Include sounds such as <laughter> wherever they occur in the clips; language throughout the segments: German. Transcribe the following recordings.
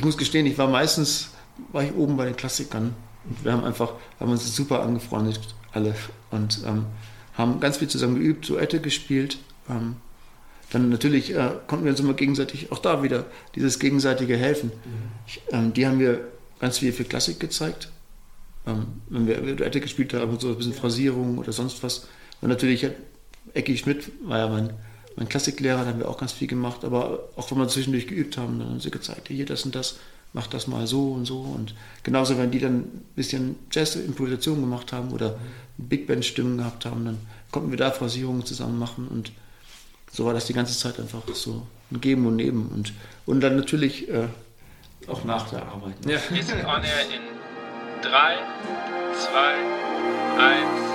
ich muss gestehen, ich war meistens, war ich oben bei den Klassikern. Und wir haben einfach, haben uns super angefreundet, alle. Und ähm, haben ganz viel zusammen geübt, Duette gespielt. Ähm, dann natürlich äh, konnten wir uns immer gegenseitig, auch da wieder, dieses gegenseitige Helfen. Mhm. Ich, ähm, die haben wir ganz viel für Klassik gezeigt. Ähm, wenn wir Duette gespielt haben, so ein bisschen Phrasierung oder sonst was. Und natürlich, Ecki Schmidt war ja mein, mein Klassiklehrer, da haben wir auch ganz viel gemacht. Aber auch wenn wir zwischendurch geübt haben, dann haben sie gezeigt, hier das und das, mach das mal so und so. Und genauso, wenn die dann ein bisschen Jazz-Improvisation gemacht haben oder Big Band-Stimmen gehabt haben, dann konnten wir da Phrasierungen zusammen machen und so war das die ganze Zeit einfach so ein Geben und Nehmen und, und dann natürlich äh, auch nach der Arbeit. Ja. Wir sind on air in 3, 2, 1.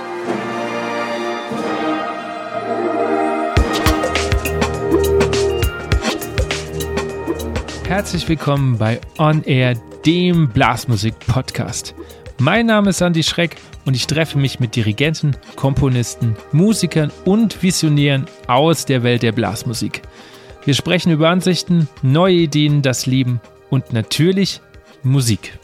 Herzlich willkommen bei On Air, dem Blasmusik-Podcast. Mein Name ist Andy Schreck und ich treffe mich mit Dirigenten, Komponisten, Musikern und Visionären aus der Welt der Blasmusik. Wir sprechen über Ansichten, neue Ideen, das Leben und natürlich Musik.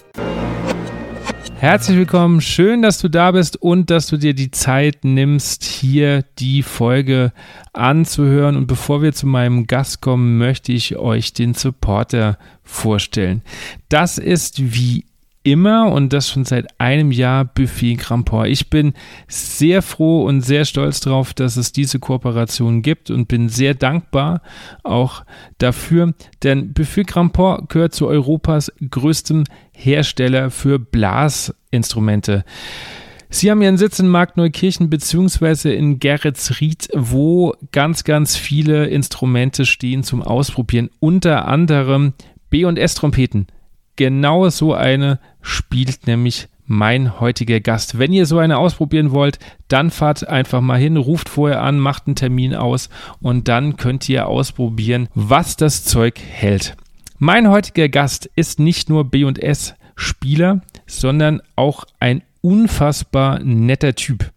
Herzlich willkommen, schön, dass du da bist und dass du dir die Zeit nimmst, hier die Folge anzuhören. Und bevor wir zu meinem Gast kommen, möchte ich euch den Supporter vorstellen. Das ist wie immer und das schon seit einem Jahr Buffet Grandport. Ich bin sehr froh und sehr stolz darauf, dass es diese Kooperation gibt und bin sehr dankbar auch dafür, denn Buffet Grandport gehört zu Europas größtem Hersteller für Blasinstrumente. Sie haben ihren Sitz in Markneukirchen beziehungsweise in Geretsried, wo ganz, ganz viele Instrumente stehen zum Ausprobieren, unter anderem B- und S-Trompeten. Genau so eine spielt nämlich mein heutiger Gast. Wenn ihr so eine ausprobieren wollt, dann fahrt einfach mal hin, ruft vorher an, macht einen Termin aus und dann könnt ihr ausprobieren, was das Zeug hält. Mein heutiger Gast ist nicht nur B&S Spieler, sondern auch ein unfassbar netter Typ.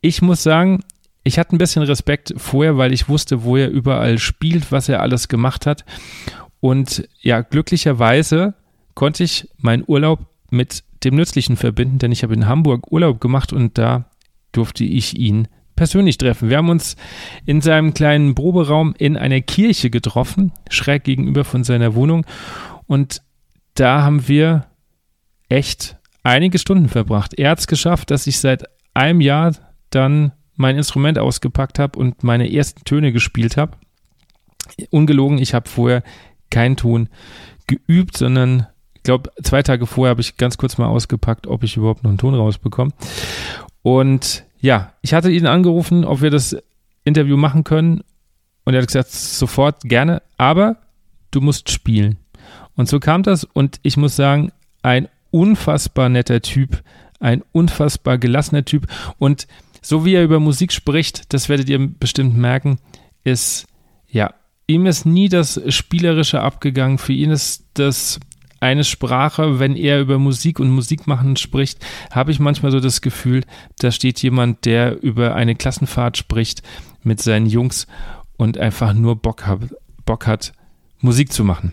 Ich muss sagen, ich hatte ein bisschen Respekt vorher, weil ich wusste, wo er überall spielt, was er alles gemacht hat. Und ja, glücklicherweise konnte ich meinen Urlaub mit dem Nützlichen verbinden, denn ich habe in Hamburg Urlaub gemacht und da durfte ich ihn persönlich treffen. Wir haben uns in seinem kleinen Proberaum in einer Kirche getroffen, schräg gegenüber von seiner Wohnung und da haben wir echt einige Stunden verbracht. Er hat es geschafft, dass ich seit einem Jahr dann mein Instrument ausgepackt habe und meine ersten Töne gespielt habe. Ungelogen, ich habe vorher keinen Ton geübt, sondern ich glaube, zwei Tage vorher habe ich ganz kurz mal ausgepackt, ob ich überhaupt noch einen Ton rausbekomme. Und ja, ich hatte ihn angerufen, ob wir das Interview machen können. Und er hat gesagt, sofort gerne, aber du musst spielen. Und so kam das. Und ich muss sagen, ein unfassbar netter Typ, ein unfassbar gelassener Typ. Und so wie er über Musik spricht, das werdet ihr bestimmt merken, ist, ja, ihm ist nie das Spielerische abgegangen. Für ihn ist das eine Sprache, wenn er über Musik und Musikmachen spricht, habe ich manchmal so das Gefühl, da steht jemand, der über eine Klassenfahrt spricht mit seinen Jungs und einfach nur Bock, hab, Bock hat, Musik zu machen.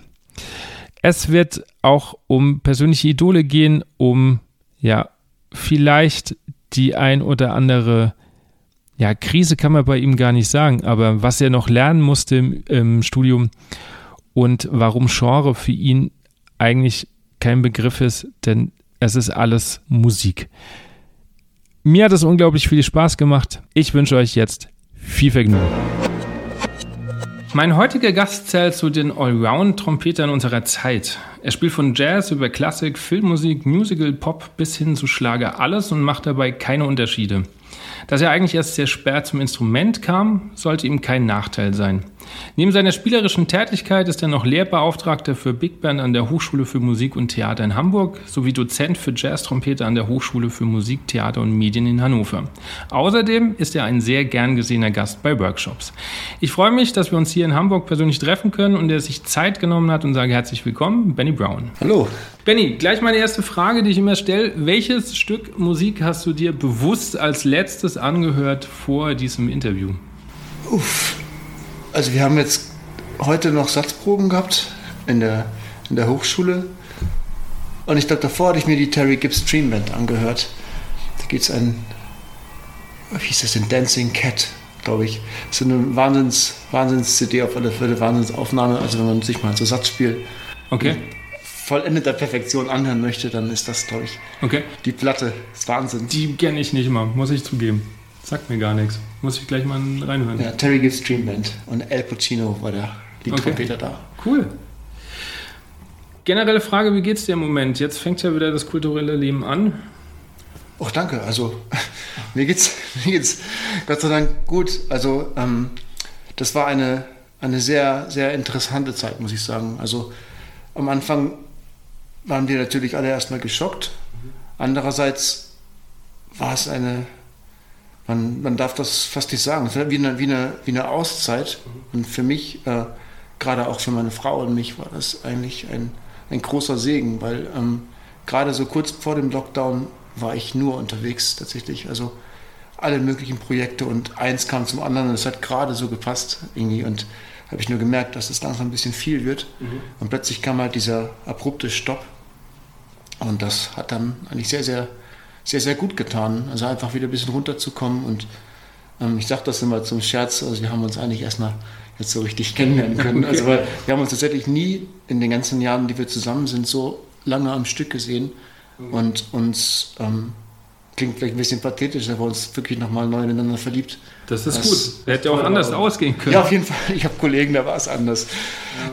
Es wird auch um persönliche Idole gehen, um ja, vielleicht die ein oder andere ja, Krise kann man bei ihm gar nicht sagen, aber was er noch lernen musste im, im Studium und warum Genre für ihn eigentlich kein Begriff ist, denn es ist alles Musik. Mir hat es unglaublich viel Spaß gemacht. Ich wünsche euch jetzt viel Vergnügen. Mein heutiger Gast zählt zu den Allround-Trompetern unserer Zeit. Er spielt von Jazz über Klassik, Filmmusik, Musical, Pop bis hin zu Schlager alles und macht dabei keine Unterschiede. Dass er eigentlich erst sehr spät zum Instrument kam, sollte ihm kein Nachteil sein. Neben seiner spielerischen Tätigkeit ist er noch Lehrbeauftragter für Big Band an der Hochschule für Musik und Theater in Hamburg sowie Dozent für Jazz-Trompete an der Hochschule für Musik, Theater und Medien in Hannover. Außerdem ist er ein sehr gern gesehener Gast bei Workshops. Ich freue mich, dass wir uns hier in Hamburg persönlich treffen können und er sich Zeit genommen hat und sage herzlich willkommen, Benny Brown. Hallo. Benny, gleich meine erste Frage, die ich immer stelle. Welches Stück Musik hast du dir bewusst als letztes angehört vor diesem Interview? Uff. Also wir haben jetzt heute noch Satzproben gehabt in der, in der Hochschule. Und ich glaube, davor hatte ich mir die Terry Gibbs Dream Band angehört. Da geht es ein, wie hieß das denn, Dancing Cat, glaube ich. Das ist eine Wahnsinns, Wahnsinns-CD auf alle Fälle, Wahnsinnsaufnahme. Also wenn man sich mal so Satzspiel Okay. vollendeter Perfektion anhören möchte, dann ist das, glaube ich, Okay. die Platte. Das ist Wahnsinn. Die kenne ich nicht mal, muss ich zugeben. Sagt mir gar nichts. Muss ich gleich mal reinhören. Ja, Terry Gibbs Dream Band. Und Al Pacino war der Lead-Trompeter da. Cool. Generelle Frage, wie geht's dir im Moment? Jetzt fängt ja wieder das kulturelle Leben an. Och, danke. Also, <laughs> mir geht's, mir geht's Gott sei Dank gut. Also, ähm, das war eine, eine sehr, sehr interessante Zeit, muss ich sagen. Also, am Anfang waren wir natürlich alle erstmal geschockt. Andererseits war es eine, man, man darf das fast nicht sagen, es war wie eine, wie eine, wie eine Auszeit. Und für mich, äh, gerade auch für meine Frau und mich, war das eigentlich ein, ein großer Segen, weil ähm, gerade so kurz vor dem Lockdown war ich nur unterwegs tatsächlich. Also alle möglichen Projekte und eins kam zum anderen und es hat gerade so gepasst irgendwie und habe ich nur gemerkt, dass es langsam ein bisschen viel wird und plötzlich kam halt dieser abrupte Stopp und das hat dann eigentlich sehr, sehr, sehr, sehr gut getan. Also einfach wieder ein bisschen runterzukommen und ähm, ich sage das immer zum Scherz, also wir haben uns eigentlich erstmal jetzt so richtig kennenlernen <laughs> können. Also weil wir haben uns tatsächlich nie in den ganzen Jahren, die wir zusammen sind, so lange am Stück gesehen und uns ähm, klingt vielleicht ein bisschen pathetisch, aber uns wirklich nochmal neu ineinander verliebt. Das ist Das- gut. Hätte auch anders ausgehen können. Ja, auf jeden Fall. Ich habe Kollegen, da war es anders.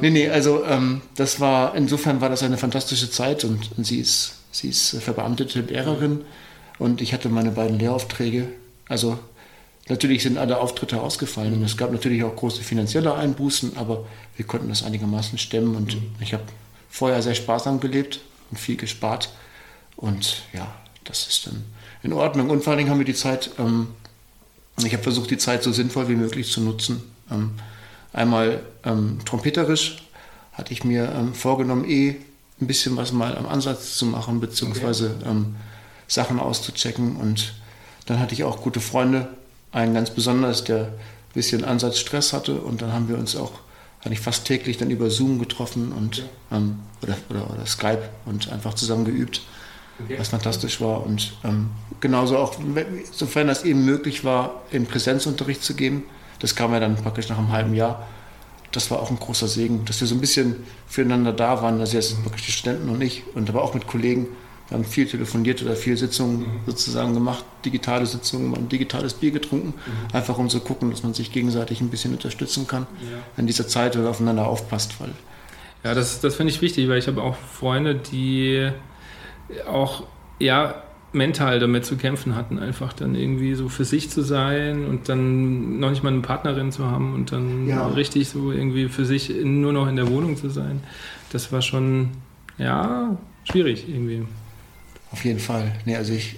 Nee, nee, also ähm, das war, insofern war das eine fantastische Zeit und, und sie ist, sie ist äh, verbeamtete Lehrerin und ich hatte meine beiden Lehraufträge. Also natürlich sind alle Auftritte ausgefallen und es gab natürlich auch große finanzielle Einbußen, aber wir konnten das einigermaßen stemmen und ich habe vorher sehr sparsam gelebt und viel gespart und ja, das ist dann in Ordnung. Und vor allen Dingen haben wir die Zeit ähm, ich habe versucht, die Zeit so sinnvoll wie möglich zu nutzen. Ähm, einmal ähm, trompeterisch hatte ich mir ähm, vorgenommen, eh ein bisschen was mal am Ansatz zu machen, beziehungsweise ähm, Sachen auszuchecken. Und dann hatte ich auch gute Freunde, einen ganz besonders, der ein bisschen Ansatzstress hatte. Und dann haben wir uns auch eigentlich fast täglich dann über Zoom getroffen und, ähm, oder, oder, oder Skype und einfach zusammen geübt was fantastisch war. Und ähm, genauso auch, sofern das eben möglich war, in Präsenzunterricht zu geben, das kam ja dann praktisch nach einem halben Jahr. Das war auch ein großer Segen, dass wir so ein bisschen füreinander da waren, also jetzt wirklich die Studenten und ich, und aber auch mit Kollegen. Wir haben viel telefoniert oder viel Sitzungen sozusagen gemacht, digitale Sitzungen, mal ein digitales Bier getrunken, einfach um zu gucken, dass man sich gegenseitig ein bisschen unterstützen kann in dieser Zeit oder aufeinander aufpasst, weil Ja, das, das finde ich wichtig, weil ich habe auch Freunde, die auch ja mental damit zu kämpfen hatten, einfach dann irgendwie so für sich zu sein und dann noch nicht mal eine Partnerin zu haben und dann Ja. richtig so irgendwie für sich nur noch in der Wohnung zu sein. Das war schon, ja, schwierig irgendwie. Auf jeden Fall. Nee, also ich,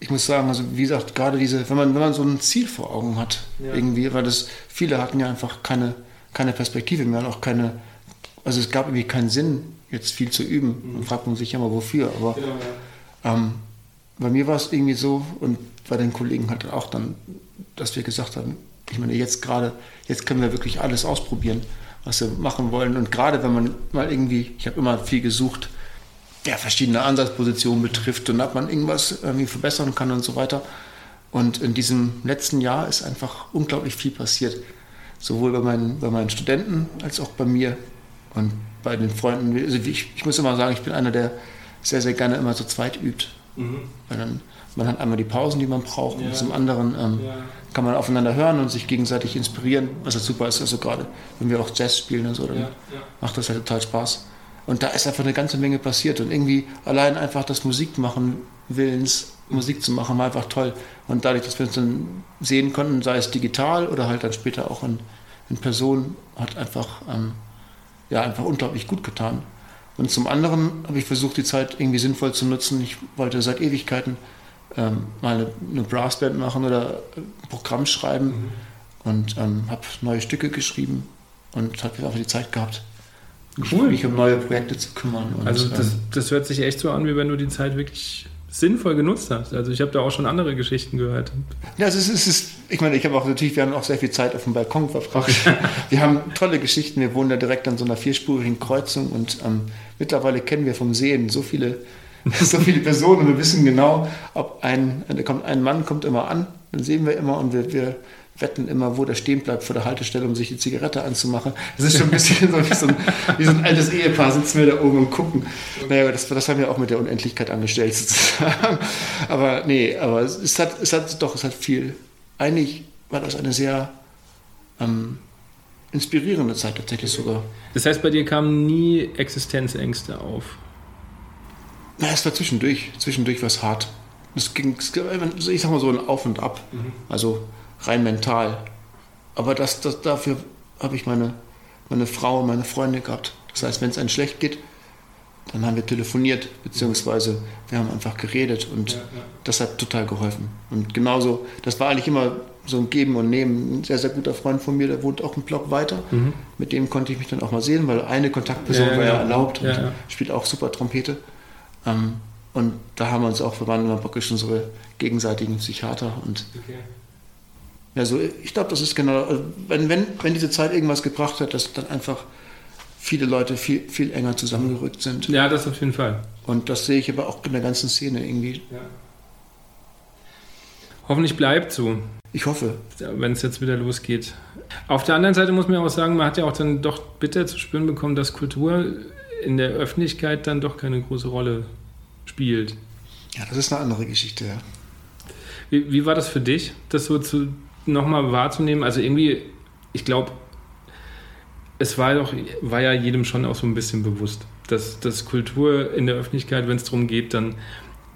ich muss sagen, also wie gesagt, gerade diese, wenn man, wenn man so ein Ziel vor Augen hat, Ja. irgendwie, weil das, viele hatten ja einfach keine, keine Perspektive mehr und auch keine, also es gab irgendwie keinen Sinn, jetzt viel zu üben. Dann fragt man sich ja mal wofür, aber ähm, bei mir war es irgendwie so und bei den Kollegen halt auch dann, dass wir gesagt haben, ich meine, jetzt gerade, jetzt können wir wirklich alles ausprobieren, was wir machen wollen. Und gerade wenn man mal irgendwie, ich habe immer viel gesucht, ja, verschiedene Ansatzpositionen betrifft und ob man irgendwas irgendwie verbessern kann und so weiter. Und in diesem letzten Jahr ist einfach unglaublich viel passiert. Sowohl bei meinen, bei meinen Studenten als auch bei mir und bei den Freunden. Also ich, ich muss immer sagen, ich bin einer, der sehr, sehr gerne immer zu zweit übt. Weil dann, man hat einmal die Pausen, die man braucht, und Ja. zum anderen ähm, Ja. kann man aufeinander hören und sich gegenseitig inspirieren, was halt super ist. Also gerade, wenn wir auch Jazz spielen und so, dann ja. macht das halt total Spaß. Und da ist einfach eine ganze Menge passiert und irgendwie allein einfach das Musikmachen Willens, Musik zu machen, war einfach toll. Und dadurch, dass wir uns dann sehen konnten, sei es digital oder halt dann später auch in, in Person, hat einfach, ähm, ja, einfach unglaublich gut getan. Und zum anderen habe ich versucht, die Zeit irgendwie sinnvoll zu nutzen. Ich wollte seit Ewigkeiten ähm, mal eine, eine Brassband machen oder ein Programm schreiben und ähm, habe neue Stücke geschrieben und habe einfach die Zeit gehabt, mich, Cool. mich um neue Projekte zu kümmern. Und, Also das, ähm, das hört sich echt so an, wie wenn du die Zeit wirklich sinnvoll genutzt hast. Also ich habe da auch schon andere Geschichten gehört. Ja, also es ist, es ist ich meine, ich habe auch natürlich, wir haben auch sehr viel Zeit auf dem Balkon verbracht. <laughs> wir haben tolle Geschichten. Wir wohnen da direkt an so einer vierspurigen Kreuzung und ähm, mittlerweile kennen wir vom Sehen so viele, <laughs> so viele Personen und wir wissen genau, ob ein, ein Mann kommt immer an, dann sehen wir immer und wir, wir wetten immer, wo der stehen bleibt vor der Haltestelle, um sich die Zigarette anzumachen. Das ist schon ein bisschen so wie so ein, wie so ein altes Ehepaar, sitzen wir da oben und gucken. Naja, das, das haben wir auch mit der Unendlichkeit angestellt sozusagen. Aber nee, aber es hat, es hat doch, es hat viel. Eigentlich war das eine sehr ähm, inspirierende Zeit tatsächlich sogar. Das heißt, bei dir kamen nie Existenzängste auf? Na, es war zwischendurch. Zwischendurch war es hart. Es ging, ich sag mal so ein Auf und Ab. Mhm. Also rein mental. Aber das, das, dafür habe ich meine, meine Frau und meine Freunde gehabt. Das heißt, wenn es einem schlecht geht, dann haben wir telefoniert, beziehungsweise wir haben einfach geredet und ja, ja. das hat total geholfen. Und genauso, das war eigentlich immer so ein Geben und Nehmen. Ein sehr, sehr guter Freund von mir, der wohnt auch einen Block weiter. Mhm. Mit dem konnte ich mich dann auch mal sehen, weil eine Kontaktperson ja, war ja erlaubt und spielt auch super Trompete. Ähm, und da haben wir uns auch, wir waren immer wirklich unsere gegenseitigen Psychiater und okay. Also ich glaube, das ist genau, also wenn, wenn, wenn diese Zeit irgendwas gebracht hat, dass dann einfach viele Leute viel, viel enger zusammengerückt sind. Ja, das auf jeden Fall. Und das sehe ich aber auch in der ganzen Szene irgendwie. Ja. Hoffentlich bleibt so. Ich hoffe. Wenn es jetzt wieder losgeht. Auf der anderen Seite muss man auch sagen, man hat ja auch dann doch bitter zu spüren bekommen, dass Kultur in der Öffentlichkeit dann doch keine große Rolle spielt. Ja, das ist eine andere Geschichte, ja. Wie, wie war das für dich, das so zu nochmal wahrzunehmen. Also irgendwie, ich glaube, es war, doch, war ja jedem schon auch so ein bisschen bewusst, dass, dass Kultur in der Öffentlichkeit, wenn es darum geht, dann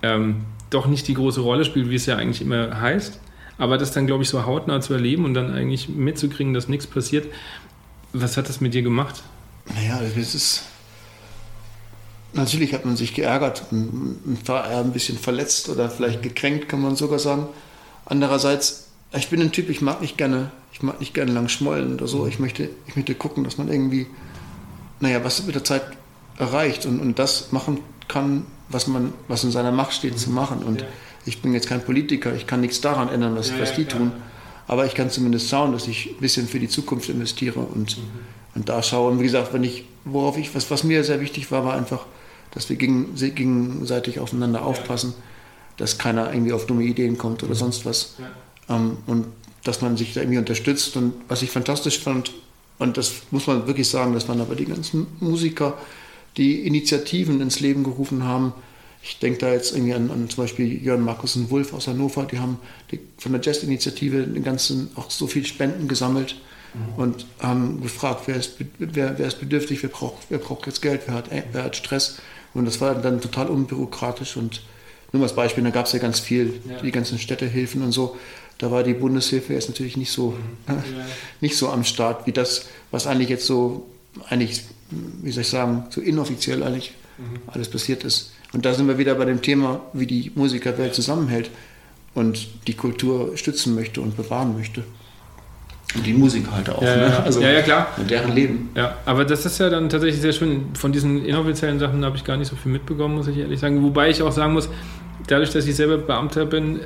ähm, doch nicht die große Rolle spielt, wie es ja eigentlich immer heißt. Aber das dann, glaube ich, so hautnah zu erleben und dann eigentlich mitzukriegen, dass nichts passiert. Was hat das mit dir gemacht? Naja, es ist. Natürlich hat man sich geärgert und war ein bisschen verletzt oder vielleicht gekränkt, kann man sogar sagen. Andererseits ich bin ein Typ, ich mag nicht gerne, ich mag nicht gerne lang schmollen oder so. Ich möchte, ich möchte gucken, dass man irgendwie, naja, was mit der Zeit erreicht und, und das machen kann, was man, was in seiner Macht steht, zu machen. Und ja. ich bin jetzt kein Politiker, ich kann nichts daran ändern, was, ja, was die ja, tun. Aber ich kann zumindest schauen, dass ich ein bisschen für die Zukunft investiere und, mhm. und da schaue. Und wie gesagt, wenn ich, worauf ich, was, was mir sehr wichtig war, war einfach, dass wir gegenseitig aufeinander aufpassen, dass keiner irgendwie auf dumme Ideen kommt oder sonst was. Ähm, und dass man sich da irgendwie unterstützt. Und was ich fantastisch fand, und das muss man wirklich sagen, das waren aber die ganzen Musiker, die Initiativen ins Leben gerufen haben. Ich denke da jetzt irgendwie an, an zum Beispiel Jörn Markus und Wulf aus Hannover, die haben die, von der Jazz-Initiative den ganzen auch so viel Spenden gesammelt mhm. und haben gefragt, wer ist, wer, wer ist bedürftig, wer braucht, wer braucht jetzt Geld, wer hat, wer hat Stress. Und das war dann total unbürokratisch und nur als Beispiel, da gab es ja ganz viel, ja. die ganzen Städtehilfen und so da war die Bundeshilfe jetzt natürlich nicht so, mhm. ja. nicht so am Start wie das, was eigentlich jetzt so, eigentlich, wie soll ich sagen, so inoffiziell eigentlich mhm. alles passiert ist. Und da sind wir wieder bei dem Thema, wie die Musikerwelt zusammenhält und die Kultur stützen möchte und bewahren möchte. Und die Musiker halt auch. Ja, ne? also ja, ja, klar. Und deren Leben. Ja, aber das ist ja dann tatsächlich sehr schön. Von diesen inoffiziellen Sachen habe ich gar nicht so viel mitbekommen, muss ich ehrlich sagen. Wobei ich auch sagen muss, dadurch, dass ich selber Beamter bin,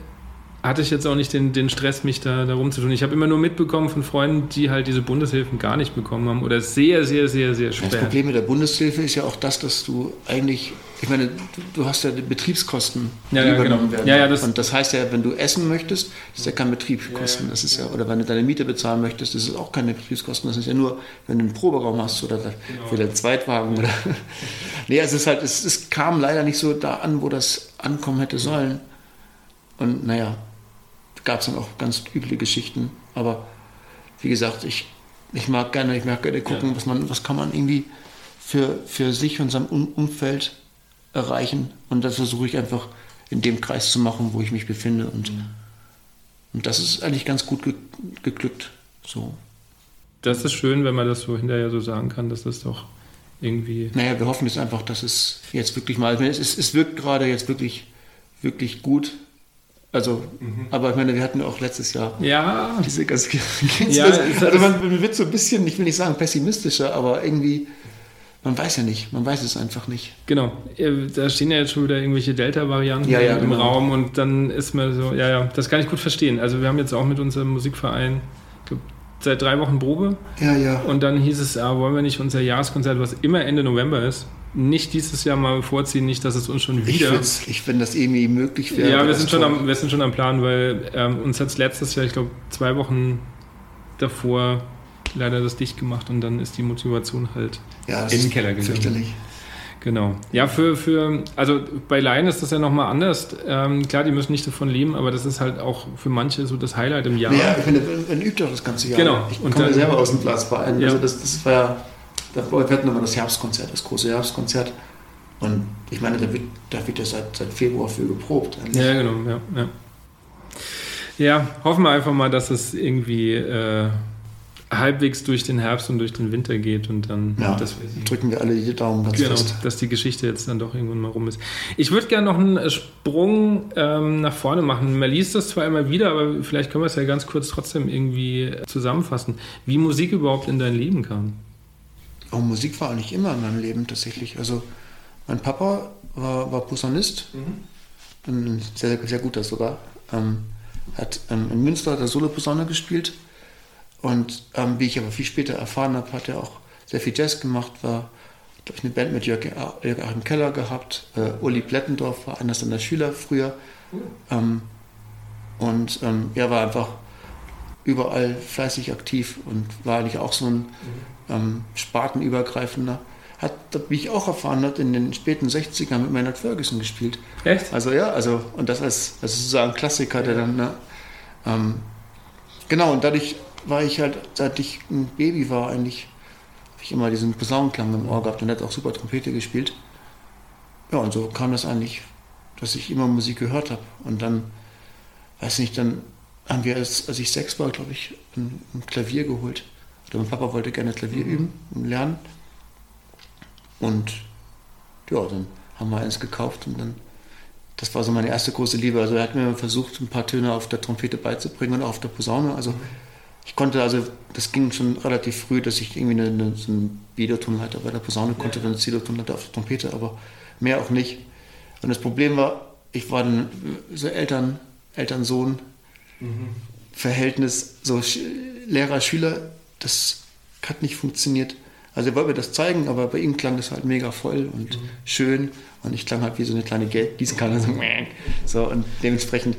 hatte ich jetzt auch nicht den, den Stress, mich da darum zu tun. Ich habe immer nur mitbekommen von Freunden, die halt diese Bundeshilfen gar nicht bekommen haben oder sehr, sehr, sehr, sehr schwer. Das Problem mit der Bundeshilfe ist ja auch das, dass du eigentlich, ich meine, du, hast ja die Betriebskosten, die ja, ja, übernommen genau. werden. Ja, ja, das Und das heißt ja, wenn du essen möchtest, das ist ja kein Betriebskosten. Das ist ja, oder wenn du deine Miete bezahlen möchtest, das ist auch keine Betriebskosten. Das ist ja nur, wenn du einen Proberaum hast oder genau. für den Zweitwagen. Oder <laughs> nee, es ist halt, es, es kam leider nicht so da an, wo das ankommen hätte sollen. Und naja, gab es dann auch ganz üble Geschichten. Aber wie gesagt, ich, ich mag gerne, ich mag gerne gucken, ja. was, man, was kann man irgendwie für, für sich und sein Umfeld erreichen. Und das versuche ich einfach in dem Kreis zu machen, wo ich mich befinde. Und, mhm. und das ist eigentlich ganz gut ge geglückt. So. Das ist schön, wenn man das so hinterher so sagen kann, dass das doch irgendwie. Naja, wir hoffen jetzt einfach, dass es jetzt wirklich mal. Es, es wirkt gerade jetzt wirklich, wirklich gut. Also, mhm. aber ich meine, wir hatten auch letztes Jahr ja. diese ganze ja, <laughs> Also man, wird so ein bisschen, ich will nicht sagen pessimistischer, aber irgendwie, man weiß ja nicht, man weiß es einfach nicht. Genau, Äh, da stehen ja jetzt schon wieder irgendwelche Delta-Varianten Ja, ja, im genau. Raum und dann ist man so, ja, ja, das kann ich gut verstehen. Also wir haben jetzt auch mit unserem Musikverein seit drei Wochen Probe Ja, ja. und dann hieß es, ja, wollen wir nicht unser Jahreskonzert, was immer Ende November ist, nicht dieses Jahr mal vorziehen, nicht, dass es uns schon Ich, wieder... würd's- ich, wenn das irgendwie möglich wäre. ja, wir sind, schon toll. am, wir sind schon am Plan, weil ähm, uns hat es letztes Jahr, ich glaube, zwei Wochen davor leider das dicht gemacht und dann ist die Motivation halt ja, in den Keller gegangen. fürchterlich. Genau. Ja, für, für also bei Laien ist das ja nochmal anders. Ähm, klar, die müssen nicht davon leben, aber das ist halt auch für manche so das Highlight im Jahr. Ja, ich finde, man übt doch das ganze Jahr. Genau. Ich Und komme dann- selber aus dem Blasverein. Ja. Also das, das war ja, wir hatten immer das Herbstkonzert, das große Herbstkonzert. Und ich meine, da wird, da wird ja seit, seit Februar für geprobt. eigentlich. Ja, genau, ja, ja. Ja, hoffen wir einfach mal, dass es irgendwie äh, halbwegs durch den Herbst und durch den Winter geht und dann Ja, dass wir drücken wir alle die Daumen ganz Genau, fest. dass die Geschichte jetzt dann doch irgendwann mal rum ist. Ich würde gerne noch einen Sprung ähm, nach vorne machen. Man liest das zwar immer wieder, aber vielleicht können wir es ja ganz kurz trotzdem irgendwie zusammenfassen, wie Musik überhaupt in dein Leben kam. Auch Musik war eigentlich immer in meinem Leben tatsächlich. Also mein Papa war, war Posaunist, ein sehr, sehr guter sogar. Ähm, hat ähm, in Münster hat er Solo-Posaune gespielt. Und ähm, wie ich aber viel später erfahren habe, hat er auch sehr viel Jazz gemacht, war ich eine Band mit Jörg Jörg Achim Keller gehabt, äh, Uli Plettendorf war einer seiner Schüler früher. Ähm, und ähm, er war einfach überall fleißig aktiv und war eigentlich auch so ein ähm, spartenübergreifender. Hat, wie ich auch erfahren habe, in den späten 60ern mit Maynard Ferguson gespielt. Echt? Also ja, also und das als, als sozusagen Klassiker, der dann, ne, ähm, genau, und dadurch war ich halt, seit ich ein Baby war, eigentlich, habe ich immer diesen Posaunenklang im Ohr gehabt und hat auch super Trompete gespielt. Ja, und so kam das eigentlich, dass ich immer Musik gehört habe. Und dann, weiß nicht, dann haben wir, als, als ich sechs war, glaube ich, ein, ein Klavier geholt. Mein Papa wollte gerne Klavier üben und lernen. Und ja, dann haben wir eins gekauft und dann, das war so meine erste große Liebe. Also er hat mir versucht, ein paar Töne auf der Trompete beizubringen und auch auf der Posaune. Also ich konnte, also das ging schon relativ früh, dass ich irgendwie eine, eine, so einen Biedertonleiter bei der Posaune konnte, dann eine Zilotonleiter auf der Trompete, aber mehr auch nicht. Und das Problem war, ich war dann so Eltern, Eltern-Sohn, Verhältnis, so Sch- Lehrer-Schüler, das hat nicht funktioniert. Also er wollte mir das zeigen, aber bei ihm klang das halt mega voll und schön und ich klang halt wie so eine kleine Geldgießkanne, <laughs> so, so und dementsprechend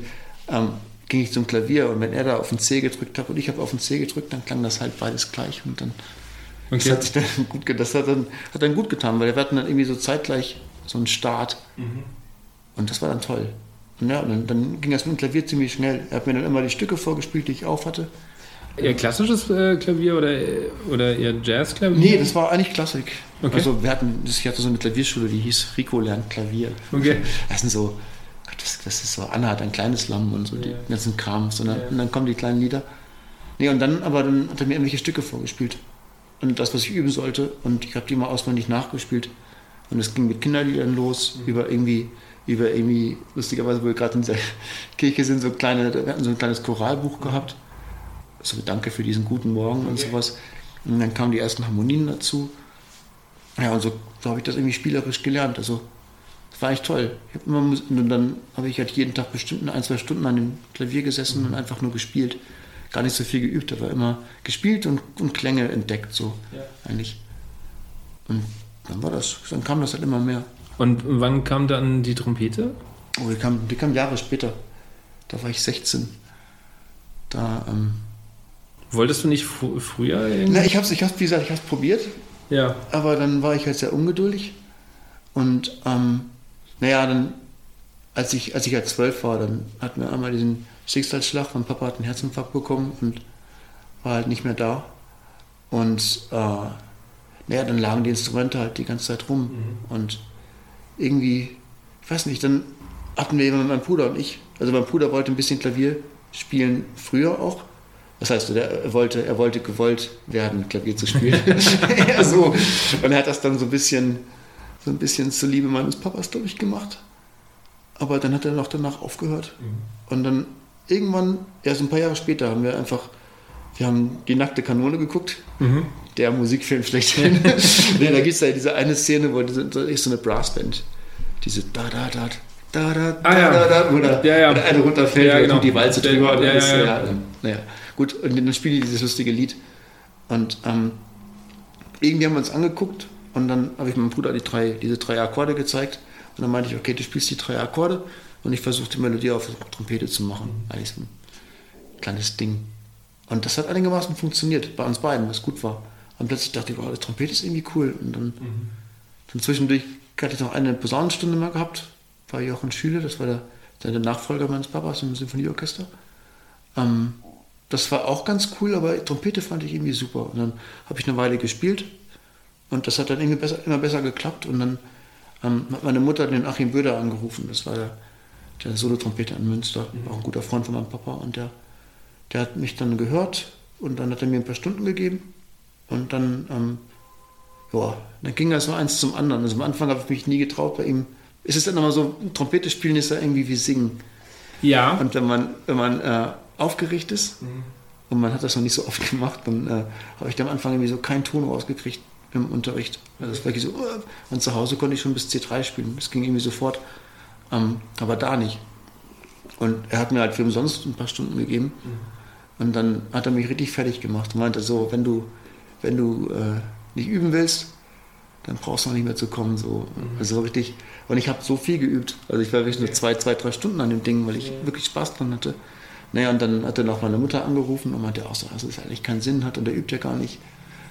ähm, ging ich zum Klavier und wenn er da auf den C gedrückt hat und ich habe auf den C gedrückt, dann klang das halt beides gleich und dann das Okay. hat sich dann <laughs> gut, das hat dann, hat dann gut getan, weil wir hatten dann irgendwie so zeitgleich so einen Start und das war dann toll. Und ja, und dann, dann ging das mit dem Klavier ziemlich schnell. Er hat mir dann immer die Stücke vorgespielt, die ich auf hatte. Eher klassisches äh, Klavier oder, oder eher Jazzklavier? Nee, das war eigentlich Klassik. Okay. Also wir hatten, ich hatte so eine Klavierschule, die hieß Rico lernt Klavier. Okay. <laughs> Das sind so, das, das ist so, Anna hat ein kleines Lamm und so, die Ja. ganzen Krams. Und dann, Ja. und dann kommen die kleinen Lieder. Nee, und dann, aber dann hat er mir irgendwelche Stücke vorgespielt. Und das, was ich üben sollte. Und ich habe die mal auswendig nachgespielt. Und es ging mit Kinderliedern los, Mhm. über irgendwie, über irgendwie, lustigerweise, wo wir gerade in der <laughs> Kirche sind, so kleine, wir hatten so ein kleines Choralbuch gehabt. So Danke für diesen guten Morgen und Okay. sowas. Und dann kamen die ersten Harmonien dazu. Ja, und so, so habe ich das irgendwie spielerisch gelernt. Also, das war echt toll. Ich immer, und dann habe ich halt jeden Tag bestimmt ein, zwei Stunden an dem Klavier gesessen und einfach nur gespielt. Gar nicht so viel geübt, aber immer gespielt und, und Klänge entdeckt, so Ja. eigentlich. Und dann war das, dann kam das halt immer mehr. Und wann kam dann die Trompete? Oh, die kam, die kam Jahre später. Da war ich 16. Da, ähm, Wolltest du nicht fr früher irgendwie? na, ich habe es, ich hab's, wie gesagt, ich habe es probiert, Ja. aber dann war ich halt sehr ungeduldig. Und ähm, naja, dann, als ich, als ich halt zwölf war, dann hatten wir einmal diesen Schicksalsschlag. Mein Papa hat einen Herzinfarkt bekommen und war halt nicht mehr da. Und äh, naja, dann lagen die Instrumente halt die ganze Zeit rum. Und irgendwie, ich weiß nicht, dann hatten wir immer mein Bruder und ich. Also mein Bruder wollte ein bisschen Klavier spielen, früher auch. Das heißt, er wollte, er wollte gewollt werden, Klavier zu spielen. <laughs> ja, so. Und er hat das dann so ein bisschen, so ein bisschen zur Liebe meines Papas, glaube ich, gemacht. Aber dann hat er noch danach aufgehört. Und dann irgendwann, erst ein paar Jahre später, haben wir einfach wir haben die nackte Kanone geguckt. Mhm. Der Musikfilm schlechthin. <laughs> nee, da gibt es ja diese eine Szene, wo da ist so eine Brassband. Diese da da da da da ah, da, ja. da, da oder, ja, ja. oder eine runterfällt ja, genau. und die Walze drüber. Ja, ist, ja, ja. naja. Gut, und dann spiele ich dieses lustige Lied. Und ähm, irgendwie haben wir uns angeguckt und dann habe ich meinem Bruder die drei, diese drei Akkorde gezeigt. Und dann meinte ich, okay, du spielst die drei Akkorde und ich versuche die Melodie auf Trompete zu machen. Eigentlich so ein kleines Ding. Und das hat einigermaßen funktioniert, bei uns beiden, was gut war. Und plötzlich dachte ich, wow, die Trompete ist irgendwie cool. Und dann, mhm. dann zwischendurch hatte ich noch eine Posaunenstunde mal gehabt bei Jochen Schüle, das war der, der Nachfolger meines Papas im Symphonieorchester. Ähm, das war auch ganz cool, aber Trompete fand ich irgendwie super. Und dann habe ich eine Weile gespielt und das hat dann irgendwie besser, immer besser geklappt. Und dann ähm, hat meine Mutter den Achim Böder angerufen, das war der, der Solo-Trompeter in Münster, mhm. auch ein guter Freund von meinem Papa. Und der, der hat mich dann gehört und dann hat er mir ein paar Stunden gegeben. Und dann, ähm, ja, dann ging das so eins zum anderen. Also am Anfang habe ich mich nie getraut, bei ihm ist es dann nochmal so, Trompete spielen ist ja irgendwie wie singen. Ja. Und wenn man, wenn man äh, aufgeregt ist mhm. und man hat das noch nicht so oft gemacht, dann äh, habe ich da am Anfang irgendwie so keinen Ton rausgekriegt im Unterricht. Also das war so, uh, und zu Hause konnte ich schon bis C3 spielen. Das ging irgendwie sofort. Ähm, aber da nicht. Und er hat mir halt für umsonst ein paar Stunden gegeben. Mhm. Und dann hat er mich richtig fertig gemacht und meinte so, wenn du, wenn du äh, nicht üben willst, dann brauchst du noch nicht mehr zu kommen. So. Mhm. Also richtig. Und ich habe so viel geübt. Also ich war wirklich nur zwei, zwei, drei Stunden an dem Ding, weil ich wirklich Spaß dran hatte. Naja, und dann hat er noch meine Mutter angerufen und meinte auch so, dass es eigentlich keinen Sinn hat und er übt ja gar nicht.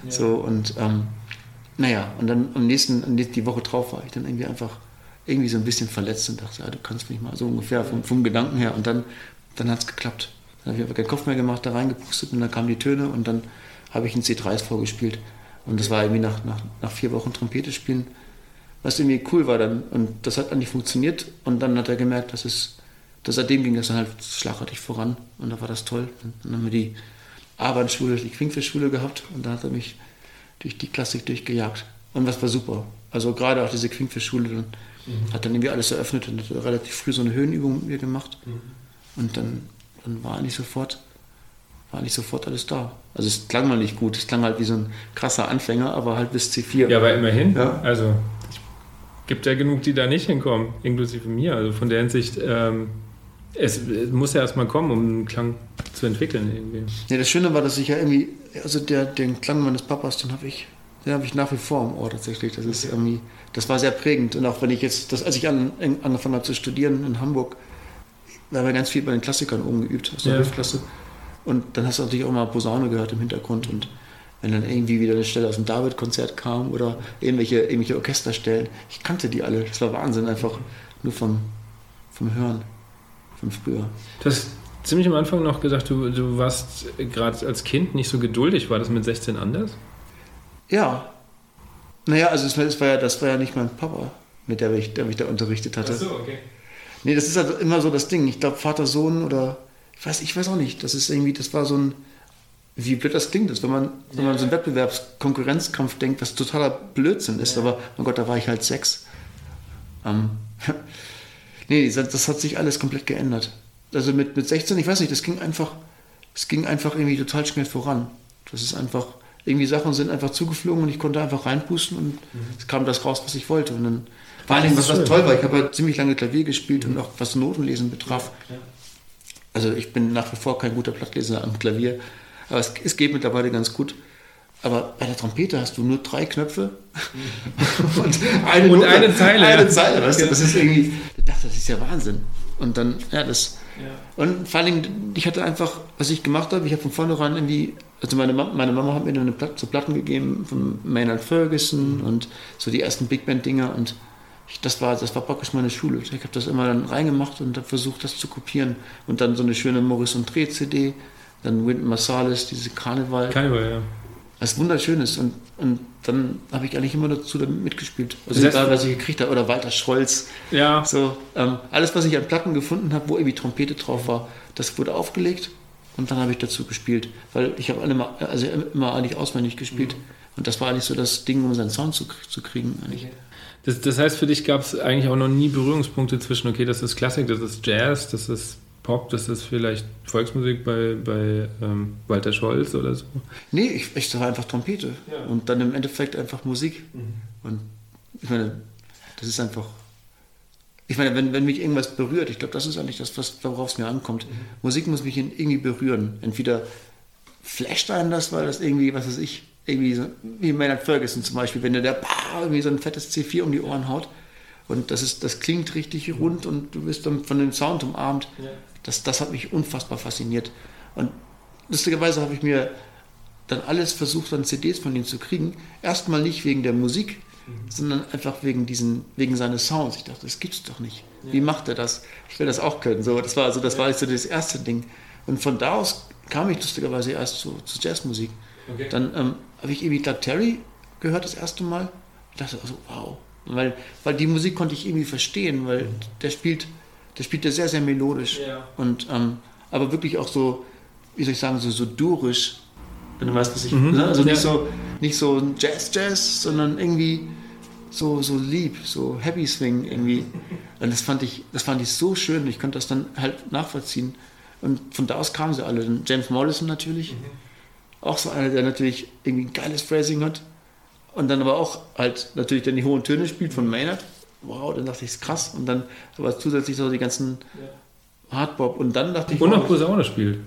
Ja. So und ähm, naja, und dann am nächsten, die Woche drauf war ich dann irgendwie einfach irgendwie so ein bisschen verletzt und dachte, ja, du kannst mich mal so ungefähr vom, vom Gedanken her. Und dann, dann hat es geklappt. Dann habe ich aber keinen Kopf mehr gemacht, da reingepustet und dann kamen die Töne und dann habe ich ein C3s vorgespielt. Und das war irgendwie nach, nach, nach vier Wochen Trompete spielen, was irgendwie cool war dann. Und das hat eigentlich funktioniert. Und dann hat er gemerkt, dass es, dass seitdem ging das dann halt schlagartig voran. Und da war das toll. Und dann haben wir die Abendschule, die Quingfischschule gehabt. Und da hat er mich durch die Klassik durchgejagt. Und das war super. Also gerade auch diese Quingfischschule dann mhm. hat dann irgendwie alles eröffnet und hat relativ früh so eine Höhenübung mit mir gemacht. Mhm. Und dann, dann war eigentlich sofort war nicht sofort alles da. Also es klang mal nicht gut, es klang halt wie so ein krasser Anfänger, aber halt bis C4. Ja, aber immerhin. Ja. Also es gibt ja genug, die da nicht hinkommen, inklusive mir. Also von der Hinsicht, ähm, es, es, muss ja erstmal kommen, um einen Klang zu entwickeln irgendwie. Ja, das Schöne war, dass ich ja irgendwie, also der, den Klang meines Papas, den habe ich, den habe ich nach wie vor im Ohr tatsächlich. Das ist irgendwie, das war sehr prägend. Und auch wenn ich jetzt, das, als ich an, angefangen habe zu studieren in Hamburg, da haben wir ganz viel bei den Klassikern umgeübt, aus der ja. Hilfklasse. Und dann hast du natürlich auch mal Posaune gehört im Hintergrund. Und wenn dann irgendwie wieder eine Stelle aus dem David-Konzert kam oder irgendwelche, irgendwelche Orchesterstellen, ich kannte die alle. Das war Wahnsinn, einfach nur vom, vom Hören, von früher. Du hast ziemlich am Anfang noch gesagt, du, du warst gerade als Kind nicht so geduldig. War das mit 16 anders? Ja. Naja, also es war, ja, das war ja nicht mein Papa, mit der ich, der mich da unterrichtet hatte. Ach so, okay. Nee, das ist halt immer so das Ding. Ich glaube, Vater, Sohn oder ich weiß, ich weiß auch nicht, das ist irgendwie, das war so ein, wie blöd das klingt, ist, wenn man, wenn man so einen Wettbewerbskonkurrenzkampf denkt, was totaler Blödsinn ist, ja. aber mein Gott, da war ich halt sechs. Ähm, nee, das, hat sich alles komplett geändert. Also mit, mit 16, ich weiß nicht, das ging einfach, es ging einfach irgendwie total schnell voran. Das ist einfach, irgendwie Sachen sind einfach zugeflogen und ich konnte einfach reinpusten und mhm. es kam das raus, was ich wollte. Und dann, vor allem, was, was toll war, ich habe halt ziemlich lange Klavier gespielt mhm. und auch was Notenlesen betraf. Ja. Also ich bin nach wie vor kein guter Blattleser am Klavier, aber es, es geht mittlerweile ganz gut. Aber bei der Trompete hast du nur drei Knöpfe <laughs> und eine, und eine Zeile. Eine Zeile, weißt du? Das ist irgendwie, ich dachte, das ist ja Wahnsinn. Und dann, ja, das. Ja. Und vor allem, ich hatte einfach, was ich gemacht habe, ich habe von vornherein irgendwie, also meine, Mama, meine Mama hat mir dann eine Platte, so Platten gegeben von Maynard Ferguson mhm. und so die ersten Big Band-Dinger und ich, das, war, das war praktisch meine Schule. Ich habe das immer dann reingemacht und habe versucht, das zu kopieren. Und dann so eine schöne Maurice und Dreh CD, dann Wynton Marsalis, diese Karneval. Karneval, ja. Was wunderschön ist. Und, und dann habe ich eigentlich immer dazu mitgespielt. Also das heißt, egal, was ich gekriegt habe. Oder Walter Scholz. Ja. So, ähm, alles, was ich an Platten gefunden habe, wo irgendwie Trompete drauf war, das wurde aufgelegt und dann habe ich dazu gespielt. Weil ich habe immer, also immer eigentlich auswendig gespielt. Mhm. Und das war eigentlich so das Ding, um seinen Sound zu, zu kriegen. Eigentlich. Das, das heißt, für dich gab es eigentlich auch noch nie Berührungspunkte zwischen, okay, das ist Klassik, das ist Jazz, das ist Pop, das ist vielleicht Volksmusik bei, bei ähm, Walter Scholz oder so? Nee, ich, ich sage einfach Trompete. Ja. Und dann im Endeffekt einfach Musik. Mhm. Und ich meine, das ist einfach. Ich meine, wenn, wenn mich irgendwas berührt, ich glaube, das ist eigentlich das, worauf es mir ankommt. Mhm. Musik muss mich irgendwie berühren. Entweder flasht einen das, weil das irgendwie, was weiß ich, irgendwie so, wie Maynard Ferguson zum Beispiel, wenn der, der irgendwie so ein fettes C4 um die Ohren haut und das, ist, das klingt richtig rund und du bist dann von dem Sound umarmt. Ja. Das, das hat mich unfassbar fasziniert. Und lustigerweise habe ich mir dann alles versucht, dann CDs von ihm zu kriegen. Erstmal nicht wegen der Musik, mhm. sondern einfach wegen, diesen, wegen seines Sounds. Ich dachte, das gibt's doch nicht. Ja. Wie macht er das? Ich will das auch können. So, das war also das ja. war so das erste Ding. Und von da aus kam ich lustigerweise erst zu, zu Jazzmusik. Okay. Dann ähm, habe ich irgendwie Clark Terry gehört das erste Mal. Ich dachte also, wow. Weil, weil die Musik konnte ich irgendwie verstehen, weil mhm. der spielt, der spielt ja sehr, sehr melodisch. Ja. Und, ähm, aber wirklich auch so, wie soll ich sagen, so, so durisch. Wenn du weißt, was ich mhm. ne? Also nicht, ja. so, nicht so Jazz-Jazz, sondern irgendwie so, so lieb, so Happy Swing irgendwie. Und das fand ich, das fand ich so schön. Ich konnte das dann halt nachvollziehen. Und von da aus kamen sie alle. James Morrison natürlich. Mhm. Auch so einer, der natürlich irgendwie ein geiles Phrasing hat. Und dann aber auch halt natürlich dann die hohen Töne spielt von Maynard. Wow, dann dachte ich, ist krass. Und dann aber zusätzlich so die ganzen Hardbop. Und dann dachte ich. Und noch Posaune spielt.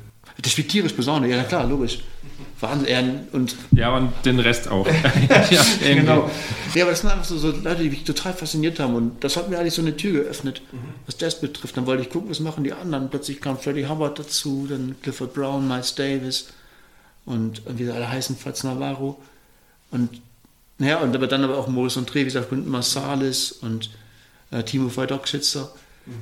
Der spielt tierisch Posaune, ja klar, logisch. Wahnsinn. Und ja, und den Rest auch. <laughs> ja, genau. Ja, aber das sind einfach so, so, Leute, die mich total fasziniert haben. Und das hat mir eigentlich so eine Tür geöffnet, mhm. was das betrifft. Dann wollte ich gucken, was machen die anderen. Plötzlich kam Freddie Hubbard dazu, dann Clifford Brown, Miles Davis und wie sie alle heißen, Fats Navarro. Und ja, und aber dann aber auch Morris und Dreh, wie gesagt, und Marsalis und äh, Timo Feudokschitzer. Mhm.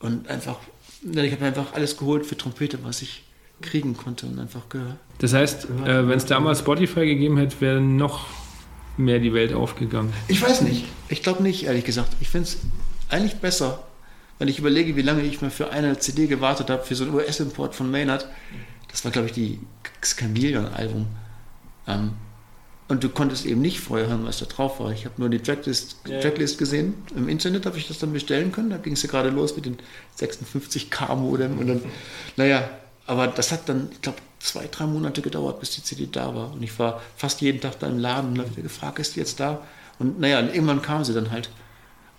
Und einfach, ich habe einfach alles geholt für Trompete, was ich kriegen konnte und einfach gehört. Das heißt, äh, wenn es damals Spotify gegeben hätte, wäre noch mehr die Welt aufgegangen. Ich weiß nicht. Ich glaube nicht, ehrlich gesagt. Ich finde es eigentlich besser, wenn ich überlege, wie lange ich mal für eine CD gewartet habe, für so einen US-Import von Maynard. Das war, glaube ich, die Chameleon-Album. Ähm, und du konntest eben nicht vorher hören, was da drauf war. Ich habe nur die Tracklist, yeah. Tracklist gesehen. Im Internet habe ich das dann bestellen können. Da ging es ja gerade los mit den 56K-Modem. Und dann, naja, aber das hat dann, ich glaube, zwei, drei Monate gedauert, bis die CD da war. Und ich war fast jeden Tag da im Laden und habe wieder gefragt, ist die jetzt da? Und naja, irgendwann kam sie dann halt.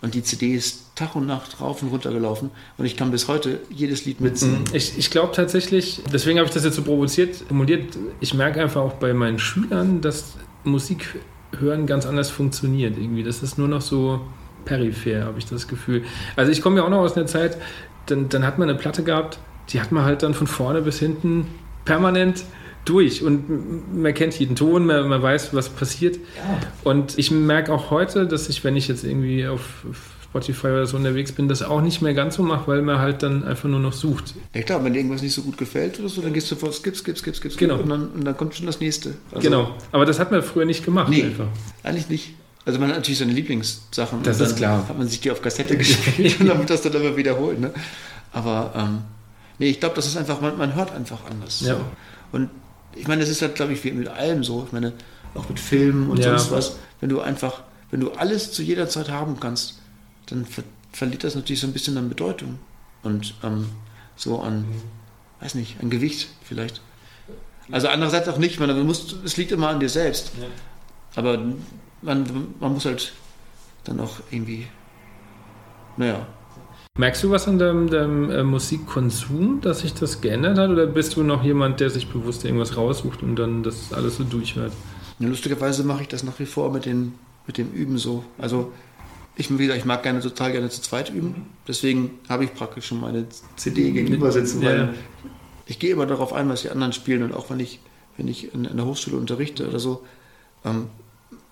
Und die CD ist Tag und Nacht rauf und runter gelaufen. Und ich kann bis heute jedes Lied mitsingen. Ich, ich glaube tatsächlich, deswegen habe ich das jetzt so provoziert, emuliert. Ich merke einfach auch bei meinen Schülern, dass Musik hören ganz anders funktioniert irgendwie. Das ist nur noch so peripher, habe ich das Gefühl. Also ich komme ja auch noch aus einer Zeit, dann, dann hat man eine Platte gehabt, die hat man halt dann von vorne bis hinten permanent durch und man kennt jeden Ton, man, man weiß, was passiert. Ja. Und ich merke auch heute, dass ich, wenn ich jetzt irgendwie auf Spotify oder so unterwegs bin, das auch nicht mehr ganz so mache, weil man halt dann einfach nur noch sucht. Ja klar, wenn dir irgendwas nicht so gut gefällt oder so, dann gehst du vor Skip, Skip, Skip, Skip, genau. und, dann, und dann kommt schon das nächste. Also genau, aber das hat man früher nicht gemacht nee, einfach. eigentlich nicht. Also man hat natürlich seine Lieblingssachen. Das ist klar. Hat man sich die auf Kassette gespielt und dann wird das dann immer wiederholt. Ne? Aber ähm, nee, ich glaube, das ist einfach, man, man hört einfach anders. Ja. So. Und ich meine, das ist halt, glaube ich, wie mit allem so. Ich meine, auch mit Filmen und ja. sonst was. Wenn du einfach, wenn du alles zu jeder Zeit haben kannst, dann verliert das natürlich so ein bisschen an Bedeutung und ähm, so an, mhm. weiß nicht, an Gewicht vielleicht. Also andererseits auch nicht, man, muss, es liegt immer an dir selbst. Ja. Aber man, man muss halt dann auch irgendwie, naja. Merkst du was an deinem, deinem äh, Musikkonsum, dass sich das geändert hat? Oder bist du noch jemand, der sich bewusst irgendwas raussucht und dann das alles so durchhört? Ja, lustigerweise mache ich das nach wie vor mit, den, mit dem Üben so. Also ich, wie gesagt, ich mag gerne total gerne zu zweit üben. Deswegen habe ich praktisch schon meine CD gegenüber sitzen, ja. ich gehe immer darauf ein, was die anderen spielen und auch wenn ich, wenn ich in, in der Hochschule unterrichte oder so, ähm,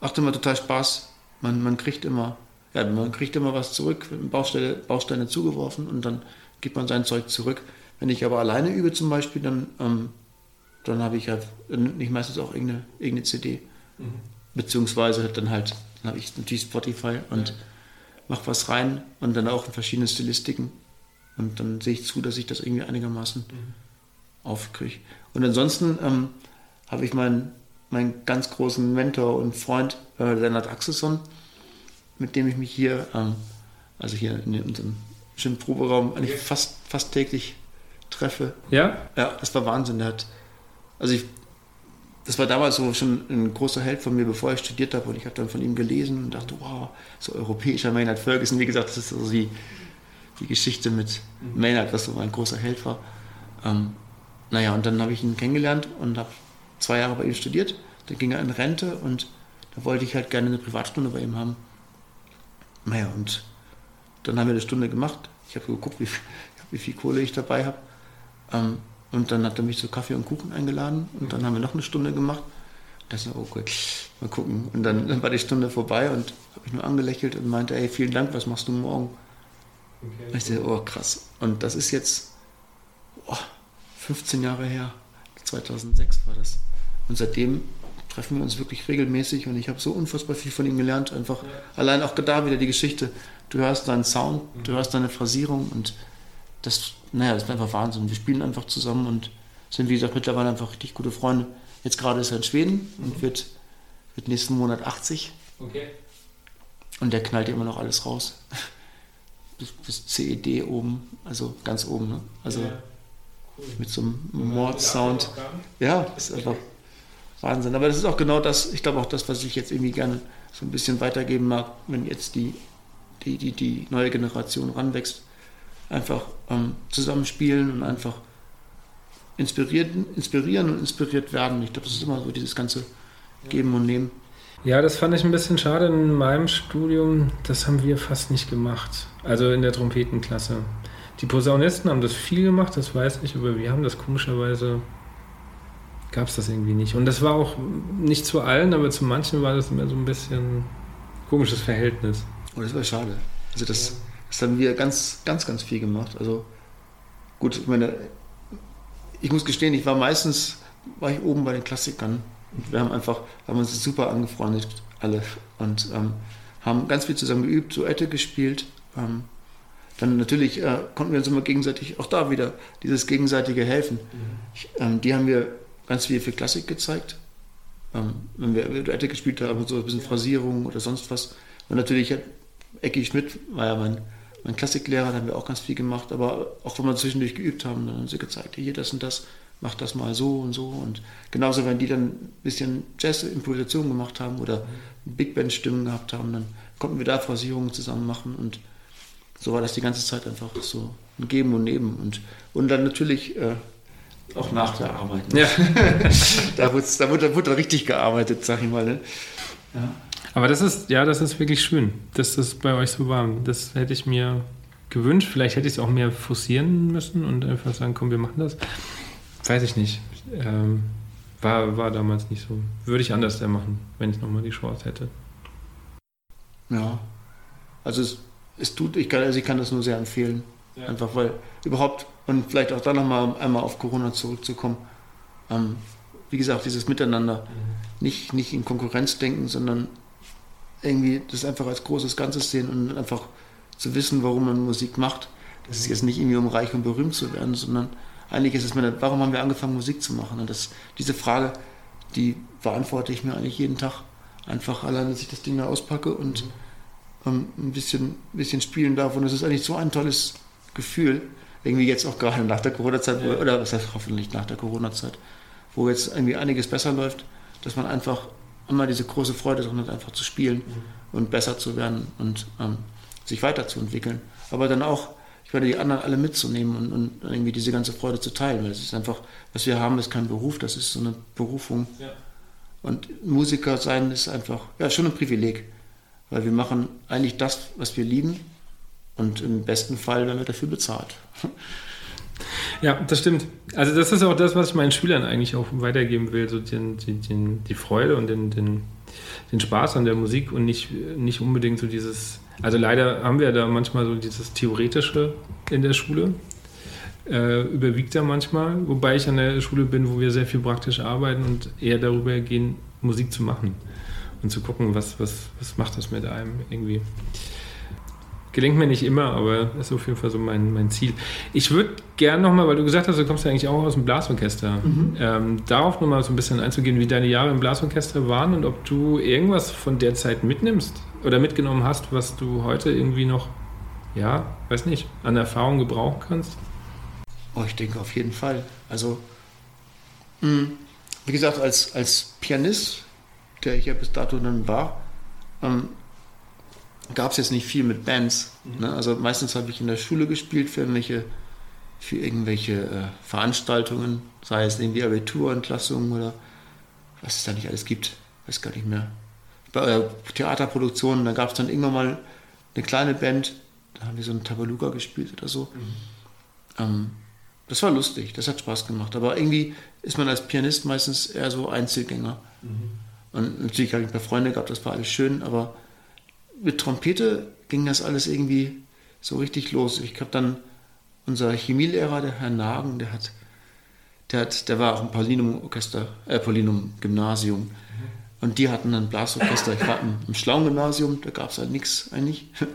macht immer total Spaß. Man, man kriegt immer, ja, man kriegt immer was zurück, Baustelle, Bausteine zugeworfen und dann gibt man sein Zeug zurück. Wenn ich aber alleine übe zum Beispiel, dann, ähm, dann habe ich halt nicht meistens auch irgendeine, irgendeine CD. Mhm. Beziehungsweise dann halt, dann habe ich natürlich Spotify und ja mache was rein und dann auch in verschiedene Stilistiken. Und dann sehe ich zu, dass ich das irgendwie einigermaßen mhm. aufkriege. Und ansonsten ähm, habe ich meinen, meinen ganz großen Mentor und Freund äh, Lennart Axelsson, mit dem ich mich hier, ähm, also hier in unserem schönen Proberaum, eigentlich fast, fast täglich treffe. Ja? Ja, das war Wahnsinn. Der hat, also ich, das war damals so schon ein großer Held von mir, bevor ich studiert habe. Und ich habe dann von ihm gelesen und dachte, wow, so europäischer Maynard Ferguson. Wie gesagt, das ist so die, die Geschichte mit Maynard, was so ein großer Held war. Ähm, naja, und dann habe ich ihn kennengelernt und habe zwei Jahre bei ihm studiert. Dann ging er in Rente und da wollte ich halt gerne eine Privatstunde bei ihm haben. Naja, und dann haben wir eine Stunde gemacht. Ich habe geguckt, wie, <laughs> wie, viel Kohle ich dabei habe. Ähm, und dann hat er mich zu Kaffee und Kuchen eingeladen und dann haben wir noch eine Stunde gemacht. Das ist okay, mal gucken. Und dann, dann war die Stunde vorbei und habe ich nur angelächelt und meinte, ey, vielen Dank, was machst du morgen? Okay. Ich dachte, oh krass. Und das ist jetzt oh, 15 Jahre her. 2006 war das. Und seitdem treffen wir uns wirklich regelmäßig und ich habe so unfassbar viel von ihm gelernt. Einfach ja. allein auch da wieder die Geschichte. Du hörst deinen Sound, mhm. du hörst deine Phrasierung und das, naja, das ist einfach Wahnsinn. Wir spielen einfach zusammen und sind, wie gesagt, mittlerweile einfach richtig gute Freunde. Jetzt gerade ist er in Schweden mhm. und wird, wird nächsten Monat 80. Okay. Und der knallt immer noch alles raus. <laughs> bis, bis CED oben, also ganz oben. Ne? Also ja. cool. mit so einem Mord-Sound. Ja, ist einfach Wahnsinn. Aber das ist auch genau das, ich glaube auch das, was ich jetzt irgendwie gerne so ein bisschen weitergeben mag, wenn jetzt die, die, die, die neue Generation ranwächst. Einfach ähm, zusammenspielen und einfach inspirieren, inspirieren und inspiriert werden. Ich glaube, das ist immer so dieses ganze Geben und Nehmen. Ja, das fand ich ein bisschen schade in meinem Studium. Das haben wir fast nicht gemacht. Also in der Trompetenklasse. Die Posaunisten haben das viel gemacht, das weiß ich, aber wir haben das komischerweise gab es das irgendwie nicht. Und das war auch nicht zu allen, aber zu manchen war das immer so ein bisschen komisches Verhältnis. Oh, das war schade. Also das, ja. Das haben wir ganz, ganz, ganz viel gemacht. Also gut, ich meine, ich muss gestehen, ich war meistens, war ich oben bei den Klassikern. Und wir haben einfach, haben uns super angefreundet, alle. Und ähm, haben ganz viel zusammen geübt, Duette gespielt. Ähm, dann natürlich äh, konnten wir uns immer gegenseitig, auch da wieder, dieses gegenseitige Helfen. Mhm. Ich, ähm, die haben wir ganz viel für Klassik gezeigt. Ähm, wenn wir Duette gespielt haben, so ein bisschen Phrasierung oder sonst was. Und natürlich hat Ecki Schmidt, war ja mein, mein Klassiklehrer, da haben wir auch ganz viel gemacht. Aber auch wenn wir zwischendurch geübt haben, dann haben sie gezeigt, hier das und das, mach das mal so und so. Und genauso, wenn die dann ein bisschen Jazz-Improvisation gemacht haben oder Big Band-Stimmen gehabt haben, dann konnten wir da Phrasierungen zusammen machen. Und so war das die ganze Zeit einfach so ein Geben und Nehmen. Und, und dann natürlich äh, auch nach der Arbeit. Ne? Ja. <laughs> da, wurde, da, wurde, da wurde richtig gearbeitet, sag ich mal. Ne? Ja. Aber das ist, ja, das ist wirklich schön, dass das bei euch so war. Das hätte ich mir gewünscht. Vielleicht hätte ich es auch mehr forcieren müssen und einfach sagen, komm, wir machen das. Weiß ich nicht. Ähm, war, war damals nicht so. Würde ich anders machen, wenn ich nochmal die Chance hätte. Ja. Also es, es tut, ich kann, also ich kann das nur sehr empfehlen. Ja. Einfach weil überhaupt, und vielleicht auch da nochmal einmal auf Corona zurückzukommen, ähm, wie gesagt, dieses Miteinander, mhm. nicht, nicht in Konkurrenz denken, sondern irgendwie das einfach als großes Ganzes sehen und einfach zu wissen, warum man Musik macht. Das ist jetzt nicht irgendwie, um reich und berühmt zu werden, sondern eigentlich ist es mir, warum haben wir angefangen, Musik zu machen? Und das, diese Frage, die beantworte ich mir eigentlich jeden Tag. Einfach allein, dass ich das Ding da auspacke und mhm. ähm, ein bisschen, bisschen spielen darf. Und es ist eigentlich so ein tolles Gefühl, irgendwie jetzt auch gerade nach der Corona-Zeit, ja. oder was heißt hoffentlich nach der Corona-Zeit, wo jetzt irgendwie einiges besser läuft, dass man einfach immer diese große Freude hat, einfach zu spielen mhm. und besser zu werden und ähm, sich weiterzuentwickeln. Aber dann auch, ich werde die anderen alle mitzunehmen und, und, irgendwie diese ganze Freude zu teilen, weil es ist einfach, was wir haben, ist kein Beruf, das ist so eine Berufung. Ja. Und Musiker sein ist einfach, ja, schon ein Privileg, weil wir machen eigentlich das, was wir lieben und im besten Fall werden wir dafür bezahlt. <laughs> Ja, das stimmt. Also das ist auch das, was ich meinen Schülern eigentlich auch weitergeben will, so den, den, die Freude und den, den, den Spaß an der Musik und nicht, nicht unbedingt so dieses, also leider haben wir da manchmal so dieses Theoretische in der Schule, äh, überwiegt da manchmal, wobei ich an der Schule bin, wo wir sehr viel praktisch arbeiten und eher darüber gehen, Musik zu machen und zu gucken, was, was, was macht das mit einem irgendwie. Gelingt mir nicht immer, aber ist auf jeden Fall so mein, mein Ziel. Ich würde gerne nochmal, weil du gesagt hast, du kommst ja eigentlich auch aus dem Blasorchester, mhm. ähm, darauf nochmal so ein bisschen einzugehen, wie deine Jahre im Blasorchester waren und ob du irgendwas von der Zeit mitnimmst oder mitgenommen hast, was du heute irgendwie noch, ja, weiß nicht, an Erfahrung gebrauchen kannst. Oh, ich denke auf jeden Fall. Also, mh, wie gesagt, als, als Pianist, der ich ja bis dato dann war, ähm, gab es jetzt nicht viel mit Bands. Ne? Also meistens habe ich in der Schule gespielt für irgendwelche, für irgendwelche äh, Veranstaltungen, sei es irgendwie Abiturentlassungen oder was es da nicht alles gibt, weiß gar nicht mehr. Bei äh, Theaterproduktionen, da gab es dann irgendwann mal eine kleine Band, da haben wir so einen Tabaluga gespielt oder so. Mhm. Ähm, das war lustig, das hat Spaß gemacht. Aber irgendwie ist man als Pianist meistens eher so Einzelgänger. Mhm. Und natürlich habe ich ein paar Freunde gehabt, das war alles schön, aber mit Trompete ging das alles irgendwie so richtig los. Ich habe dann unser Chemielehrer, der Herr Nagen, der hat, der hat, der war auch im Paulinum-Orchester, äh, Paulinum-Gymnasium. Mhm. Und die hatten ein Blasorchester. Ich war im, im schlauen Gymnasium, da gab es halt nichts eigentlich. <laughs>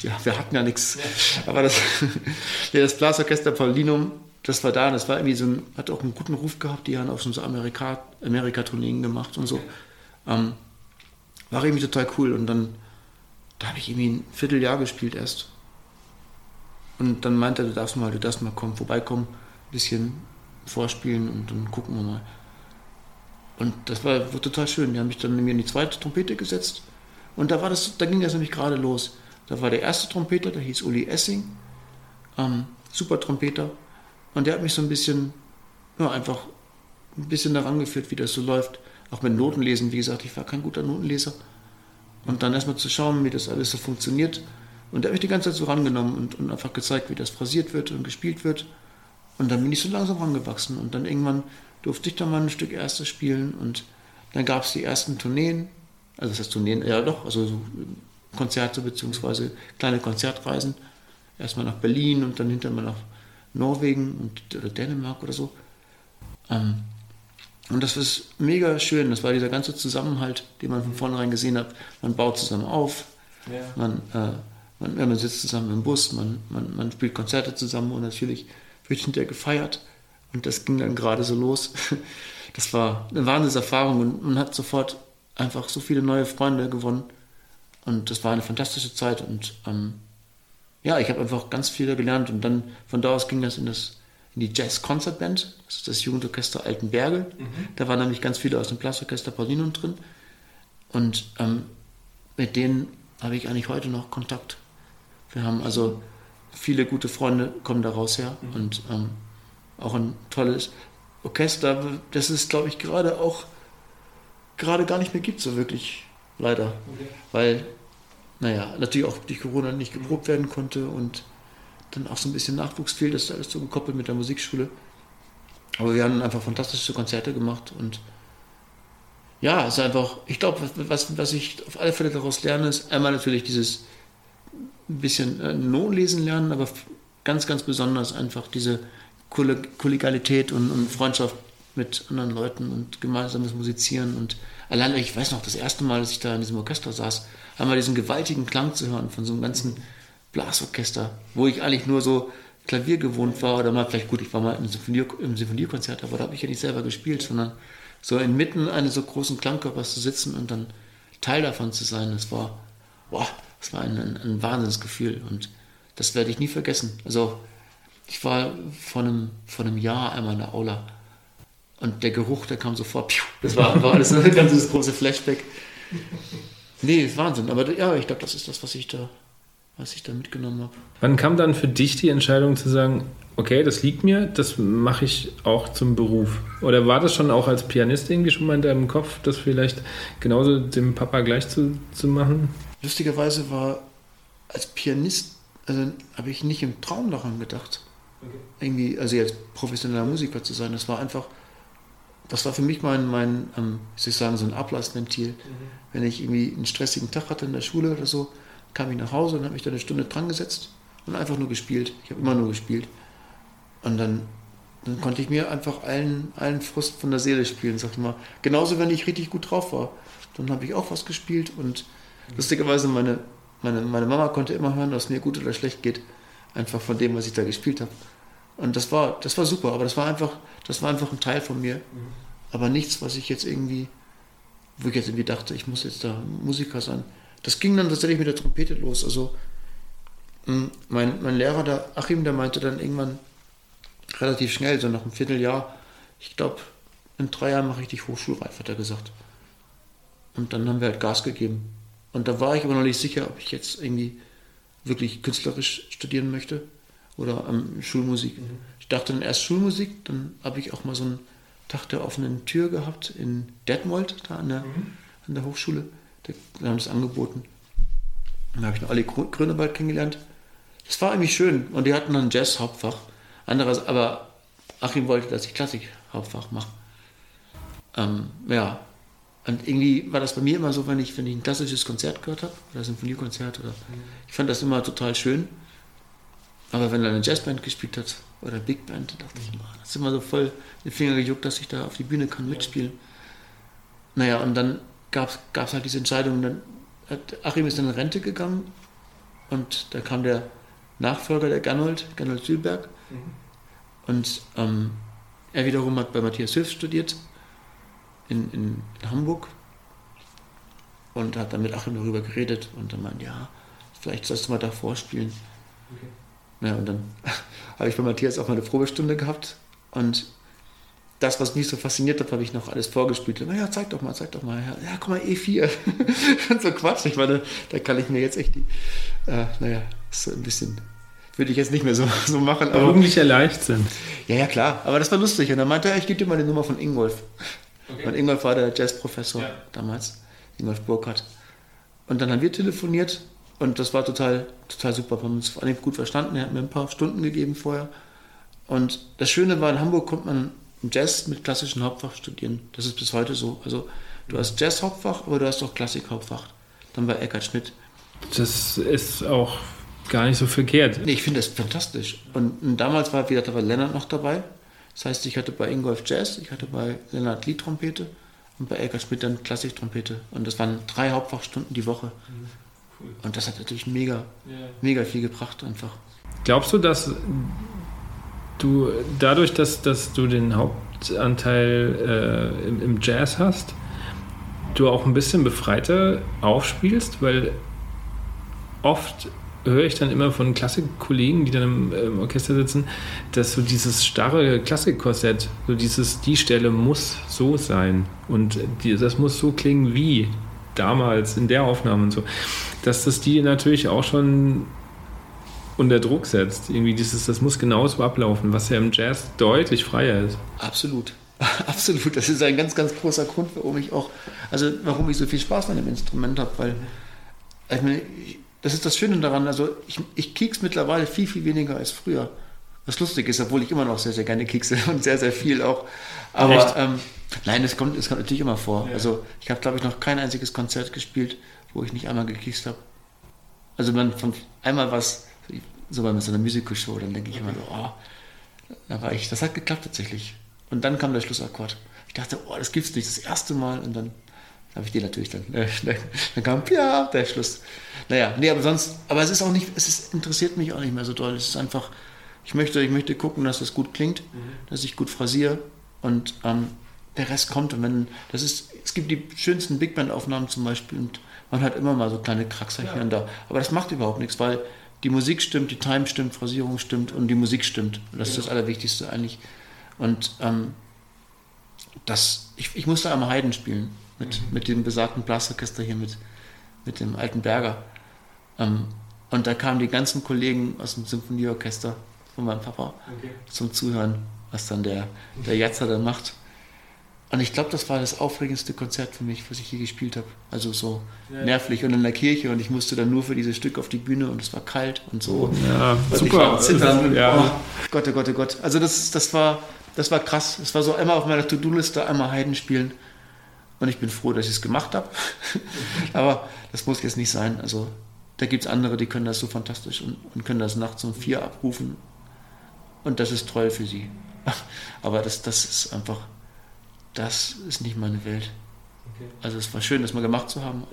Ja, wir hatten ja nichts. Aber das, <laughs> ja, das Blasorchester Paulinum, das war da, das war irgendwie so ein, hat auch einen guten Ruf gehabt, die haben schon so Amerika, Amerika-Tourneen gemacht und so. Ähm, war irgendwie total cool. Und dann da habe ich irgendwie ein Vierteljahr gespielt erst. Und dann meinte er, du darfst mal, du darfst mal kommen, vorbeikommen, ein bisschen vorspielen und dann gucken wir mal. Und das war, war total schön. Die haben mich dann mir in die zweite Trompete gesetzt. Und da war das, da ging das nämlich gerade los. Da war der erste Trompeter, der hieß Uli Essing, ähm, super Trompeter. Und der hat mich so ein bisschen, ja, einfach ein bisschen daran geführt, wie das so läuft. Auch mit Notenlesen, wie gesagt, ich war kein guter Notenleser. Und dann erstmal zu schauen, wie das alles so funktioniert. Und er hat mich die ganze Zeit so rangenommen und, und einfach gezeigt, wie das phrasiert wird und gespielt wird. Und dann bin ich so langsam rangewachsen. Und dann irgendwann durfte ich dann mal ein Stück Erstes spielen. Und dann gab es die ersten Tourneen. Also das heißt Tourneen, ja doch, also so Konzerte bzw. kleine Konzertreisen. Erstmal nach Berlin und dann hinterher mal nach Norwegen und, oder Dänemark oder so. Ähm, und das ist mega schön. Das war dieser ganze Zusammenhalt, den man von vornherein gesehen hat. Man baut zusammen auf, ja. man, äh, man, man, sitzt zusammen im Bus, man, man, man spielt Konzerte zusammen und natürlich wird hinterher gefeiert. Und das ging dann gerade so los. <laughs> Das war eine Wahnsinnserfahrung und man hat sofort einfach so viele neue Freunde gewonnen. Und das war eine fantastische Zeit. Und ähm, ja, ich habe einfach ganz viel gelernt. Und dann von da aus ging das in das in die Jazz Concert Band, das ist das Jugendorchester Altenbergel. Mhm. Da waren nämlich ganz viele aus dem Blasorchester Paulinum drin. Und ähm, mit denen habe ich eigentlich heute noch Kontakt. Wir haben also viele gute Freunde kommen daraus her mhm. und ähm, auch ein tolles Orchester, das es, glaube ich, gerade auch gerade gar nicht mehr gibt, so wirklich, leider. Okay. Weil, naja, natürlich auch durch Corona nicht geprobt werden konnte und dann auch so ein bisschen Nachwuchs fehlt, das ist alles so gekoppelt mit der Musikschule. Aber wir haben einfach fantastische Konzerte gemacht und ja, es ist einfach, ich glaube, was, was ich auf alle Fälle daraus lerne, ist einmal natürlich dieses ein bisschen äh, Notlesen lernen, aber ganz, ganz besonders einfach diese Kollegialität und, und Freundschaft mit anderen Leuten und gemeinsames Musizieren und allein, ich weiß noch, das erste Mal, dass ich da in diesem Orchester saß, einmal diesen gewaltigen Klang zu hören von so einem ganzen Blasorchester, wo ich eigentlich nur so Klavier gewohnt war oder mal vielleicht gut, ich war mal im, Sinfonier, im Sinfoniekonzert, aber da habe ich ja nicht selber gespielt, sondern so inmitten eines so großen Klangkörpers zu sitzen und dann Teil davon zu sein, das war, boah, das war ein, ein, ein Wahnsinnsgefühl und das werde ich nie vergessen. Also ich war vor einem, vor einem Jahr einmal in der Aula und der Geruch, der kam sofort, das war, war alles <laughs> ein ganz große Flashback. Nee, Wahnsinn, aber ja, ich glaube, das ist das, was ich da was ich da mitgenommen habe. Wann kam dann für dich die Entscheidung zu sagen, okay, das liegt mir, das mache ich auch zum Beruf? Oder war das schon auch als Pianist irgendwie schon mal in deinem Kopf, das vielleicht genauso dem Papa gleich zu, zu machen? Lustigerweise war als Pianist, also habe ich nicht im Traum daran gedacht, okay. irgendwie, also jetzt professioneller Musiker zu sein. Das war einfach, das war für mich mein, mein ähm, wie soll ich sagen, so ein Ablassventil. Mhm. Wenn ich irgendwie einen stressigen Tag hatte in der Schule oder so, kam ich nach Hause und habe mich da eine Stunde dran gesetzt und einfach nur gespielt. Ich habe immer nur gespielt. Und dann, dann konnte ich mir einfach allen, allen Frust von der Seele spielen, sag ich mal. Genauso, wenn ich richtig gut drauf war. Dann habe ich auch was gespielt und lustigerweise meine, meine, meine Mama konnte immer hören, dass mir gut oder schlecht geht. Einfach von dem, was ich da gespielt habe. Und das war, das war super, aber das war einfach, das war einfach ein Teil von mir. Mhm. Aber nichts, was ich jetzt irgendwie, wo ich jetzt irgendwie dachte, ich muss jetzt da Musiker sein das ging dann tatsächlich mit der Trompete los. Also hm, mein, mein Lehrer, der Achim, der meinte dann irgendwann, relativ schnell, so nach einem Vierteljahr. Ich glaube, in drei Jahren mache ich dich hochschulreif, hat er gesagt. Und dann haben wir halt Gas gegeben. Und da war ich aber noch nicht sicher, ob ich jetzt irgendwie wirklich künstlerisch studieren möchte oder ähm, Schulmusik. Mhm. Ich dachte dann erst Schulmusik, dann habe ich auch mal so einen Tag der offenen Tür gehabt in Detmold, da an der, mhm. an der Hochschule. Da haben das angeboten. Dann habe ich noch Ali Grünewald kennengelernt. Das war eigentlich schön. Und die hatten dann Jazz-Hauptfach. Anderes, aber Achim wollte, dass ich Klassik-Hauptfach mache. Ähm, ja. Und irgendwie war das bei mir immer so, wenn ich, wenn ich ein klassisches Konzert gehört habe, oder Symphoniekonzert, oder ich fand das immer total schön. Aber wenn dann eine Jazzband gespielt hat oder eine Big Band, dachte ich, man, das ist immer so voll den Finger gejuckt, dass ich da auf die Bühne kann mitspielen. Naja, und dann gab es halt diese Entscheidung, dann Achim ist in Rente gegangen und da kam der Nachfolger der Gernhold, Gernhold Sühlberg. Mhm. Und ähm, er wiederum hat bei Matthias Hilf studiert in, in, in, Hamburg und hat dann mit Achim darüber geredet und dann meinte, ja, vielleicht sollst du mal da vorspielen. Okay. Ja, und dann <laughs> habe ich bei Matthias auch mal eine Probestunde gehabt und das, was mich so fasziniert hat, habe ich noch alles vorgespielt. Naja, zeig doch mal, zeig doch mal. Ja, ja guck mal, E4. <laughs> so Quatsch. Ich meine, da kann ich mir jetzt echt die, äh, naja, so ein bisschen, würde ich jetzt nicht mehr so, <laughs> so machen. Aber Jugendlicher Leichtsinn. Ja, ja, klar. Aber das war lustig. Und dann meinte er, ich gebe dir mal die Nummer von Ingolf. Okay. Und Ingolf war der Jazzprofessor ja. damals, Ingolf Burkhardt. Und dann haben wir telefoniert und das war total, total super. Wir haben uns vor allem gut verstanden. Er hat mir ein paar Stunden gegeben vorher. Und das Schöne war, in Hamburg kommt man Jazz mit klassischem Hauptfach studieren. Das ist bis heute so. Also du hast Jazz-Hauptfach, aber du hast auch Klassik-Hauptfach. Dann bei Eckhard Schmidt. Das ist auch gar nicht so verkehrt. Nee, ich finde das fantastisch. Und, und damals war wieder da war Lennart noch dabei. Das heißt, ich hatte bei Ingolf Jazz, ich hatte bei Lennart Liedtrompete und bei Eckhard Schmidt dann Klassiktrompete. Und das waren drei Hauptfachstunden die Woche. Mhm. Cool. Und das hat natürlich mega, yeah. mega viel gebracht einfach. Glaubst du, dass du dadurch, dass, dass du den Hauptanteil äh, im, im, Jazz hast, du auch ein bisschen befreiter aufspielst, weil oft höre ich dann immer von Klassikkollegen, die dann im, im, Orchester sitzen, dass so dieses starre Klassikkorsett, so dieses, die Stelle muss so sein und die, das muss so klingen wie damals in der Aufnahme und so, dass das die natürlich auch schon unter Druck setzt. Irgendwie dieses, das muss genauso ablaufen, was ja im Jazz deutlich freier ist. Absolut. <laughs> Absolut. Das ist ein ganz, ganz großer Grund, warum ich auch, also warum ich so viel Spaß an dem Instrument habe, weil ich meine, das ist das Schöne daran, also ich, ich kieks mittlerweile viel, viel weniger als früher. Was lustig ist, obwohl ich immer noch sehr, sehr gerne kiekse <laughs> und sehr, sehr viel auch. Aber ähm, nein, es kommt, es kommt natürlich immer vor. Ja. Also ich habe, glaube ich, noch kein einziges Konzert gespielt, wo ich nicht einmal gekiekst habe. Also man von einmal was so bei so einer Musical-Show, dann denke ich immer so, oh, da war ich, das hat geklappt tatsächlich. Und dann kam der Schlussakkord. Ich dachte, oh, das gibt's nicht, das erste Mal. Und dann habe ich den natürlich dann, äh, dann kam, ja, der Schluss. Naja, nee, aber sonst, aber es ist auch nicht, es ist, interessiert mich auch nicht mehr so doll. Es ist einfach, ich möchte, ich möchte gucken, dass das gut klingt, mhm. dass ich gut phrasiere und ähm, der Rest kommt. Und wenn, das ist, es gibt die schönsten Big Band-Aufnahmen zum Beispiel und man hat immer mal so kleine Kraxerchen ja. da. Aber das macht überhaupt nichts, weil die Musik stimmt, die Time stimmt, Phrasierung stimmt und die Musik stimmt. Das ist das Allerwichtigste eigentlich. Und ähm, das, ich, ich musste einmal Haydn spielen mit, mhm. mit dem besagten Blasorchester hier, mit, mit dem alten Berger. Ähm, und da kamen die ganzen Kollegen aus dem Symphonieorchester von meinem Papa okay. zum Zuhören, was dann der, der Jatzer dann macht. Und ich glaube, das war das aufregendste Konzert für mich, was ich je gespielt habe. Also so ja. nervlich und in der Kirche und ich musste dann nur für dieses Stück auf die Bühne und es war kalt und so. Ja, und super. Zittern ja. oh, Gott, oh Gott, oh Gott. Also das, das, war, das war krass. Es war so einmal auf meiner To-Do-Liste, einmal Heiden spielen. Und ich bin froh, dass ich es gemacht habe. <laughs> Aber das muss jetzt nicht sein. Also da gibt es andere, die können das so fantastisch und, und können das nachts um vier abrufen. Und das ist toll für sie. <laughs> Aber das, das ist einfach das ist nicht meine Welt. Okay. Also es war schön, das mal gemacht zu haben.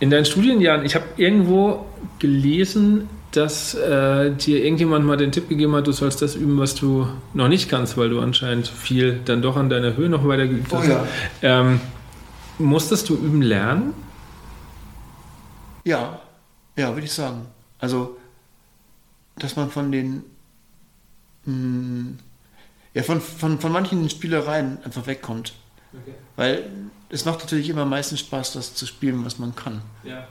In deinen Studienjahren, ich habe irgendwo gelesen, dass äh, dir irgendjemand mal den Tipp gegeben hat, du sollst das üben, was du noch nicht kannst, weil du anscheinend viel dann doch an deiner Höhe noch weiter geübt hast. Oh ja. ähm, musstest du üben lernen? Ja, ja, würde ich sagen. Also, dass man von den mh, hm, ja, von, von, von manchen Spielereien einfach wegkommt. Okay. Weil es macht natürlich immer meistens Spaß, das zu spielen, was man kann. Ja.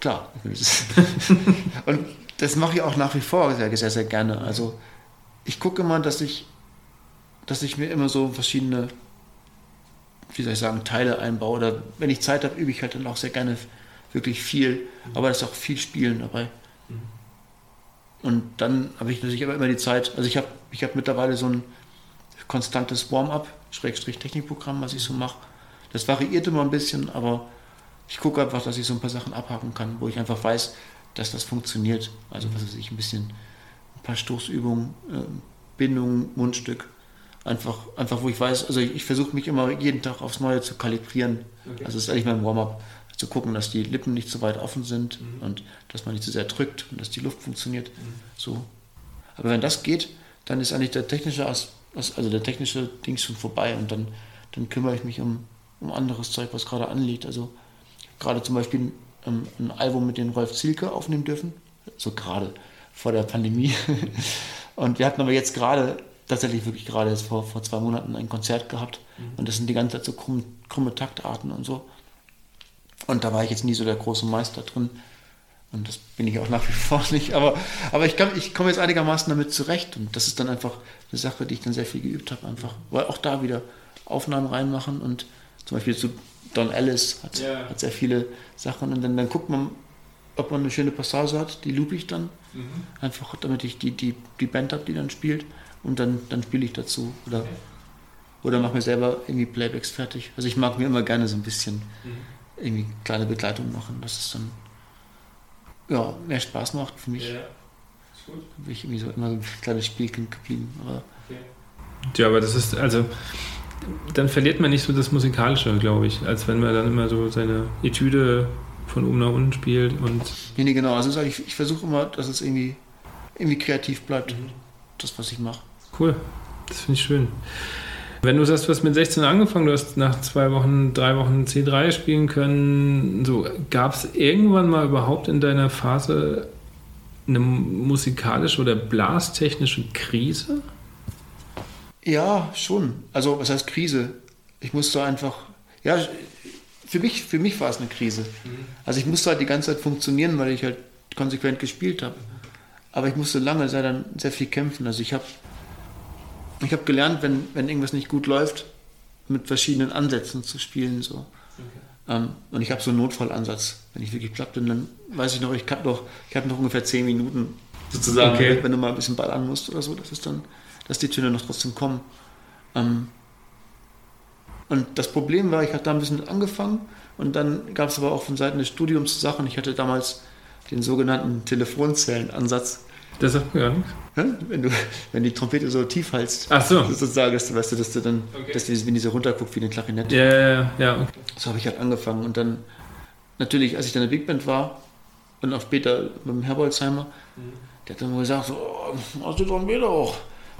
Klar. <laughs> und das mache ich auch nach wie vor sehr, sehr, sehr gerne. Also ich gucke immer, dass ich, dass ich mir immer so verschiedene, wie soll ich sagen, Teile einbaue. Oder wenn ich Zeit habe, übe ich halt dann auch sehr gerne wirklich viel. Aber es ist auch viel Spielen dabei. Und dann habe ich natürlich aber immer die Zeit, also ich habe ich hab mittlerweile so ein konstantes Warm-up, Schrägstrich Technikprogramm, was ich so mache. Das variiert immer ein bisschen, aber ich gucke einfach, dass ich so ein paar Sachen abhaken kann, wo ich einfach weiß, dass das funktioniert. Also was weiß ich, ein bisschen, ein paar Stoßübungen, äh, Bindung, Mundstück. Einfach, einfach, wo ich weiß, also ich, ich versuche mich immer jeden Tag aufs Neue zu kalibrieren. Okay. Also das ist eigentlich mein Warm-up, zu gucken, dass die Lippen nicht zu weit offen sind mhm. und dass man nicht zu sehr drückt und dass die Luft funktioniert. Mhm. So. Aber wenn das geht, dann ist eigentlich der technische, also der technische Ding schon vorbei und dann, dann kümmere ich mich um, um anderes Zeug, was gerade anliegt. Also gerade zum Beispiel ein, ein Album mit dem Rolf Zielke aufnehmen dürfen, so gerade vor der Pandemie. <laughs> und wir hatten aber jetzt gerade, tatsächlich wirklich gerade jetzt vor, vor zwei Monaten ein Konzert gehabt mhm. und das sind die ganze Zeit so krumme, krumme Taktarten und so. Und da war ich jetzt nie so der große Meister drin. Und das bin ich auch nach wie vor <laughs> nicht. Aber, aber ich, ich komme jetzt einigermaßen damit zurecht. Und das ist dann einfach eine Sache, die ich dann sehr viel geübt habe. Einfach. Weil auch da wieder Aufnahmen reinmachen und zum Beispiel zu Don Ellis hat, yeah. hat sehr viele Sachen und dann, dann guckt man, ob man eine schöne Passage hat, die loop ich dann. Mhm. Einfach damit ich die, die, die Band habe, die dann spielt und dann, dann spiele ich dazu. Oder, okay. oder mache mir selber irgendwie Playbacks fertig. Also ich mag mir immer gerne so ein bisschen mhm. Irgendwie kleine Begleitung machen, dass es dann ja, mehr Spaß macht für mich. Ja. Ist gut. Bin ich irgendwie so immer so ein kleines Spielkind geblieben. Aber okay. Ja, aber das ist, also dann verliert man nicht so das Musikalische, glaube ich, als wenn man dann immer so seine Etüde von oben nach unten spielt und. Nee, nee, genau. Also ich, ich versuche immer, dass es irgendwie, irgendwie kreativ bleibt. Mhm. Das, was ich mache. Cool. Das finde ich schön. Wenn du sagst, du hast mit 16 angefangen, du hast nach zwei Wochen, drei Wochen C3 spielen können, so gab es irgendwann mal überhaupt in deiner Phase eine musikalische oder blastechnische Krise? Ja, schon. Also, was heißt Krise? Ich musste einfach, ja, für mich, für mich war es eine Krise. Mhm. Also, ich musste halt die ganze Zeit funktionieren, weil ich halt konsequent gespielt habe. Aber ich musste lange sehr, dann sehr viel kämpfen. Also, ich habe ich hab gelernt, wenn, wenn irgendwas nicht gut läuft, mit verschiedenen Ansätzen zu spielen. So. Okay. Ähm, und ich habe so einen Notfallansatz. Wenn ich wirklich platt bin, dann weiß ich noch, ich habe noch, hab noch ungefähr zehn Minuten sozusagen, okay. wenn du mal ein bisschen ballern musst oder so. Das ist dann dass die Töne noch trotzdem kommen. Ähm, und das Problem war, ich hatte da ein bisschen angefangen und dann gab es aber auch von Seiten des Studiums Sachen. Ich hatte damals den sogenannten Telefonzellenansatz. Das sagt mir gar nichts. Wenn du, wenn die Trompete so tief hältst, Ach so. sozusagen, dass du, weißt du, dass du dann, okay. dass die, wenn die so runterguckt wie eine Klarinette. Ja, ja, ja. ja okay. So habe ich halt angefangen. Und dann, natürlich, als ich dann in der Big Band war und auch später mit dem Herbolzheimer, mhm. der hat dann mal gesagt, so, oh, hast du Trompete auch?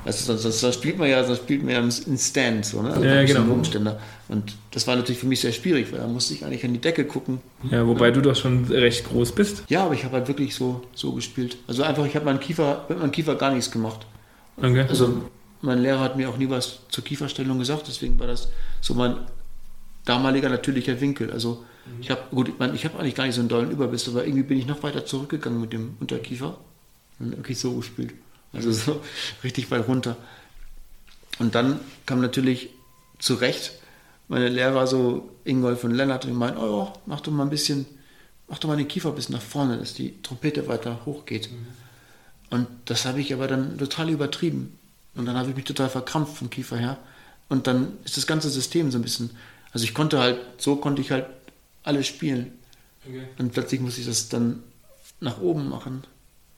Also sonst, sonst spielt man ja, sonst spielt man ja in Stand, so, ne? Also ja, genau. Umstände. Und das war natürlich für mich sehr schwierig, weil da musste ich eigentlich an die Decke gucken. Ja, wobei ja. du doch schon recht groß bist. Ja, aber ich habe halt wirklich so, so gespielt. Also einfach, ich habe meinen Kiefer, mit meinem Kiefer gar nichts gemacht. Okay. Also mein Lehrer hat mir auch nie was zur Kieferstellung gesagt, deswegen war das so mein damaliger natürlicher Winkel. Also mhm. ich habe, gut, ich, mein, ich habe eigentlich gar nicht so einen dollen Überbiss, aber irgendwie bin ich noch weiter zurückgegangen mit dem Unterkiefer und wirklich so gespielt. Also so richtig weit runter. Und dann kam natürlich zu Recht meine Lehrer, so Ingolf und Lennart, die meinen, oh, mach doch mal ein bisschen, mach doch mal den Kiefer bis nach vorne, dass die Trompete weiter hochgeht. Mhm. Und das habe ich aber dann total übertrieben. Und dann habe ich mich total verkrampft vom Kiefer her. Und dann ist das ganze System so ein bisschen, also ich konnte halt, so konnte ich halt alles spielen. Okay. Und plötzlich muss ich das dann nach oben machen.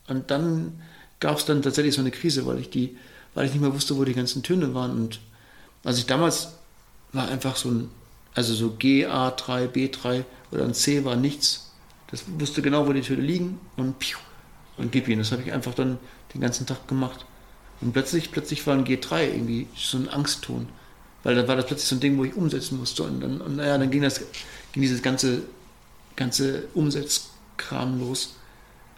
Und dann gab es dann tatsächlich so eine Krise, weil ich die, weil ich nicht mehr wusste, wo die ganzen Töne waren. Und also ich damals war einfach so ein, also so G, A3, B3 oder ein C war nichts. Das wusste genau, wo die Töne liegen und piu, und gib ihn. Das habe ich einfach dann den ganzen Tag gemacht. Und plötzlich, plötzlich war ein G3 irgendwie so ein Angstton. Weil dann war das plötzlich so ein Ding, wo ich umsetzen musste. Und dann, und naja, dann ging das, ging dieses ganze, ganze Umsetzkram los.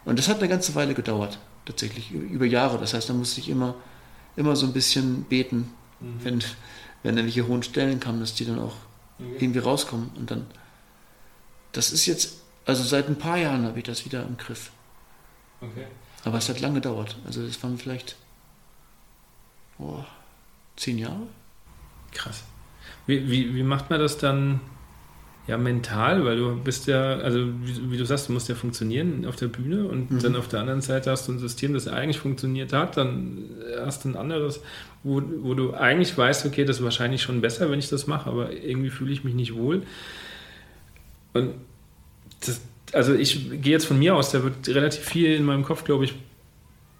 Und das hat eine ganze Weile gedauert tatsächlich über Jahre. Das heißt, da musste ich immer immer so ein bisschen beten, mhm. wenn, wenn irgendwelche hohen Stellen kamen, dass die dann auch okay. irgendwie rauskommen. Und dann, das ist jetzt, also seit ein paar Jahren habe ich das wieder im Griff. Okay. Aber es hat lange gedauert. Also das waren vielleicht oh, zehn Jahre. Krass. Wie, wie, wie macht man das dann ja mental? Weil du bist ja, also wie, wie du sagst, du musst ja funktionieren auf der Bühne und mhm. dann auf der anderen Seite hast du ein System, das eigentlich funktioniert hat, dann hast du ein anderes, wo, wo du eigentlich weißt, okay, das ist wahrscheinlich schon besser, wenn ich das mache, aber irgendwie fühle ich mich nicht wohl. Und das, also ich gehe jetzt von mir aus, da wird relativ viel in meinem Kopf, glaube ich,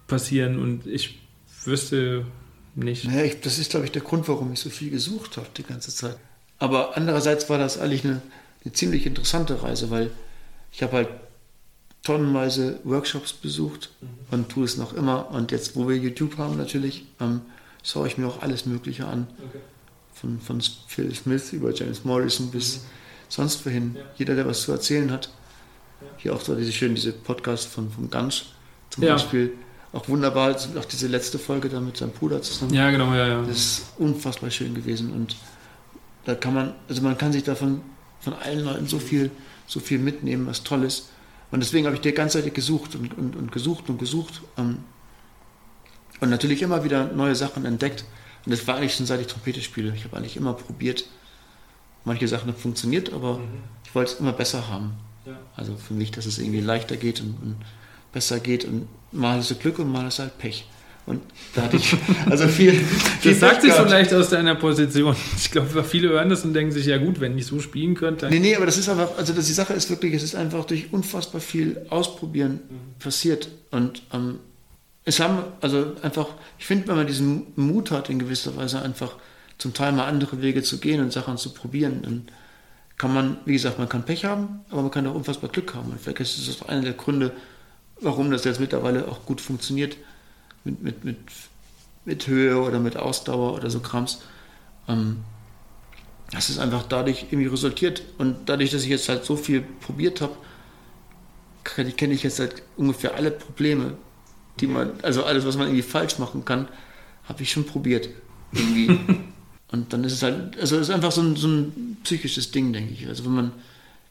passieren und ich wüsste nicht. Naja, ich, das ist, glaube ich, der Grund, warum ich so viel gesucht habe die ganze Zeit. Aber andererseits war das eigentlich eine, eine ziemlich interessante Reise, weil ich habe halt tonnenweise Workshops besucht mhm. und tue es noch immer. Und jetzt, wo wir YouTube haben natürlich, ähm, schaue ich mir auch alles Mögliche an. Okay. Von, von Phil Smith über James Morrison bis mhm. sonst wohin. Ja. Jeder, der was zu erzählen hat. Ja. Hier auch so diese schön, diese Podcast von, von Ganz zum ja. Beispiel auch wunderbar, auch diese letzte Folge da mit seinem Bruder zusammen. Ja, genau, ja, ja. Das ist unfassbar schön gewesen und da kann man, also man kann sich davon von allen Leuten so viel, so viel mitnehmen, was toll ist. Und deswegen habe ich die ganze Zeit gesucht und, und, und gesucht und gesucht ähm, und natürlich immer wieder neue Sachen entdeckt. Und das war eigentlich schon seit ich Trompete spiele. Ich habe eigentlich immer probiert. Manche Sachen haben funktioniert, aber mhm. ich wollte es immer besser haben. Ja. Also für mich, dass es irgendwie leichter geht und, und besser geht. Und mal ist es Glück und mal ist halt Pech. Und da hatte ich also viel. <laughs> viel das sagt sich so leicht aus deiner Position. Ich glaube, viele hören das und denken sich, ja gut, wenn ich so spielen könnte. Nee, nee, aber das ist einfach, also das, die Sache ist wirklich, es ist einfach durch unfassbar viel Ausprobieren passiert. Und ähm, es haben, also einfach, ich finde, wenn man diesen Mut hat, in gewisser Weise einfach zum Teil mal andere Wege zu gehen und Sachen zu probieren, dann kann man, wie gesagt, man kann Pech haben, aber man kann auch unfassbar Glück haben. Und vielleicht ist das auch einer der Gründe, warum das jetzt mittlerweile auch gut funktioniert mit, mit, mit, mit Höhe oder mit Ausdauer oder so Krams. Ähm, das ist einfach dadurch irgendwie resultiert. Und dadurch, dass ich jetzt halt so viel probiert habe, kenne ich jetzt halt ungefähr alle Probleme, die man, also alles, was man irgendwie falsch machen kann, habe ich schon probiert. Irgendwie. <laughs> Und dann ist es halt, also es ist einfach so ein, so ein psychisches Ding, denke ich. Also wenn man,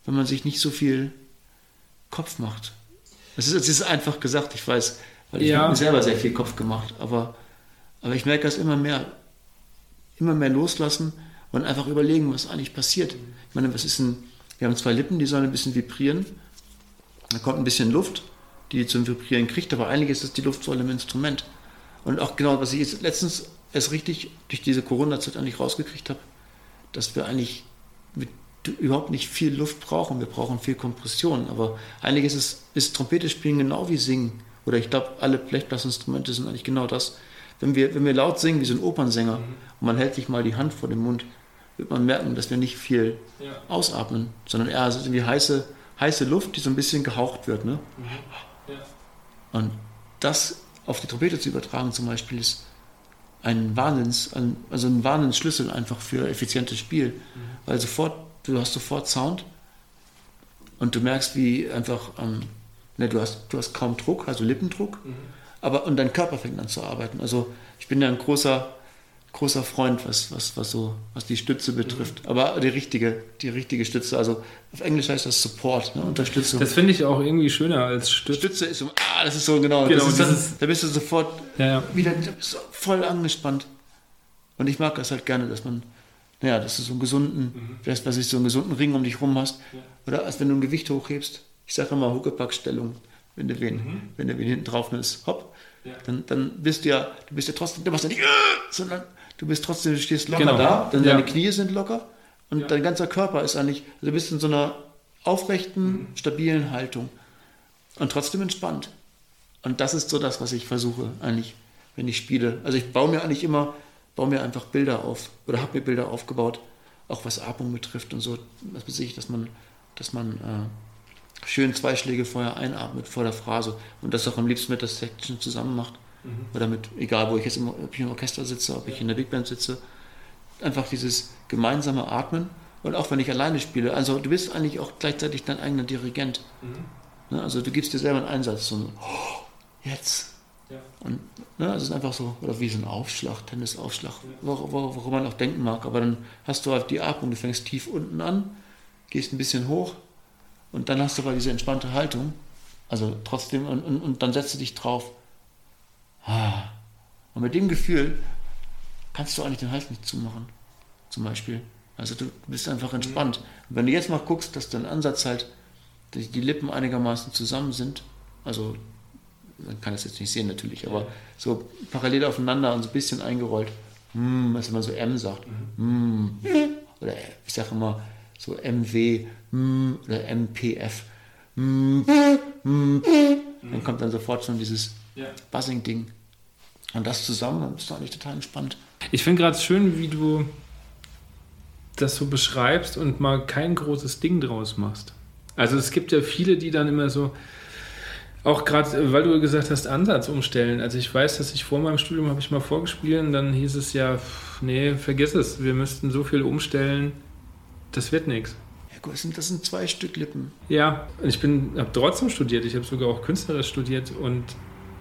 wenn man sich nicht so viel Kopf macht. Es ist, es ist einfach gesagt, ich weiß, weil ich ja. habe mir selber sehr viel Kopf gemacht. Aber, aber ich merke das immer mehr, immer mehr loslassen und einfach überlegen, was eigentlich passiert. Ich meine, was ist ein, wir haben zwei Lippen, die sollen ein bisschen vibrieren. Da kommt ein bisschen Luft, die zum Vibrieren kriegt, aber eigentlich ist es die Luftsäule im Instrument. Und auch genau, was ich jetzt letztens erst richtig durch diese Corona-Zeit eigentlich rausgekriegt habe, dass wir eigentlich mit überhaupt nicht viel Luft brauchen. Wir brauchen viel Kompression. Aber eigentlich ist es ist Trompete spielen genau wie Singen. Oder ich glaube, alle Blechblasinstrumente sind eigentlich genau das. Wenn wir, wenn wir laut singen wie so ein Opernsänger mhm. und man hält sich mal die Hand vor den Mund, wird man merken, dass wir nicht viel ja. ausatmen, sondern eher so wie heiße, heiße Luft, die so ein bisschen gehaucht wird. Ne? Mhm. Ja. Und das auf die Trompete zu übertragen zum Beispiel ist ein Wahnsinns, also ein Wahnsinnsschlüssel einfach für effizientes Spiel, mhm. weil sofort, du hast sofort Sound und du merkst, wie einfach ähm, Ne, du, hast, du hast kaum Druck, also Lippendruck, mhm. aber und dein Körper fängt an zu arbeiten. Also ich bin ja ein großer, großer Freund, was, was, was, so, was die Stütze betrifft. Mhm. Aber die richtige, die richtige Stütze, also auf Englisch heißt das Support, ne, Unterstützung. Das finde ich auch irgendwie schöner als Stütze. Stütze ist so, ah, das ist so genau. genau das ist dann, da bist du sofort ja, ja. wieder voll angespannt. Und ich mag das halt gerne, dass man, naja, dass du so einen gesunden, mhm. dass, dass du so einen gesunden Ring um dich rum hast. Ja. Oder als wenn du ein Gewicht hochhebst ich sage immer Huckepackstellung, wenn du wen, mhm. wenn du wen hinten drauf nimmst, hopp, ja. dann, dann bist du ja, du bist ja trotzdem, du machst ja nicht, sondern du bist trotzdem, du stehst locker genau. da, dann ja. deine Knie sind locker und ja. dein ganzer Körper ist eigentlich, also du bist in so einer aufrechten, mhm. stabilen Haltung und trotzdem entspannt. Und das ist so das, was ich versuche eigentlich, wenn ich spiele. Also ich baue mir eigentlich immer, baue mir einfach Bilder auf oder habe mir Bilder aufgebaut, auch was Atmung betrifft und so, was weiß ich, dass man, dass man äh, schön zwei Schläge vorher einatmet vor der Phrase und das auch am liebsten mit der Section zusammen macht. Mhm. Oder mit, egal wo ich jetzt im, ob ich im Orchester sitze, ob ich in der Big Band sitze, einfach dieses gemeinsame Atmen und auch wenn ich alleine spiele, also du bist eigentlich auch gleichzeitig dein eigener Dirigent. Mhm. Ne, also du gibst dir selber einen Einsatz, so oh, jetzt. Ja. Und ne, es ist einfach so, oder wie so ein Aufschlag, Tennisaufschlag, ja. worauf, worauf man auch denken mag. Aber dann hast du halt die Atmung, du fängst tief unten an, gehst ein bisschen hoch und dann hast du aber diese entspannte Haltung. Also trotzdem, und, und, und dann setzt du dich drauf. Ah. Und mit dem Gefühl kannst du eigentlich den Hals nicht zumachen, zum Beispiel. Also du bist einfach entspannt. Und wenn du jetzt mal guckst, dass dein Ansatz halt, die Lippen einigermaßen zusammen sind, also man kann das jetzt nicht sehen natürlich, aber so parallel aufeinander und so ein bisschen eingerollt, mm, was man so M sagt, mm, oder ich sage immer so MW MPF, mm, mm, dann kommt dann sofort schon dieses Buzzing-Ding. Und das zusammen, dann bist du eigentlich total entspannt. Ich finde gerade schön, wie du das so beschreibst und mal kein großes Ding draus machst. Also es gibt ja viele, die dann immer so, auch gerade, weil du gesagt hast, Ansatz umstellen. Also ich weiß, dass ich vor meinem Studium habe ich mal vorgespielt und dann hieß es ja, nee, vergiss es, wir müssten so viel umstellen, das wird nichts. Das sind, das sind zwei Stück Lippen. Ja, ich habe trotzdem studiert, ich habe sogar auch künstlerisch studiert und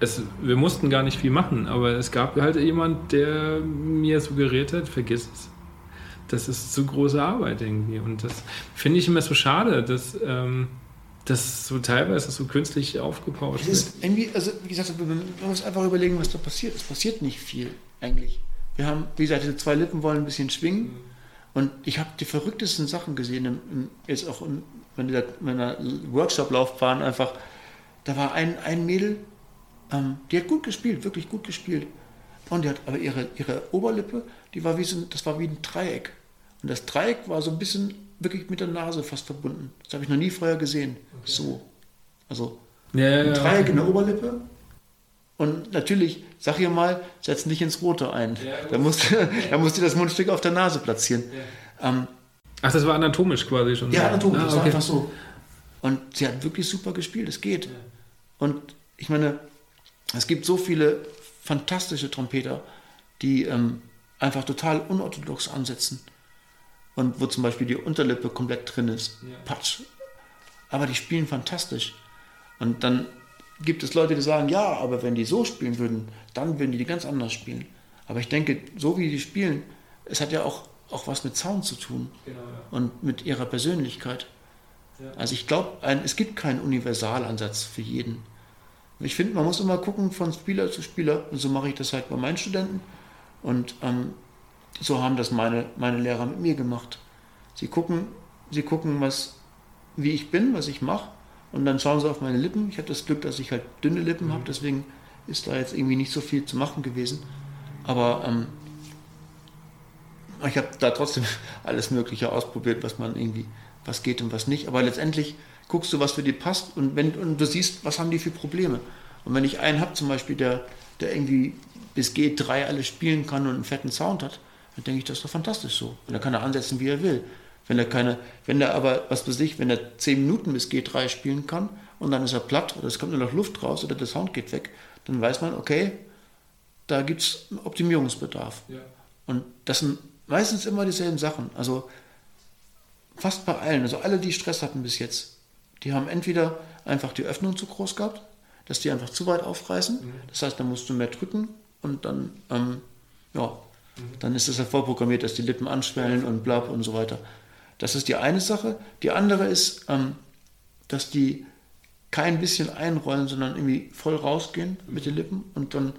es, wir mussten gar nicht viel machen, aber es gab halt jemand, der mir suggeriert hat, vergiss es. Das ist zu große Arbeit irgendwie. Und das finde ich immer so schade, dass ähm, das so teilweise so künstlich aufgebaut wird. Irgendwie, also wie gesagt, man muss einfach überlegen, was da passiert. Es passiert nicht viel eigentlich. Wir haben, wie gesagt, diese zwei Lippen wollen ein bisschen schwingen. Und ich habe die verrücktesten Sachen gesehen, im, im, jetzt auch in meiner, meiner Workshop-Laufbahn einfach. Da war ein, ein Mädel, ähm, die hat gut gespielt, wirklich gut gespielt. Und die hat aber ihre, ihre Oberlippe, die war wie so, das war wie ein Dreieck. Und das Dreieck war so ein bisschen wirklich mit der Nase fast verbunden. Das habe ich noch nie vorher gesehen. Okay. So. Also ja, ja, ein Dreieck ja. in der Oberlippe. Und natürlich, sag ihr mal, setz nicht ins Rote ein. da musst, <laughs> da musst du das Mundstück auf der Nase platzieren. Ähm, Ach, das war anatomisch quasi schon. Ja, anatomisch, ah, das war einfach so. Und sie hat wirklich super gespielt, es geht. Und ich meine, es gibt so viele fantastische Trompeter, die ähm, einfach total unorthodox ansetzen. Und wo zum Beispiel die Unterlippe komplett drin ist. Ja. Patsch. Aber die spielen fantastisch. Und dann gibt es Leute, die sagen, ja, aber wenn die so spielen würden, dann würden die die ganz anders spielen. Aber ich denke, so wie die spielen, es hat ja auch, auch was mit Sound zu tun genau, ja. und mit ihrer Persönlichkeit. Ja. Also ich glaube, es gibt keinen Universalansatz für jeden. Ich finde, man muss immer gucken von Spieler zu Spieler. Und so mache ich das halt bei meinen Studenten. Und ähm, so haben das meine, meine Lehrer mit mir gemacht. Sie gucken, sie gucken, was, wie ich bin, was ich mache. Und dann schauen sie auf meine Lippen. Ich habe das Glück, dass ich halt dünne Lippen mhm. habe, deswegen ist da jetzt irgendwie nicht so viel zu machen gewesen. Aber ähm, ich habe da trotzdem <laughs> alles Mögliche ausprobiert, was man irgendwie, was geht und was nicht. Aber letztendlich guckst du, was für die passt und, wenn, und du siehst, was haben die für Probleme. Und wenn ich einen habe, zum Beispiel, der, der irgendwie bis G3 alles spielen kann und einen fetten Sound hat, dann denke ich, das ist doch fantastisch so. Und dann kann er ansetzen, wie er will. Wenn er keine, wenn er aber, was für sich, wenn er 10 Minuten bis G3 spielen kann und dann ist er platt oder es kommt nur noch Luft raus oder der Sound geht weg, dann weiß man, okay, da gibt es Optimierungsbedarf. Ja. Und das sind meistens immer dieselben Sachen. Also fast bei allen, also alle, die Stress hatten bis jetzt, die haben entweder einfach die Öffnung zu groß gehabt, dass die einfach zu weit aufreißen. Mhm. Das heißt, dann musst du mehr drücken und dann, ähm, ja, mhm. dann ist es ja vorprogrammiert, dass die Lippen anschwellen und blab und so weiter. Das ist die eine Sache. Die andere ist, ähm, dass die kein bisschen einrollen, sondern irgendwie voll rausgehen mit den Lippen und dann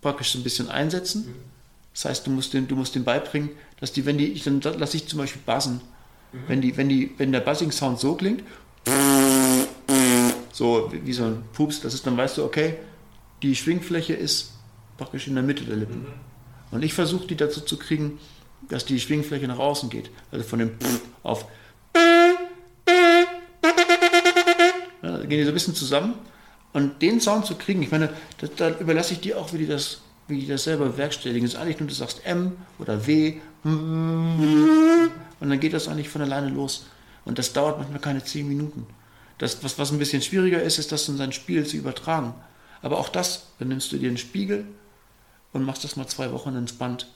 praktisch so ein bisschen einsetzen. Das heißt, du musst den, du musst den beibringen, dass die, wenn die, ich, dann lasse ich zum Beispiel buzzen. Mhm. Wenn, die, wenn, die, wenn der Buzzing-Sound so klingt, so wie so ein Pups, das ist, dann weißt du, okay, die Schwingfläche ist praktisch in der Mitte der Lippen. Mhm. Und ich versuche die dazu zu kriegen, dass die Schwingfläche nach außen geht. Also von dem auf. Ja, gehen die so ein bisschen zusammen. Und den Sound zu kriegen, ich meine, da, da überlasse ich dir auch, wie die das, wie die das selber bewerkstelligen. Es ist eigentlich nur, du sagst M oder W. Und dann geht das eigentlich von alleine los. Und das dauert manchmal keine zehn Minuten. Das, was, was ein bisschen schwieriger ist, ist das in sein Spiel zu übertragen. Aber auch das, dann nimmst du dir einen Spiegel und machst das mal zwei Wochen entspannt.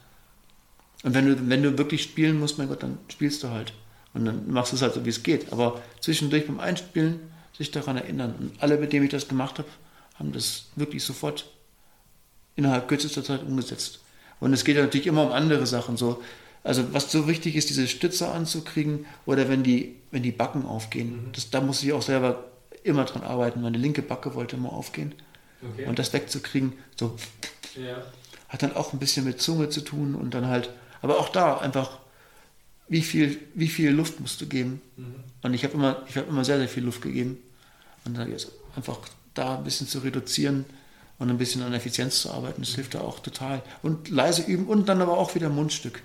Und wenn du, wenn du wirklich spielen musst, mein Gott, dann spielst du halt. Und dann machst du es halt so, wie es geht. Aber zwischendurch beim Einspielen sich daran erinnern. Und alle, mit denen ich das gemacht habe, haben das wirklich sofort innerhalb kürzester Zeit umgesetzt. Und es geht ja natürlich immer um andere Sachen. So. Also was so wichtig ist, diese Stütze anzukriegen oder wenn die, wenn die Backen aufgehen. Mhm. Das, da muss ich auch selber immer dran arbeiten. Meine linke Backe wollte immer aufgehen. Okay. Und das wegzukriegen, so ja. hat dann auch ein bisschen mit Zunge zu tun und dann halt, aber auch da einfach, wie viel, wie viel Luft musst du geben? Mhm. Und ich habe immer, ich habe immer sehr, sehr viel Luft gegeben. Und dann jetzt einfach da ein bisschen zu reduzieren und ein bisschen an Effizienz zu arbeiten, das hilft da auch total. Und leise üben und dann aber auch wieder Mundstück.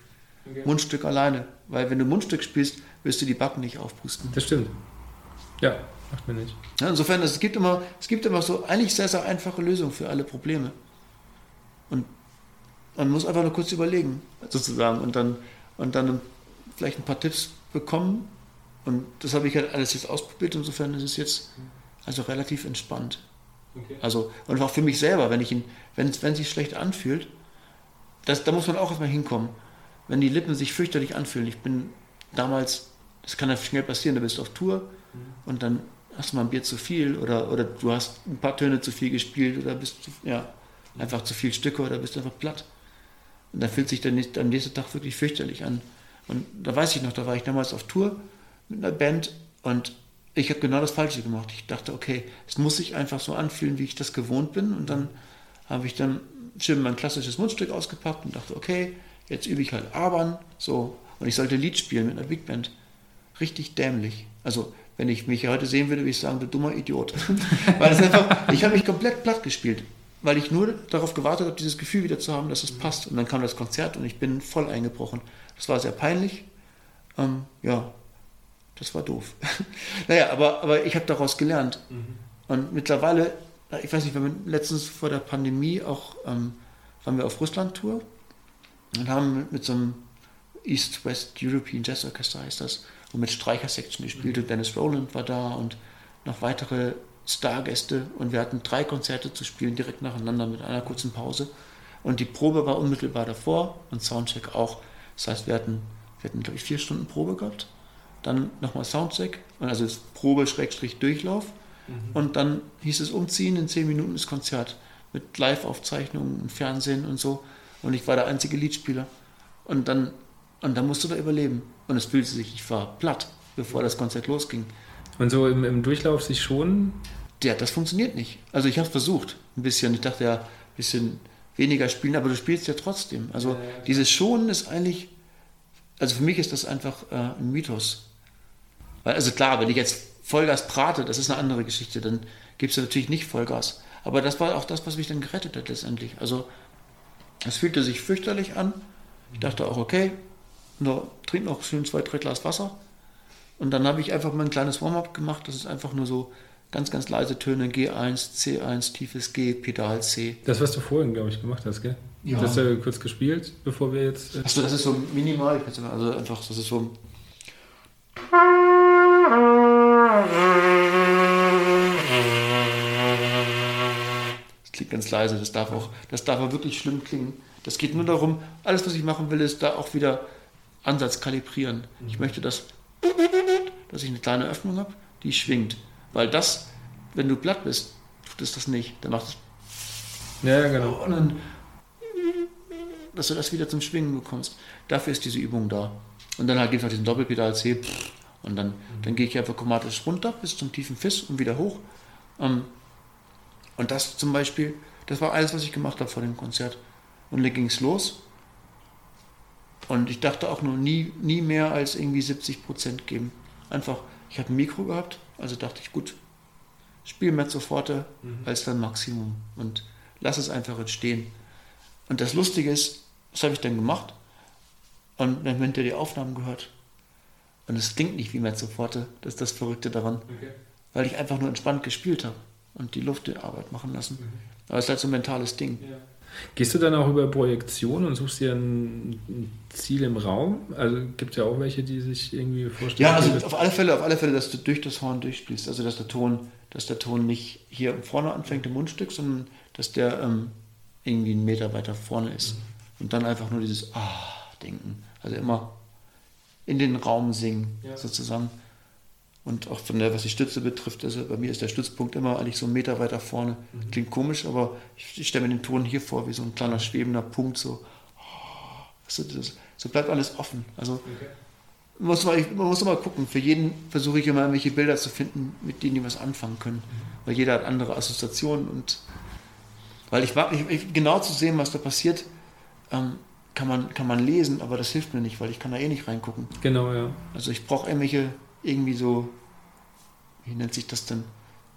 Okay. Mundstück alleine. Weil wenn du Mundstück spielst, wirst du die Backen nicht aufpusten. Das stimmt. Ja, macht man nicht. Ja, insofern, es gibt, immer, es gibt immer so eigentlich sehr, sehr einfache Lösungen für alle Probleme. Und man muss einfach nur kurz überlegen, sozusagen, und dann, und dann vielleicht ein paar Tipps bekommen. Und das habe ich halt alles jetzt ausprobiert, insofern ist es jetzt also relativ entspannt. Okay. Also, und auch für mich selber, wenn ich ihn, wenn, wenn es sich schlecht anfühlt, das, da muss man auch erstmal hinkommen. Wenn die Lippen sich fürchterlich anfühlen. Ich bin damals, das kann ja schnell passieren, du bist auf Tour mhm. und dann hast du mal ein Bier zu viel oder, oder du hast ein paar Töne zu viel gespielt oder bist zu, ja, einfach zu viel Stücke oder bist einfach platt. Und dann fühlt sich dann am nächsten Tag wirklich fürchterlich an. Und da weiß ich noch, da war ich damals auf Tour mit einer Band und ich habe genau das Falsche gemacht. Ich dachte, okay, es muss sich einfach so anfühlen, wie ich das gewohnt bin. Und dann habe ich dann schön mein klassisches Mundstück ausgepackt und dachte, okay, jetzt übe ich halt Abern, so. Und ich sollte Lied spielen mit einer Big Band. Richtig dämlich. Also wenn ich mich heute sehen würde, würde ich sagen, du dummer Idiot. <laughs> weil es einfach, ich habe mich komplett platt gespielt, weil ich nur darauf gewartet habe, dieses Gefühl wieder zu haben, dass es passt. Und dann kam das Konzert und ich bin voll eingebrochen. Das war sehr peinlich. Ähm, ja, das war doof. <laughs> naja, aber, aber ich habe daraus gelernt. Mhm. Und mittlerweile, ich weiß nicht, wir haben letztens vor der Pandemie auch, ähm, waren wir auf Russland-Tour und haben mit so einem East-West European Jazz Orchestra heißt das, und mit Streichersection gespielt. Und Dennis Rowland war da und noch weitere Stargäste. Und wir hatten drei Konzerte zu spielen, direkt nacheinander mit einer kurzen Pause. Und die Probe war unmittelbar davor und Soundcheck auch. Das heißt, wir hatten, wir hatten glaube ich, vier Stunden Probe gehabt. Dann nochmal Soundcheck, also Probe-Durchlauf. Mhm. Und dann hieß es umziehen, in zehn Minuten das Konzert mit Live-Aufzeichnungen und Fernsehen und so. Und ich war der einzige Liedspieler. Und dann, und dann musst du da überleben. Und es fühlte sich, ich war platt, bevor das Konzert losging. Und so im, im Durchlauf sich schon? Ja, das funktioniert nicht. Also ich habe es versucht, ein bisschen. Ich dachte ja, ein bisschen weniger spielen, aber du spielst ja trotzdem. Also ja, ja. dieses Schonen ist eigentlich, also für mich ist das einfach äh, ein Mythos. Weil, also klar, wenn ich jetzt Vollgas prate, das ist eine andere Geschichte, dann gibst du natürlich nicht Vollgas. Aber das war auch das, was mich dann gerettet hat letztendlich. Also es fühlte sich fürchterlich an. Ich dachte auch, okay, nur, trink noch schön zwei, drei Glas Wasser. Und dann habe ich einfach mal ein kleines Warm-up gemacht. Das ist einfach nur so ganz, ganz leise Töne, G1, C1, tiefes G, Pedal C. Das, was du vorhin, glaube ich, gemacht hast, gell? Ja. Das hast du kurz gespielt, bevor wir jetzt... Äh Achso, das ist so minimal. Also einfach, das ist so... Das klingt ganz leise, das darf auch, das darf auch wirklich schlimm klingen. Das geht nur darum, alles, was ich machen will, ist da auch wieder Ansatz kalibrieren. Mhm. Ich möchte, dass, dass ich eine kleine Öffnung habe, die schwingt. Weil das, wenn du platt bist, tut es das nicht. Dann macht es. Ja, genau. Und dann, dass du das wieder zum Schwingen bekommst. Dafür ist diese Übung da. Und dann halt gibt es noch diesen Doppelpedal C. Und dann, dann gehe ich einfach chromatisch runter bis zum tiefen Fiss und wieder hoch. Ähm, und das zum Beispiel, das war alles, was ich gemacht habe vor dem Konzert. Und dann ging es los. Und ich dachte auch nur nie, nie mehr als irgendwie 70 Prozent geben. Einfach, ich habe ein Mikro gehabt, also dachte ich, gut, spiel Mezzo forte mhm. als dein Maximum und lass es einfach entstehen. Und das Lustige ist, das habe ich dann gemacht und dann habt ihr die Aufnahmen gehört. Und es klingt nicht wie Mezzo forte, das ist das Verrückte daran, okay. weil ich einfach nur entspannt gespielt habe und die Luft die Arbeit machen lassen. Mhm. Aber es ist halt so ein mentales Ding. Ja. Gehst du dann auch über Projektion und suchst dir ein Ziel im Raum? Also gibt es ja auch welche, die sich irgendwie vorstellen. Ja, also auf alle Fälle, auf alle Fälle, dass du durch das Horn durchspielst. Also dass der Ton, dass der Ton nicht hier vorne anfängt im Mundstück, sondern dass der ähm, irgendwie einen Meter weiter vorne ist. Mhm. Und dann einfach nur dieses Ah denken. Also immer in den Raum singen, ja. sozusagen. Und auch von der, was die Stütze betrifft, also bei mir ist der Stützpunkt immer eigentlich so einen Meter weiter vorne. Mhm. Klingt komisch, aber ich, ich stelle mir den Ton hier vor, wie so ein kleiner schwebender Punkt, so. Oh, das, so bleibt alles offen. Also okay. muss man, man muss immer gucken. Für jeden versuche ich immer irgendwelche Bilder zu finden, mit denen die was anfangen können. Mhm. Weil jeder hat andere Assoziationen und weil ich, ich, ich genau zu sehen, was da passiert, ähm, kann man, kann man lesen, aber das hilft mir nicht, weil ich kann da eh nicht reingucken. Genau, ja. Also ich brauche irgendwelche, irgendwie so, wie nennt sich das denn?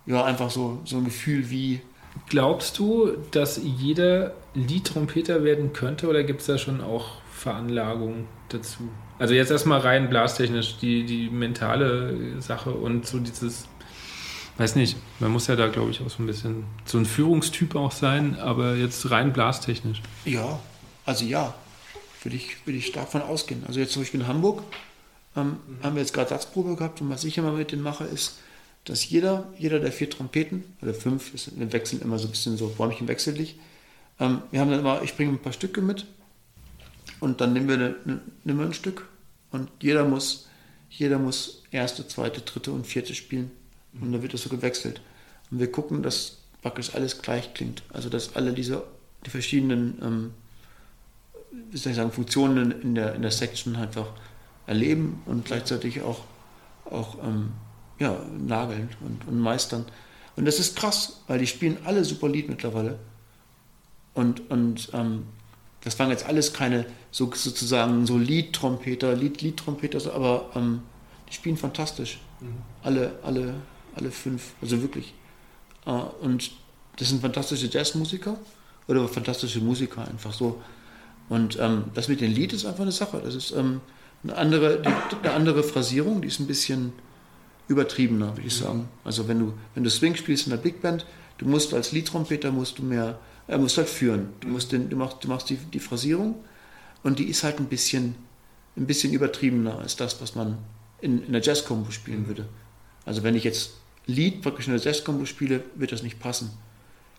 Ja, einfach so, so ein Gefühl wie. Glaubst du, dass jeder Liedtrompeter werden könnte oder gibt es da schon auch Veranlagungen dazu? Also jetzt erstmal rein blastechnisch, die, die mentale Sache und so dieses, weiß nicht, man muss ja da glaube ich auch so ein bisschen so ein Führungstyp auch sein, aber jetzt rein blastechnisch. Ja, also ja, würde ich, würde ich stark von ausgehen. Also jetzt zum Beispiel in Hamburg ähm, mhm. haben wir jetzt gerade Satzprobe gehabt und was ich immer mit denen mache, ist, dass jeder, jeder der vier Trompeten, oder fünf, wir wechseln immer so ein bisschen so räumchenwechselig, ähm, wir haben dann immer, ich bringe ein paar Stücke mit und dann nehmen wir, eine, nehmen wir ein Stück und jeder muss, jeder muss erste, zweite, dritte und vierte spielen mhm. und dann wird das so gewechselt. Und wir gucken, dass praktisch alles gleich klingt. Also dass alle diese, die verschiedenen ähm, wie soll ich sagen, Funktionen in der, in der Section einfach erleben und gleichzeitig auch, auch ähm, ja, nageln und, und meistern. Und das ist krass, weil die spielen alle super Lied mittlerweile. Und, und ähm, das waren jetzt alles keine so, sozusagen so Liedtrompeter, Lied, Liedtrompeter, aber ähm, die spielen fantastisch. Mhm. Alle, alle, alle fünf, also wirklich. Äh, und das sind fantastische Jazzmusiker oder fantastische Musiker einfach so. Und ähm, das mit dem Lied ist einfach eine Sache. Das ist ähm, eine, andere, die, eine andere Phrasierung, die ist ein bisschen übertriebener, würde ich mhm. sagen. Also wenn du, wenn du Swing spielst in der Big Band, du musst als Liedtrompeter musst du mehr, äh, musst halt führen. Du, musst den, du machst, du machst die, die Phrasierung und die ist halt ein bisschen, ein bisschen übertriebener als das, was man in, in der Jazz-Combo spielen würde. Also wenn ich jetzt Lied praktisch in der Jazz-Combo spiele, wird das nicht passen.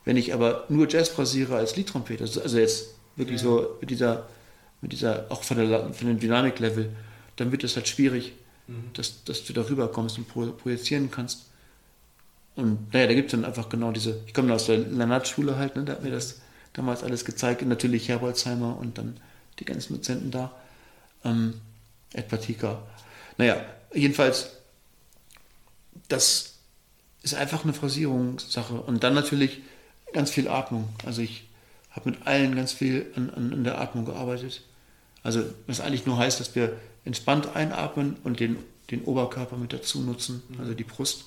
Wenn ich aber nur Jazz phrasiere als Liedtrompeter, also jetzt wirklich ja. so mit dieser, mit dieser, auch von, der, von dem Dynamiklevel, dann wird es halt schwierig, mhm. dass, dass du darüber kommst und projizieren kannst. Und naja, da gibt es dann einfach genau diese, ich komme aus der Lennart-Schule halt, ne, da hat mir das damals alles gezeigt, und natürlich Herbolzheimer und dann die ganzen Dozenten da, ähm, Ed Patika. Naja, jedenfalls, das ist einfach eine Phrasierungssache. Und dann natürlich ganz viel Atmung. Also ich habe mit allen ganz viel an, an, an, der Atmung gearbeitet. Also was eigentlich nur heißt, dass wir entspannt einatmen und den, den Oberkörper mit dazu nutzen, mhm. also die Brust,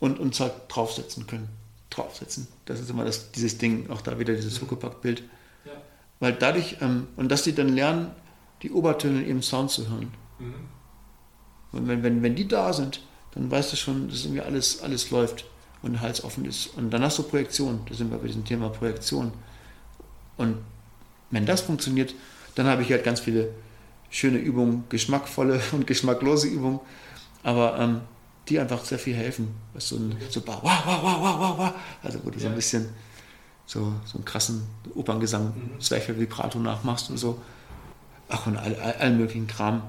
und uns halt draufsetzen können. Draufsetzen. Das ist immer das, dieses Ding, auch da wieder dieses mhm. Huckepack-Bild. Ja. Weil dadurch, ähm, und dass die dann lernen, die Obertöne im Sound zu hören. Mhm. Und wenn, wenn, wenn die da sind, dann weißt du schon, dass irgendwie alles, alles läuft und der Hals offen ist. Und dann hast du Projektion. Da sind wir bei diesem Thema Projektion. Und wenn das funktioniert, dann habe ich halt ganz viele schöne Übungen, geschmackvolle <laughs> und geschmacklose Übungen, aber ähm, die einfach sehr viel helfen. Was so ein so wow, wow, wow, wow, wow, wow. Also wo du ja. so ein bisschen so, so einen krassen Operngesang, mhm. Zwerchfell Vibrato nachmachst und so. Ach, und all, all, allen möglichen Kram.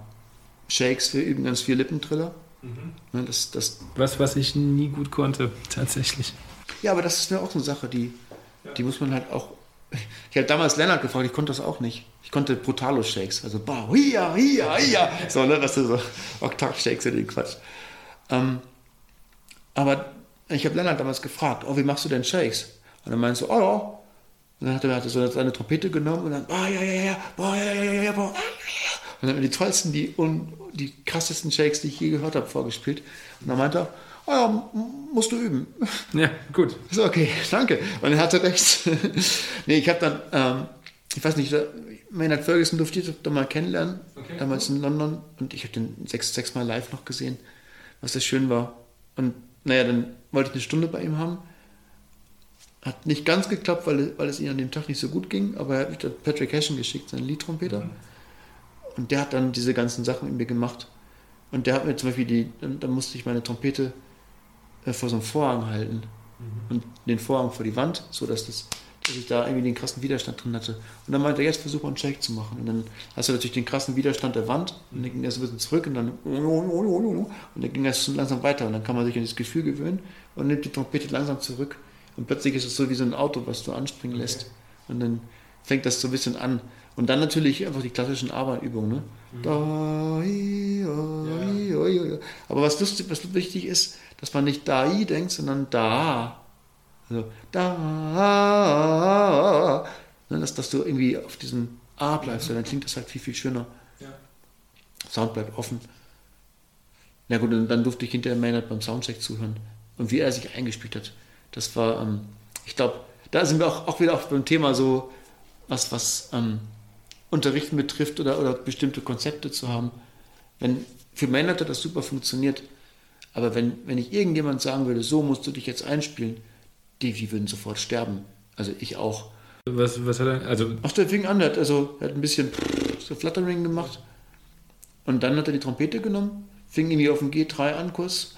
Shakes, wir üben ganz viel Lippentriller. Mhm. Ne, das, das, was, was ich nie gut konnte, tatsächlich. Ja, aber das ist mir auch so eine Sache, die, ja. die muss man halt auch ich habe damals Lennart gefragt, ich konnte das auch nicht. Ich konnte Brutalo-Shakes, also bah, hia, hia, hia. So, ne, was du so, Oktav-Shakes und den Quatsch. Ähm, aber ich habe Lennart damals gefragt, oh, wie machst du denn Shakes? Und er meinte so, oh ja. Und dann hat er, hat er so seine Trompete genommen und dann, oh, ja, ja, ja, boah, ja, ja, ja, ja, boah, Und dann hat er die tollsten, die, un, die krassesten Shakes, die ich je gehört habe, vorgespielt. Und dann meinte er, oh ja, musst du üben. Ja, gut. So, okay, danke. Und er hatte recht. <laughs> nee, ich habe dann, ähm, ich weiß nicht, Maynard Ferguson durfte ich da mal kennenlernen, okay, damals cool. in London. Und ich habe den sechs, sechs Mal live noch gesehen, was das schön war. Und naja, dann wollte ich eine Stunde bei ihm haben. Hat nicht ganz geklappt, weil, weil es ihm an dem Tag nicht so gut ging, aber er hat mich dann Patrick Hashen geschickt, seinen Liedtrompeter. Mhm. Und der hat dann diese ganzen Sachen mit mir gemacht. Und der hat mir zum Beispiel die, dann, dann musste ich meine Trompete äh, vor so einem Vorhang halten mhm. und den Vorhang vor die Wand, sodass das, dass ich da irgendwie den krassen Widerstand drin hatte. Und dann meinte er, jetzt versuch mal einen Shake zu machen. Und dann hast du natürlich den krassen Widerstand der Wand und dann ging er so ein bisschen zurück und dann und dann ging er schon langsam weiter und dann kann man sich an das Gefühl gewöhnen und nimmt die Trompete langsam zurück und plötzlich ist es so wie so ein Auto, was du anspringen lässt. Und dann fängt das so ein bisschen an. Und dann natürlich einfach die klassischen Arbeitübungen. Ne? Mhm. Da, i, o, i, o, Aber was, lustig, was wichtig ist, dass man nicht da i denkt, sondern da. Also da. Ne, dass, dass du irgendwie auf diesem A bleibst, dann klingt das halt viel, viel schöner. Ja. Sound bleibt offen. Na gut, und dann durfte ich hinterher Maynard beim Soundcheck zuhören. Und wie er sich eingespielt hat. Das war, ähm, ich glaube, da sind wir auch, auch wieder auf beim Thema so, was, was ähm, Unterrichten betrifft oder, oder bestimmte Konzepte zu haben. Wenn, für Männer hat das super funktioniert. Aber wenn, wenn ich irgendjemand sagen würde, so musst du dich jetzt einspielen, die, die würden sofort sterben. Also ich auch. Was, was hat er? Also Ach, der fing an, der hat, also, er hat ein bisschen so Fluttering gemacht. Und dann hat er die Trompete genommen, fing irgendwie auf dem G3 an, Kurs.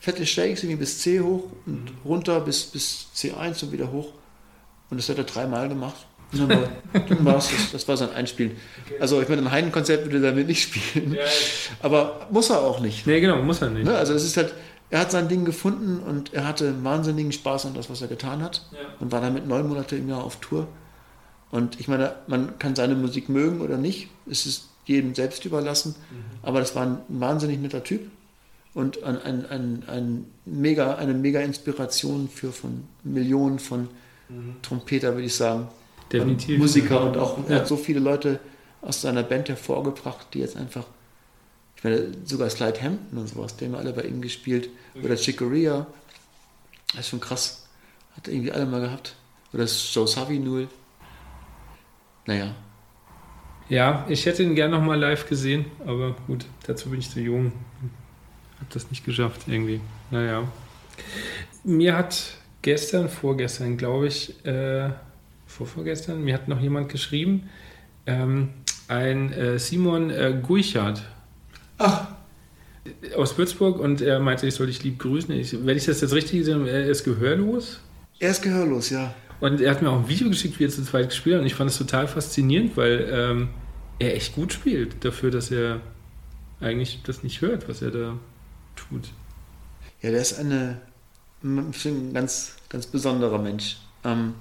Fette Shakes irgendwie bis C hoch und runter bis, bis C1 und wieder hoch. Und das hat er dreimal gemacht. Und dann war, es das. Das war sein Einspielen. Okay. Also ich meine, ein Heidenkonzert würde er damit nicht spielen. Ja, Aber muss er auch nicht. Nee, genau, muss er nicht. Ne? Also es ist halt, er hat sein Ding gefunden und er hatte wahnsinnigen Spaß an das, was er getan hat. Ja. Und war damit neun Monate im Jahr auf Tour. Und ich meine, man kann seine Musik mögen oder nicht. Es ist jedem selbst überlassen. Mhm. Aber das war ein wahnsinnig netter Typ und ein, ein, ein, ein mega, eine mega Inspiration für von Millionen von mhm. Trompeter, würde ich sagen. Definitiv. Musiker und auch, er hat so viele Leute aus seiner Band hervorgebracht, die jetzt einfach ich meine, sogar Slide Hampton und sowas, die haben alle bei ihm gespielt. Oder Chicoria. Das ist schon krass. Hat er irgendwie alle mal gehabt. Oder Joe Savinul. Naja. Ja, ich hätte ihn gerne nochmal live gesehen, aber gut, dazu bin ich zu jung. Hab das nicht geschafft irgendwie. Naja. Mir hat gestern, vorgestern, glaube ich, äh, vorvorgestern, mir hat noch jemand geschrieben, ähm, ein äh, Simon äh, Guichard Ach. Aus Würzburg und er meinte, ich soll dich lieb grüßen. Ich, wenn ich das jetzt richtig sehe, er ist gehörlos. Er ist gehörlos, ja. Und er hat mir auch ein Video geschickt, wie er zu zweit gespielt hat. Und ich fand es total faszinierend, weil ähm, er echt gut spielt, dafür, dass er eigentlich das nicht hört, was er da tut. Ja, der ist eine, ein ganz, ganz besonderer Mensch. Ähm,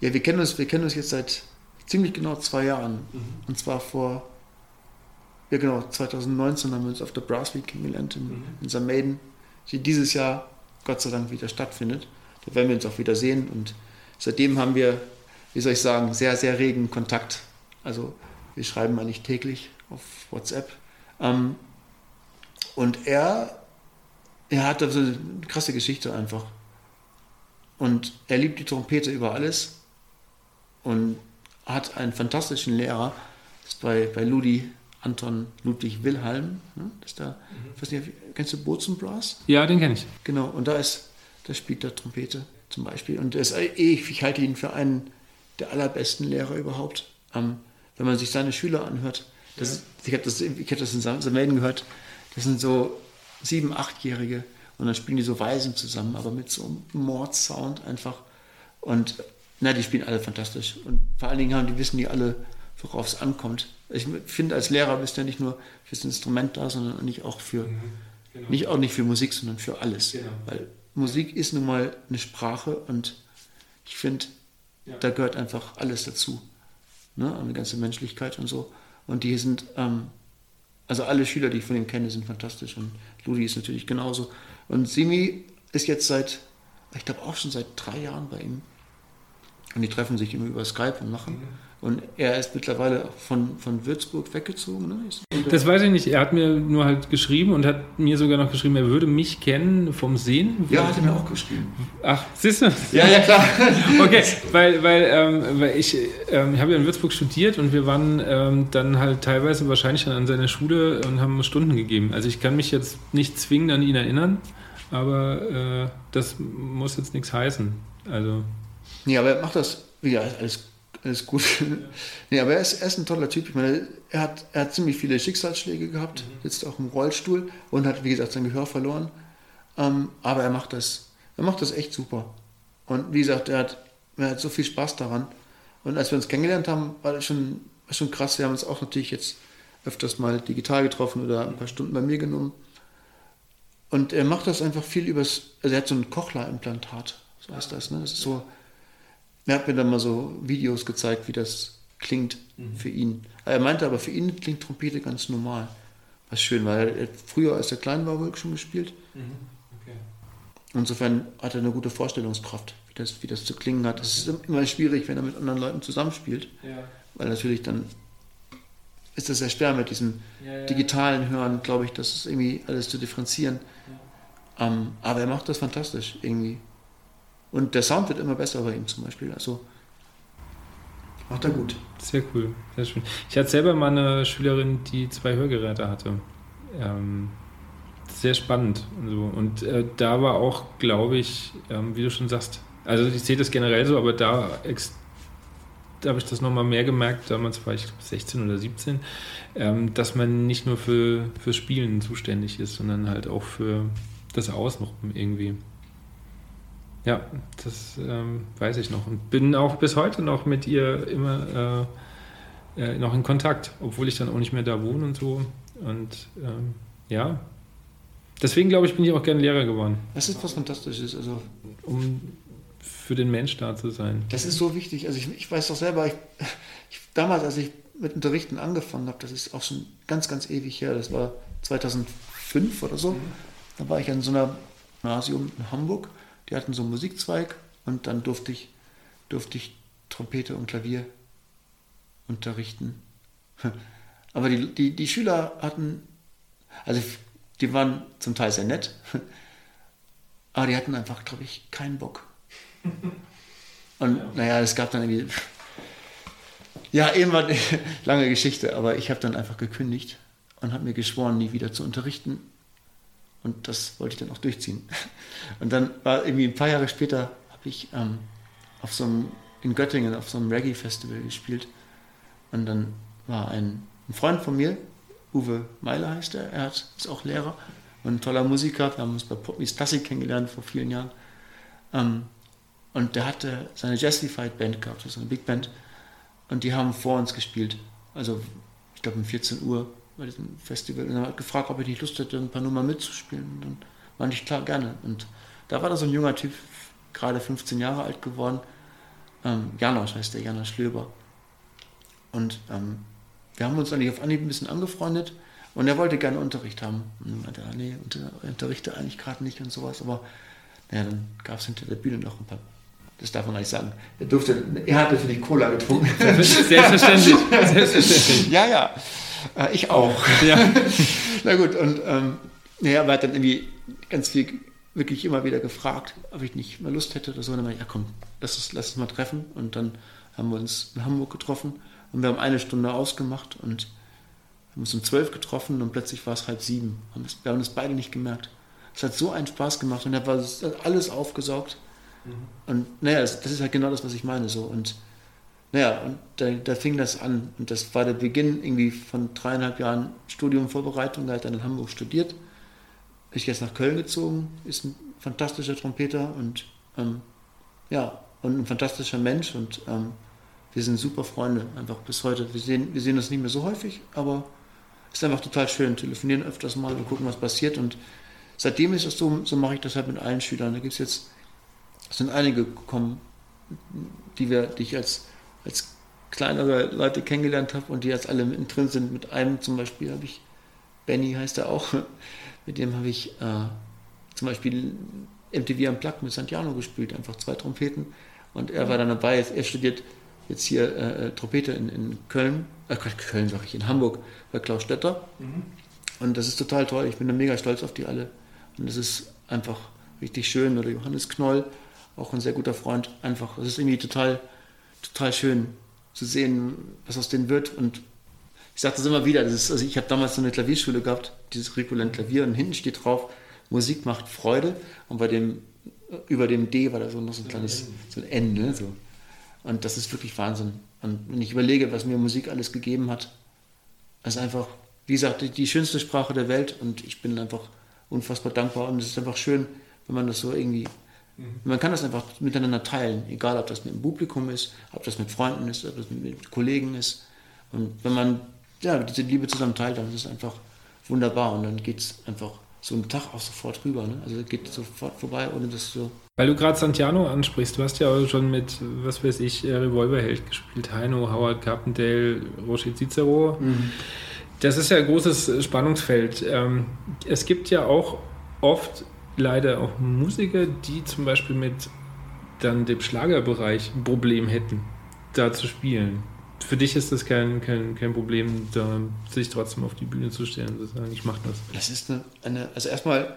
ja, wir kennen, uns, wir kennen uns jetzt seit ziemlich genau zwei Jahren. Mhm. Und zwar vor ja genau, 2019 haben wir uns auf der Brass Week kennengelernt in, mhm. in St. Maiden, die dieses Jahr Gott sei Dank wieder stattfindet. Da werden wir uns auch wieder sehen und seitdem haben wir, wie soll ich sagen, sehr, sehr regen Kontakt. Also wir schreiben eigentlich täglich auf WhatsApp. Ähm, und er, er hat also eine krasse Geschichte einfach. Und er liebt die Trompete über alles und hat einen fantastischen Lehrer. Das ist bei, bei Ludi Anton Ludwig Wilhelm. Ne? Das da, mhm. weiß nicht, kennst du Bozenbrass? Ja, den kenne ich. Genau, und da ist, da spielt er Trompete zum Beispiel. Und ist, ich, ich halte ihn für einen der allerbesten Lehrer überhaupt. Ähm, wenn man sich seine Schüler anhört, das, ja. ich habe das, hab das in Samelden gehört, das sind so sieben-, achtjährige und dann spielen die so Weisen zusammen, aber mit so einem Mordsound einfach. Und na, die spielen alle fantastisch. Und vor allen Dingen haben die wissen die alle, worauf es ankommt. Ich finde, als Lehrer bist du ja nicht nur fürs Instrument da, sondern nicht auch für, mhm, genau. nicht auch nicht für Musik, sondern für alles. Genau. Weil Musik ist nun mal eine Sprache und ich finde, ja. da gehört einfach alles dazu. Ne? Eine ganze Menschlichkeit und so. Und die sind, ähm, also alle Schüler, die ich von ihm kenne, sind fantastisch und Ludi ist natürlich genauso. Und Simi ist jetzt seit, ich glaube auch schon seit drei Jahren bei ihm. Und die treffen sich immer über Skype und machen. Mhm. Und er ist mittlerweile von, von Würzburg weggezogen. Ne? Das weiß ich nicht. Er hat mir nur halt geschrieben und hat mir sogar noch geschrieben, er würde mich kennen vom Sehen. Ja, hat er mir auch geschrieben. Ach, siehst du? Ja, ja, klar. <laughs> okay, weil, weil, ähm, weil ich, ähm, ich habe ja in Würzburg studiert und wir waren ähm, dann halt teilweise wahrscheinlich dann an seiner Schule und haben Stunden gegeben. Also ich kann mich jetzt nicht zwingend an ihn erinnern, aber äh, das muss jetzt nichts heißen. Also. Ja, aber er macht das, ja, alles alles gut. nee, aber er ist, er ist ein toller Typ. Ich meine, er hat, er hat ziemlich viele Schicksalsschläge gehabt, mhm. sitzt auch im Rollstuhl und hat, wie gesagt, sein Gehör verloren. Ähm, aber er macht das, er macht das echt super. Und wie gesagt, er hat, er hat so viel Spaß daran. Und als wir uns kennengelernt haben, war das schon, war schon krass. Wir haben uns auch natürlich jetzt öfters mal digital getroffen oder ein paar Stunden bei mir genommen. Und er macht das einfach viel übers, also er hat so ein Kochler-Implantat, so heißt das, ne? Das ist so, er hat mir dann mal so Videos gezeigt, wie das klingt mhm. für ihn. Er meinte aber, für ihn klingt Trompete ganz normal. Was schön, weil er früher, als er klein war, wohl schon gespielt. Mhm. Okay. Insofern hat er eine gute Vorstellungskraft, wie das, wie das zu klingen hat. Es ist immer schwierig, wenn er mit anderen Leuten zusammenspielt, ja. weil natürlich dann ist das sehr schwer mit diesem ja, ja, digitalen Hören, glaube ich, das ist irgendwie alles zu differenzieren. Ähm, aber er macht das fantastisch irgendwie. Und der Sound wird immer besser bei ihm zum Beispiel. Also macht er gut. Sehr cool, sehr schön. Ich hatte selber mal eine Schülerin, die zwei Hörgeräte hatte. Ähm, sehr spannend. Und, so. und äh, da war auch, glaube ich, ähm, wie du schon sagst, also ich sehe das generell so, aber da, da habe ich das nochmal mehr gemerkt, damals war ich 16 oder 17, ähm, dass man nicht nur für, für Spielen zuständig ist, sondern halt auch für das Außenrum irgendwie. Ja, das ähm, weiß ich noch. Und bin auch bis heute noch mit ihr immer äh, äh, noch in Kontakt, obwohl ich dann auch nicht mehr da wohne und so. Und ähm, ja, deswegen glaube ich, bin ich auch gerne Lehrer geworden. Das ist was Fantastisches. Also, um für den Mensch da zu sein. Das ist so wichtig. Also ich, ich weiß doch selber, ich, ich, damals, als ich mit Unterrichten angefangen habe, das ist auch schon ganz, ganz ewig her, das war 2005 oder so, mhm. da war ich an so einer Gymnasium in Hamburg die hatten so einen Musikzweig und dann durfte ich, durfte ich Trompete und Klavier unterrichten. <laughs> Aber die, die, die Schüler hatten, also die waren zum Teil sehr nett, <laughs> aber die hatten einfach, glaube ich, keinen Bock. <laughs> Und ja. naja, es gab dann irgendwie, ja, irgendwann, lange Geschichte, aber ich habe dann einfach gekündigt und habe mir geschworen, nie wieder zu unterrichten und das wollte ich dann auch durchziehen. Und dann war irgendwie ein paar Jahre später, habe ich ähm, auf so einem, in Göttingen auf so einem Reggae-Festival gespielt. Und dann war ein, ein, Freund von mir, Uwe Meiler heißt er, er ist auch Lehrer und ein toller Musiker. Wir haben uns bei Popmis Classic kennengelernt vor vielen Jahren. Ähm, und der hatte seine Jazzified Band gehabt, so eine Big Band. Und die haben vor uns gespielt. Also, ich glaube um 14 Uhr bei diesem Festival. Und er hat gefragt, ob ich nicht Lust hätte, ein paar Nummern mitzuspielen. Und dann meinte ich, klar, gerne. Und da war da so ein junger Typ, gerade 15 Jahre alt geworden. Ähm, Janosch heißt der, Janosch Löber. Und ähm, wir haben uns eigentlich auf Anhieb ein bisschen angefreundet. Und er wollte gerne Unterricht haben. Und ich meinte, ah, nee, unterrichte eigentlich gerade nicht und sowas. Aber naja, dann gab es hinter der Bühne noch ein paar das darf man gar nicht sagen. Er, durfte, er hat natürlich Cola getrunken. <laughs> Selbstverständlich. <laughs> Selbstverständlich. ja, ja. Äh, ich auch. Ja. <laughs> Na gut, und ähm, naja, hat dann irgendwie ganz viel wirklich immer wieder gefragt, ob ich nicht mehr Lust hätte oder so. Und dann meinte ich, ja komm, lass uns, lass uns mal treffen. Und dann haben wir uns in Hamburg getroffen und wir haben eine Stunde ausgemacht und haben uns um zwölf getroffen und plötzlich war es halb sieben. Wir haben es beide nicht gemerkt. Es hat so einen Spaß gemacht und er war alles aufgesaugt. Mhm. Und naja, das, das, ist halt genau das, was ich meine. So. Und naja, und da, da, fing das an. Und das war der Beginn irgendwie von dreieinhalb Jahren Studiumvorbereitung. Da hat er in Hamburg studiert. Ich jetzt nach Köln gezogen, ist ein fantastischer Trompeter und ähm, ja, und ein fantastischer Mensch. Und ähm, wir sind super Freunde, einfach bis heute. Wir sehen, wir sehen uns nicht mehr so häufig, aber es ist einfach total schön. Telefonieren öfters mal und gucken, was passiert. Und seitdem ist es so, so mache ich das halt mit allen Schülern. Da gibt es jetzt, es sind einige gekommen, die, wir, die ich als als kleinere Leute kennengelernt habe und die jetzt alle mittendrin sind. Mit einem zum Beispiel habe ich, Benny heißt er auch, <laughs> mit dem habe ich äh, zum Beispiel MTV am Plug mit Santiano gespielt, einfach zwei Trompeten. Und er war dann dabei, er studiert jetzt hier äh, äh Trompete in, in Köln, äh, Köln sage ich, in Hamburg bei Klaus Stetter. Mhm. Und das ist total toll, ich bin da mega stolz auf die alle. Und es ist einfach richtig schön. Oder Johannes Knoll, auch ein sehr guter Freund, einfach, es ist irgendwie total total schön zu sehen, was aus denen wird. Und ich sage das immer wieder, das ist, also ich habe damals so eine Klavierschule gehabt, dieses Ricolant Klavier, und hinten steht drauf, Musik macht Freude. Und bei dem, über dem D war da so noch so ein kleines so ein N. Ne, so. Und das ist wirklich Wahnsinn. Und wenn ich überlege, was mir Musik alles gegeben hat, ist einfach, wie gesagt, die, die schönste Sprache der Welt. Und ich bin einfach unfassbar dankbar. Und es ist einfach schön, wenn man das so irgendwie Mhm. Man kann das einfach miteinander teilen, egal ob das mit dem Publikum ist, ob das mit Freunden ist, ob das mit Kollegen ist. Und wenn man ja, diese Liebe zusammen teilt, dann ist es einfach wunderbar und dann geht es einfach so einen Tag auch sofort rüber. Ne? Also geht sofort vorbei, ohne dass so. Weil du gerade Santiano ansprichst, du hast ja auch schon mit, was weiß ich, Revolverheld gespielt, Heino, Howard Carpendale, Roger Cicero. Mhm. Das ist ja ein großes Spannungsfeld. Ähm, es gibt ja auch oft leider auch Musiker, die zum Beispiel mit dann dem Schlagerbereich ein Problem hätten, da zu spielen. Für dich ist das kein, kein, kein Problem, da sich trotzdem auf die Bühne zu stellen und zu sagen, ich mache das. Das ist eine, eine, also erstmal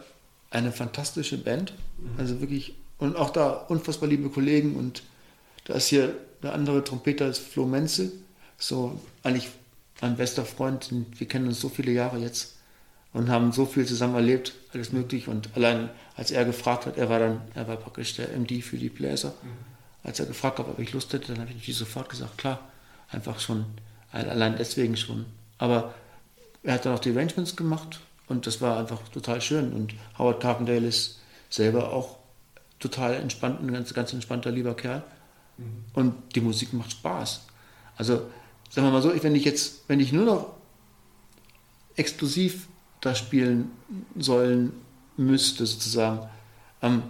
eine fantastische Band, also wirklich, und auch da unfassbar liebe Kollegen und da ist hier der andere Trompeter, ist Flo Menzel, so eigentlich mein bester Freund, wir kennen uns so viele Jahre jetzt und haben so viel zusammen erlebt, alles möglich. Und allein als er gefragt hat, er war dann, er war praktisch der MD für die Bläser. Mhm. Als er gefragt hat, ob ich Lust hätte, dann habe ich natürlich sofort gesagt, klar, einfach schon, allein deswegen schon. Aber er hat dann auch die Arrangements gemacht und das war einfach total schön. Und Howard Carpendale ist selber auch total entspannt, ein ganz, ganz entspannter, lieber Kerl. Mhm. Und die Musik macht Spaß. Also, sagen wir mal so, wenn ich jetzt, wenn ich nur noch exklusiv da spielen sollen müsste, sozusagen, ähm,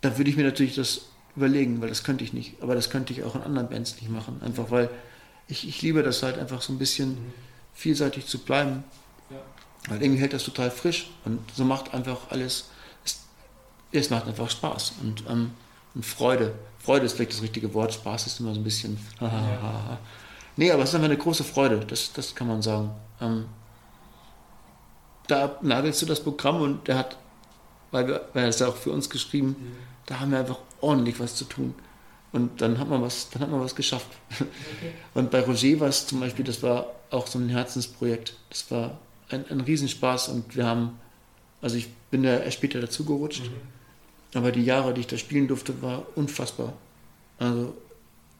dann würde ich mir natürlich das überlegen, weil das könnte ich nicht. Aber das könnte ich auch in anderen Bands nicht machen. Einfach weil ich, ich liebe das halt einfach so ein bisschen mhm. vielseitig zu bleiben. Ja. Weil irgendwie hält das total frisch und so macht einfach alles, es, es macht einfach Spaß und, ähm, und Freude. Freude ist vielleicht das richtige Wort, Spaß ist immer so ein bisschen. <laughs> ja. Nee, aber es ist einfach eine große Freude, das, das kann man sagen. Ähm, da nagelst du das Programm und der hat, weil, wir, weil er es ja auch für uns geschrieben, mhm. da haben wir einfach ordentlich was zu tun. Und dann hat man was, dann hat man was geschafft. Okay. Und bei Roger war es zum Beispiel, das war auch so ein Herzensprojekt. Das war ein, ein Riesenspaß und wir haben, also ich bin da erst später dazugerutscht, mhm. aber die Jahre, die ich da spielen durfte, war unfassbar. Also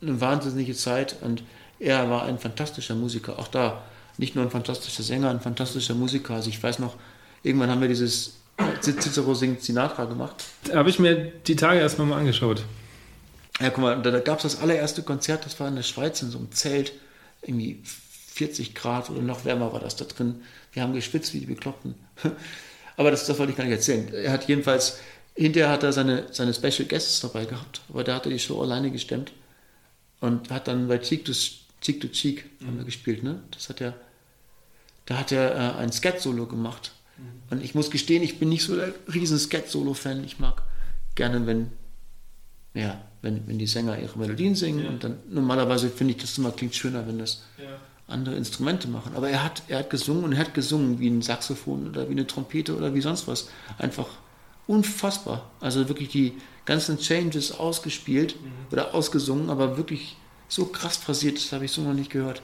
eine wahnsinnige Zeit und er war ein fantastischer Musiker. Auch da nicht nur ein fantastischer Sänger, ein fantastischer Musiker. Also ich weiß noch, irgendwann haben wir dieses Cicero singt Sinatra gemacht. Habe ich mir die Tage erst mal angeschaut. Ja, guck mal, da, da gab es das allererste Konzert, das war in der Schweiz in so einem Zelt, irgendwie 40 Grad oder noch wärmer war das da drin. Wir haben geschwitzt wie die Bekloppten. <laughs> Aber das, das wollte ich gar nicht erzählen. Er hat jedenfalls, hinterher hat er seine, seine Special Guests dabei gehabt, aber der hatte die Show alleine gestemmt und hat dann bei Cheek to Cheek, to Cheek mhm. haben wir gespielt, ne? Das hat er da hat er äh, ein Skat-Solo gemacht. Mhm. Und ich muss gestehen, ich bin nicht so der riesen Skat-Solo-Fan. Ich mag gerne, wenn, ja, wenn, wenn die Sänger ihre Melodien singen. Ja. Und dann normalerweise finde ich das immer klingt schöner, wenn das ja. andere Instrumente machen. Aber er hat, er hat gesungen und er hat gesungen wie ein Saxophon oder wie eine Trompete oder wie sonst was. Einfach unfassbar. Also wirklich die ganzen Changes ausgespielt mhm. oder ausgesungen, aber wirklich so krass phrasiert, das habe ich so noch nicht gehört.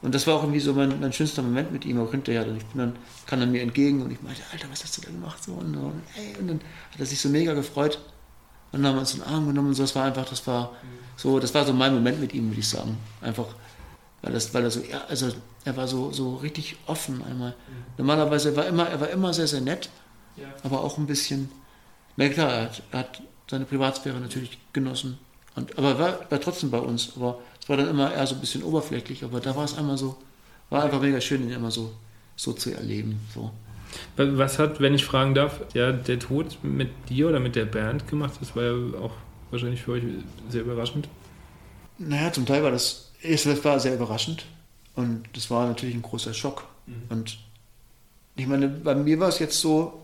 Und das war auch irgendwie so mein, mein schönster Moment mit ihm auch hinterher. Und ich bin dann, kam dann mir entgegen und ich meinte, Alter, was hast du da gemacht? So, und, und, ey, und dann hat er sich so mega gefreut. Und dann haben wir uns in den Arm genommen und so. Das war einfach, das war so, das war so mein Moment mit ihm, würde ich sagen. Einfach, weil das, weil er so, ja, also er war so, so richtig offen einmal. Normalerweise war immer, er war immer sehr, sehr nett, ja. aber auch ein bisschen, na klar, er hat, er hat seine Privatsphäre natürlich genossen. Und, aber er war, war trotzdem bei uns. Aber war dann immer eher so ein bisschen oberflächlich, aber da war es einmal so, war einfach mega schön, ihn immer so, so zu erleben. So. Was hat, wenn ich fragen darf, ja, der Tod mit dir oder mit der Band gemacht? Das war ja auch wahrscheinlich für euch sehr überraschend. Naja, zum Teil war das, es war sehr überraschend und das war natürlich ein großer Schock. Mhm. Und ich meine, bei mir war es jetzt so,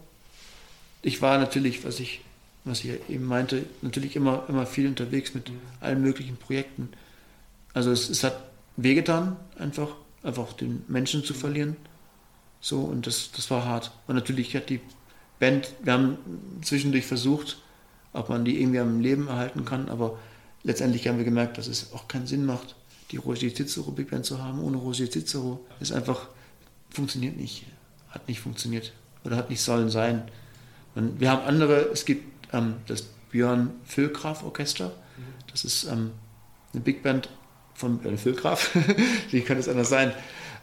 ich war natürlich, was ich, was ich eben meinte, natürlich immer, immer viel unterwegs mit mhm. allen möglichen Projekten. Also es, es hat wehgetan, einfach, einfach den Menschen zu verlieren. So, und das, das war hart. Und natürlich hat die Band, wir haben zwischendurch versucht, ob man die irgendwie am Leben erhalten kann, aber letztendlich haben wir gemerkt, dass es auch keinen Sinn macht, die Roger Cicero Big Band zu haben. Ohne Roger Cicero ist einfach, funktioniert nicht, hat nicht funktioniert oder hat nicht sollen sein. Und wir haben andere, es gibt ähm, das Björn Füllgraf Orchester, das ist ähm, eine Big Band von Björn Füllgraf, <laughs> wie könnte es anders sein?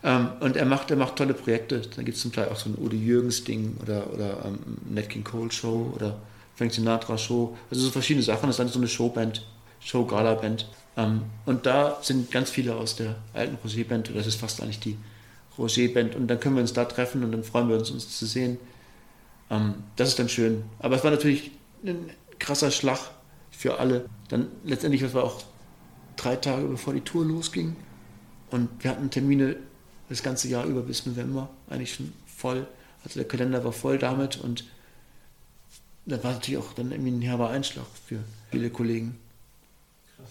Ähm, und er macht, er macht tolle Projekte. Da gibt es zum Teil auch so ein Udi Jürgens-Ding oder, oder ähm, Nat King Cole Show oder Frank Sinatra Show, also so verschiedene Sachen. Das ist dann so eine Showband, Show-Gala-Band. Ähm, und da sind ganz viele aus der alten Roger-Band, das ist fast eigentlich die Roger-Band. Und dann können wir uns da treffen und dann freuen wir uns, uns zu sehen. Ähm, das ist dann schön. Aber es war natürlich ein krasser Schlag für alle. Dann letztendlich, das war auch drei Tage bevor die Tour losging. Und wir hatten Termine das ganze Jahr über bis November eigentlich schon voll. Also der Kalender war voll damit und das war natürlich auch dann irgendwie ein herber Einschlag für viele Kollegen. Krass.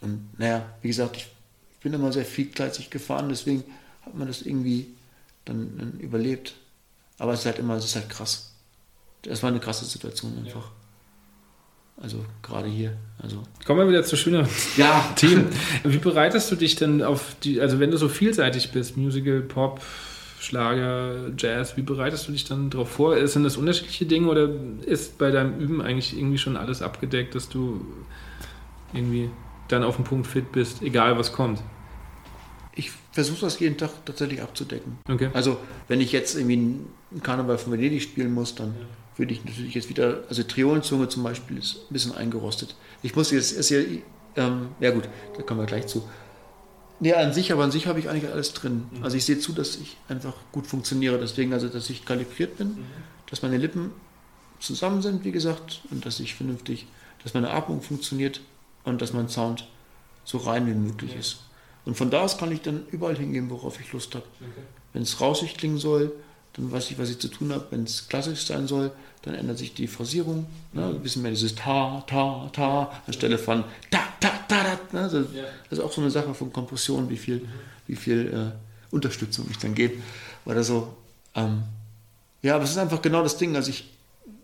Und naja, wie gesagt, ich, ich bin immer sehr vielgleisig gefahren, deswegen hat man das irgendwie dann, dann, überlebt. Aber es ist halt immer, es ist halt krass. Das war eine krasse Situation einfach. Ja. Also gerade hier. Also. Kommen wir wieder zu schöner ja. <laughs> Themen. Wie bereitest du dich denn auf die, also wenn du so vielseitig bist, Musical, Pop, Schlager, Jazz, wie bereitest du dich dann darauf vor? Sind das unterschiedliche Dinge oder ist bei deinem Üben eigentlich irgendwie schon alles abgedeckt, dass du irgendwie dann auf dem Punkt fit bist, egal was kommt? Ich versuche das jeden Tag tatsächlich abzudecken. Okay. Also wenn ich jetzt irgendwie einen Karneval von Venedig spielen muss, dann ja. Würde ich natürlich jetzt wieder, also Triolenzunge zum Beispiel ist ein bisschen eingerostet. Ich muss jetzt, ist ja, ähm, ja gut, da kommen wir gleich zu. Nee, an sich, aber an sich habe ich eigentlich alles drin. Mhm. Also ich sehe zu, dass ich einfach gut funktioniere. Deswegen, also dass ich kalibriert bin, mhm. dass meine Lippen zusammen sind, wie gesagt, und dass ich vernünftig, dass meine Atmung funktioniert und dass mein Sound so rein wie möglich ja. ist. Und von da aus kann ich dann überall hingehen, worauf ich Lust habe. Okay. Wenn es rauschig klingen soll, dann weiß ich, was ich zu tun habe. Wenn es klassisch sein soll, dann ändert sich die Phrasierung. Ne? Ein bisschen mehr dieses Ta, Ta, Ta, anstelle von Ta, Ta, Ta, Ta. Ne? Das, ja. das, ist auch so eine Sache von Kompression, wie viel, mhm. wie viel äh, Unterstützung ich dann gebe. Oder so. Ähm, ja, aber es ist einfach genau das Ding. Also ich,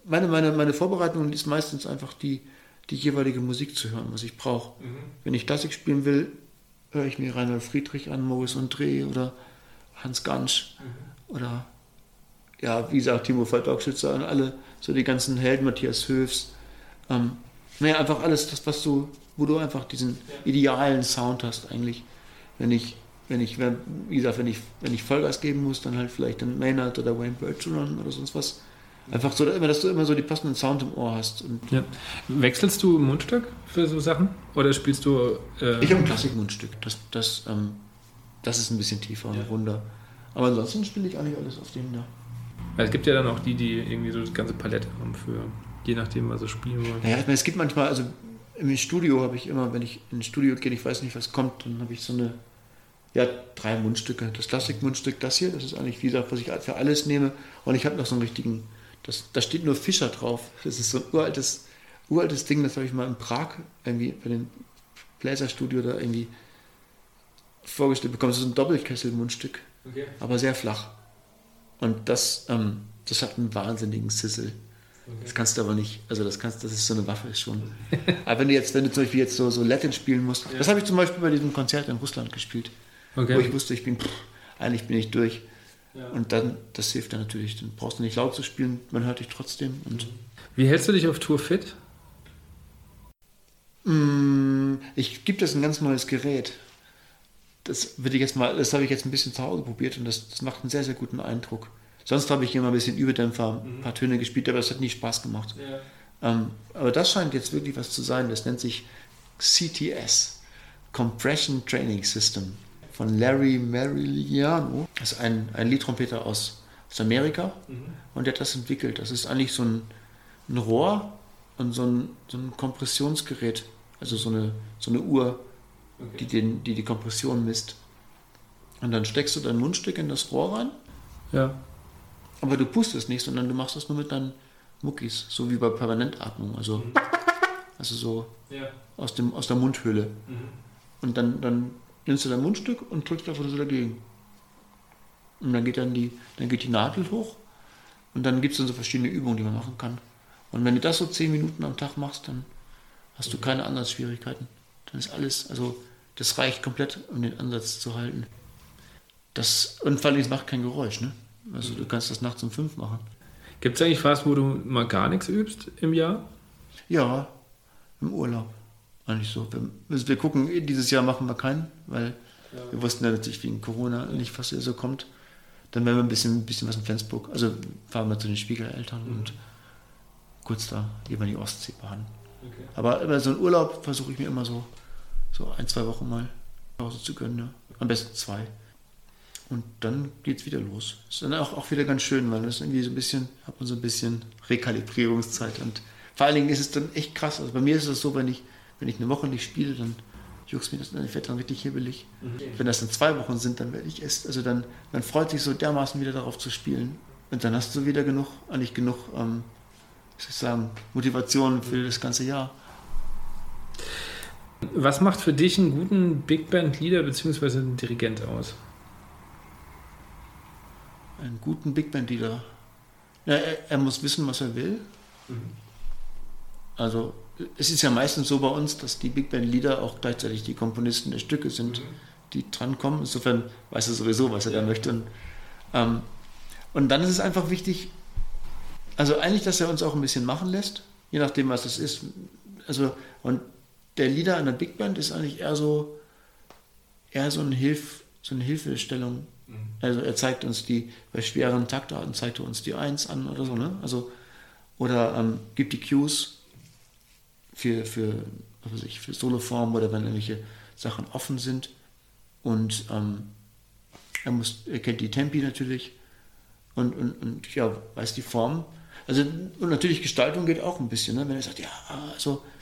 meine, meine, meine Vorbereitung ist meistens einfach die, die jeweilige Musik zu hören, was ich brauche. Mhm. Wenn ich Klassik spielen will, höre ich mir Reinhold Friedrich an, Maurice André oder Hans Gansch mhm. oder ja, wie gesagt, Timo Feldbergschützer und alle, so die ganzen Helden, Matthias Höfs. Ähm, naja, einfach alles, das, was du, wo du einfach diesen idealen Sound hast, eigentlich. Wenn ich, wenn ich, wie gesagt, wenn ich, wenn ich Vollgas geben muss, dann halt vielleicht ein Maynard oder Wayne Bergeron oder sonst was. Einfach so, dass du immer so die passenden Sound im Ohr hast. Ja. Wechselst du Mundstück für so Sachen? Oder spielst du. Äh ich habe ein Klassikmundstück. Das, das, ähm, das ist ein bisschen tiefer und ja. runder. Aber ansonsten spiele ich eigentlich alles auf dem da. Es gibt ja dann auch die, die irgendwie so das ganze Palette haben für, je nachdem, was sie spielen wollen. Naja, es gibt manchmal, also im Studio habe ich immer, wenn ich ins Studio gehe, ich weiß nicht, was kommt, dann habe ich so eine, ja, drei Mundstücke. Das Klassikmundstück, das hier, das ist eigentlich, wie gesagt, was ich für alles nehme. Und ich habe noch so einen richtigen, das, da steht nur Fischer drauf. Das ist so ein uraltes, uraltes Ding, das habe ich mal in Prag irgendwie bei dem Bläserstudio da irgendwie vorgestellt bekommen. Das ist ein Doppelkessel-Mundstück, okay. aber sehr flach. Und das, ähm, das hat einen wahnsinnigen Sizzle. Das kannst du aber nicht, also das kannst, das ist so eine Waffe schon. aber wenn du jetzt, wenn du zum Beispiel jetzt so, so Latin spielen musst, ja. das habe ich zum Beispiel bei diesem Konzert in Russland gespielt, okay. wo ich wusste, ich bin, pff, eigentlich bin ich durch. Ja. Und dann, das hilft dann natürlich. Dann brauchst du nicht laut zu spielen, man hört dich trotzdem. Und Wie hältst du dich auf Tour fit? Mm, ich gebe das ein ganz neues Gerät das würde ich jetzt mal, das habe ich jetzt ein bisschen zu Hause probiert und das, das macht einen sehr, sehr guten Eindruck. Sonst habe ich immer ein bisschen Überdämpfer, ein paar Töne gespielt, aber das hat nie Spaß gemacht. Ja. Ähm, aber das scheint jetzt wirklich was zu sein. Das nennt sich CTS, Compression Training System, von Larry Merigliano. Das ist ein, ein Liedtrompeter aus, aus Amerika mhm. und der hat das entwickelt. Das ist eigentlich so ein, ein Rohr und so ein, so ein Kompressionsgerät, also so eine, so eine Uhr, okay. die, den, die die Kompression misst. Und dann steckst du dein Mundstück in das Rohr rein. Ja. Aber du pustest nicht, sondern du machst das nur mit deinen Muckis, so wie bei Permanentatmung. Also, mhm. also so ja. aus, dem, aus der Mundhöhle. Mhm. Und dann, dann nimmst du dein Mundstück und drückst einfach so dagegen. Und dann geht dann die, dann geht die Nadel hoch und dann gibt es dann so verschiedene Übungen, die man machen kann. Und wenn du das so zehn Minuten am Tag machst, dann hast du mhm. keine Ansatzschwierigkeiten. Dann ist alles, also das reicht komplett, um den Ansatz zu halten. Das, und vor allem, es macht kein Geräusch. Ne? Also du kannst das nachts um fünf machen. Gibt es eigentlich was, wo du mal gar nichts übst im Jahr? Ja, im Urlaub. Eigentlich so. Wir, also wir gucken, dieses Jahr machen wir keinen, weil ja. wir wussten ja natürlich wegen Corona nicht, was hier so kommt. Dann werden wir ein bisschen, ein bisschen was in Flensburg. Also fahren wir zu den Schwiegereltern mhm. und kurz da über die Ostsee baden. Okay. Aber über so einen Urlaub versuche ich mir immer so, so ein, zwei Wochen mal Pause zu gönnen. Ne? Am besten zwei. Und dann geht es wieder los. Ist dann auch, auch wieder ganz schön, weil das irgendwie so ein bisschen, hat man so ein bisschen Rekalibrierungszeit. Und vor allen Dingen ist es dann echt krass. Also bei mir ist es so, wenn ich, wenn ich eine Woche nicht spiele, dann juckst mir das, dann wird dann richtig hibbelig. Mhm. Wenn das dann zwei Wochen sind, dann werde ich es, also dann, man freut sich so dermaßen wieder darauf zu spielen. Und dann hast du wieder genug, eigentlich genug, ähm, ich sagen, Motivation für das ganze Jahr. Was macht für dich einen guten Big Band Leader bzw. einen Dirigent aus? Einen guten Big Band Leader. Ja, er, er, muss wissen, was er will. Mhm. Also es ist ja meistens so bei uns, dass die Big Band Leader auch gleichzeitig die Komponisten der Stücke sind, mhm. die drankommen. Insofern weiß er sowieso, was er da möchte. Und, ähm, und dann ist es einfach wichtig, also eigentlich, dass er uns auch ein bisschen machen lässt, je nachdem, was es ist. Also, und der Leader einer Big Band ist eigentlich eher so, eher so, ein Hilf, so eine Hilfestellung. Mhm. Also er zeigt uns die, bei schweren Taktarten zeigt er uns die Eins an oder so, ne? Also, oder ähm, gibt die Cues für, für, was weiß ich, für Soloform oder wenn irgendwelche Sachen offen sind. Und ähm, er, muss, er kennt die Tempi natürlich und, und, und ja, weiß die Form. Also, und natürlich Gestaltung geht auch ein bisschen, ne? wenn er sagt, ja, also es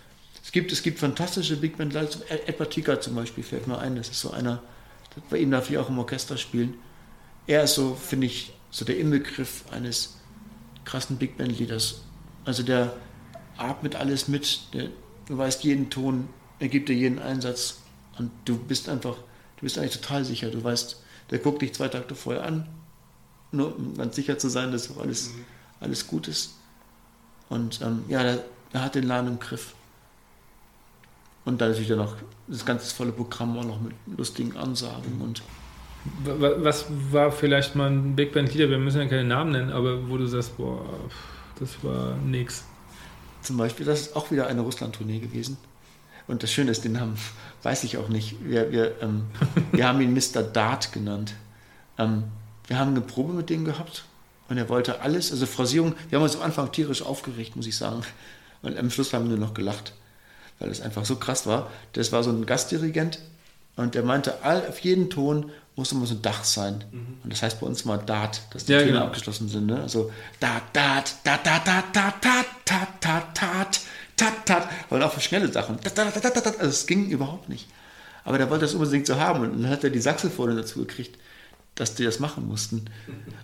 gibt, es gibt fantastische Big Band Leute, Edward Tika zum Beispiel fällt mir ein, das ist so einer, bei ihm darf ich auch im Orchester spielen. Er ist so, finde ich, so der Inbegriff eines krassen Big Band Leaders. Also der, atmet alles mit. Der, du weißt jeden Ton, er gibt dir jeden Einsatz und du bist einfach, du bist eigentlich total sicher. Du weißt, der guckt dich zwei Takte vorher an, nur um ganz sicher zu sein, dass auch alles, mhm. alles gut ist. Und ähm, ja, er hat den Laden im Griff. Und dann natürlich dann noch das ganze volle Programm auch noch mit lustigen Ansagen und was war vielleicht mal ein Big Band Lieder, wir müssen ja keine Namen nennen, aber wo du sagst, boah, das war nix. Zum Beispiel, das ist auch wieder eine Russland-Tournee gewesen. Und das Schöne ist, den Namen <laughs> weiß ich auch nicht. Wir, wir, ähm, wir haben ihn Mr. Dart genannt. Ähm, wir haben eine Probe mit dem gehabt und er wollte alles, also Phrasierung, wir haben uns am Anfang tierisch aufgeregt, muss ich sagen. Und am Schluss haben wir nur noch gelacht, weil es einfach so krass war. Das war so ein Gastdirigent und der meinte, all, auf jeden Ton muss immer so ein Dach sein. Mhm. Und das heißt bei uns mal Dart, dass die ja, Töne genau. abgeschlossen sind. Ne? Also Dart, Dart, Dart, Dart, Dart, Dart, Dart, Tat, Tat, Tat, Tat, Tat. Und auch für schnelle Sachen. Also es ging überhaupt nicht. Aber der wollte das unbedingt so haben. Und dann hat er die Saxophone dazu gekriegt, dass die das machen mussten.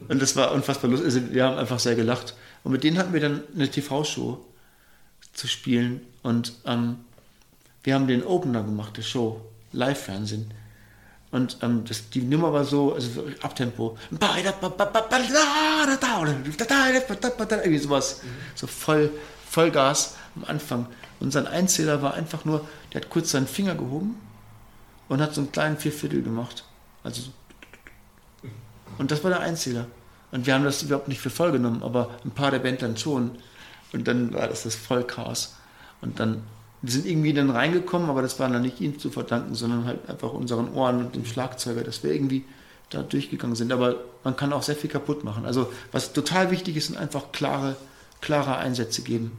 Und das war unfassbar lustig. Also wir haben einfach sehr gelacht. Und mit denen hatten wir dann eine TV-Show zu spielen. Und ähm, wir haben den Opener gemacht, der Show, Live-Fernsehen. Und ähm, das, die Nummer war so, also Abtempo. Irgendwie sowas. So voll, Vollgas am Anfang. Und sein Einzähler war einfach nur, der hat kurz seinen Finger gehoben und hat so einen kleinen Vierviertel gemacht. Also und das war der Einzähler. Und wir haben das überhaupt nicht für voll genommen, aber ein paar der Band dann schon. Und dann war das das Vollchaos. Und dann wir sind irgendwie dann reingekommen, aber das war dann nicht ihm zu verdanken, sondern halt einfach unseren Ohren und dem Schlagzeuger, dass wir irgendwie da durchgegangen sind. Aber man kann auch sehr viel kaputt machen. Also was total wichtig ist, sind einfach klare, klare Einsätze geben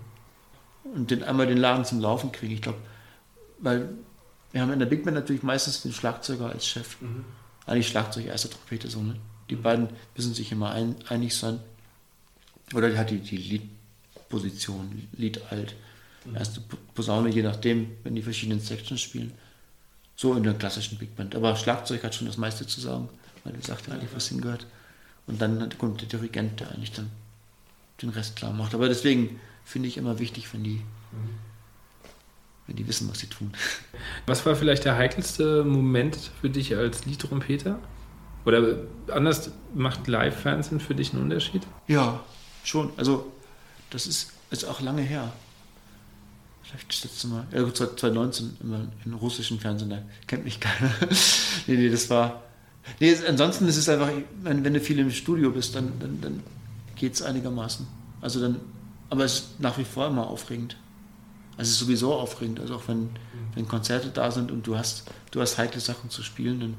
und den, einmal den Laden zum Laufen kriegen. Ich glaube, weil wir haben in der Big Band natürlich meistens den Schlagzeuger als Chef. Mhm. Eigentlich Schlagzeug, erste Trompete, so, ne? Die beiden müssen sich immer ein, einig sein. Oder die hat die, die Lead-Position, Lead alt erste Posaune, je nachdem, wenn die verschiedenen Sections spielen. So in der klassischen Big Band. Aber Schlagzeug hat schon das meiste zu sagen, weil er sagt ja eigentlich, was hingehört. Und dann kommt der Dirigent, der eigentlich dann den Rest klar macht. Aber deswegen finde ich immer wichtig, wenn die, mhm. wenn die wissen, was sie tun. <laughs> Was war vielleicht der heikelste Moment für dich als Liedtrompeter? Oder anders, macht Live-Fernsehen für dich einen Unterschied? Ja, schon. Also, das ist, ist auch lange her vielleicht letzte Mal, ja gut, 2019 immer im russischen Fernsehen, da kennt mich keiner. <laughs> nee, nee, das war, nee, ansonsten ist es einfach, wenn, wenn du viel im Studio bist, dann, dann, dann geht es einigermaßen. Also dann, aber es ist nach wie vor immer aufregend. Also es ist sowieso aufregend, also auch wenn, wenn Konzerte da sind und du hast, du hast heikle Sachen zu spielen, dann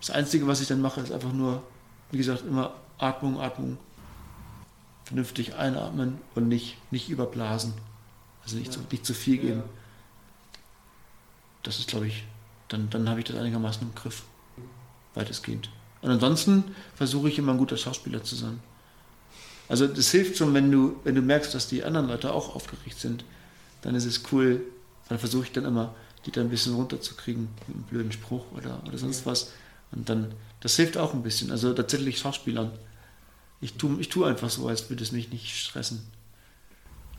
das Einzige, was ich dann mache, ist einfach nur, wie gesagt, immer Atmung, Atmung. vernünftig einatmen und nicht, nicht überblasen. Also nicht, ja. zu, nicht zu viel geben. Ja. Das ist, glaube ich, dann, dann habe ich das einigermaßen im Griff. Weitestgehend. Und ansonsten versuche ich immer ein guter Schauspieler zu sein. Also das hilft schon, wenn du, wenn du merkst, dass die anderen Leute auch aufgeregt sind, dann ist es cool. Dann versuche ich dann immer, die dann ein bisschen runterzukriegen mit einem blöden Spruch oder, oder sonst was. Und dann, das hilft auch ein bisschen. Also tatsächlich Schauspielern. Ich tue ich tu einfach so, als würde es mich nicht stressen.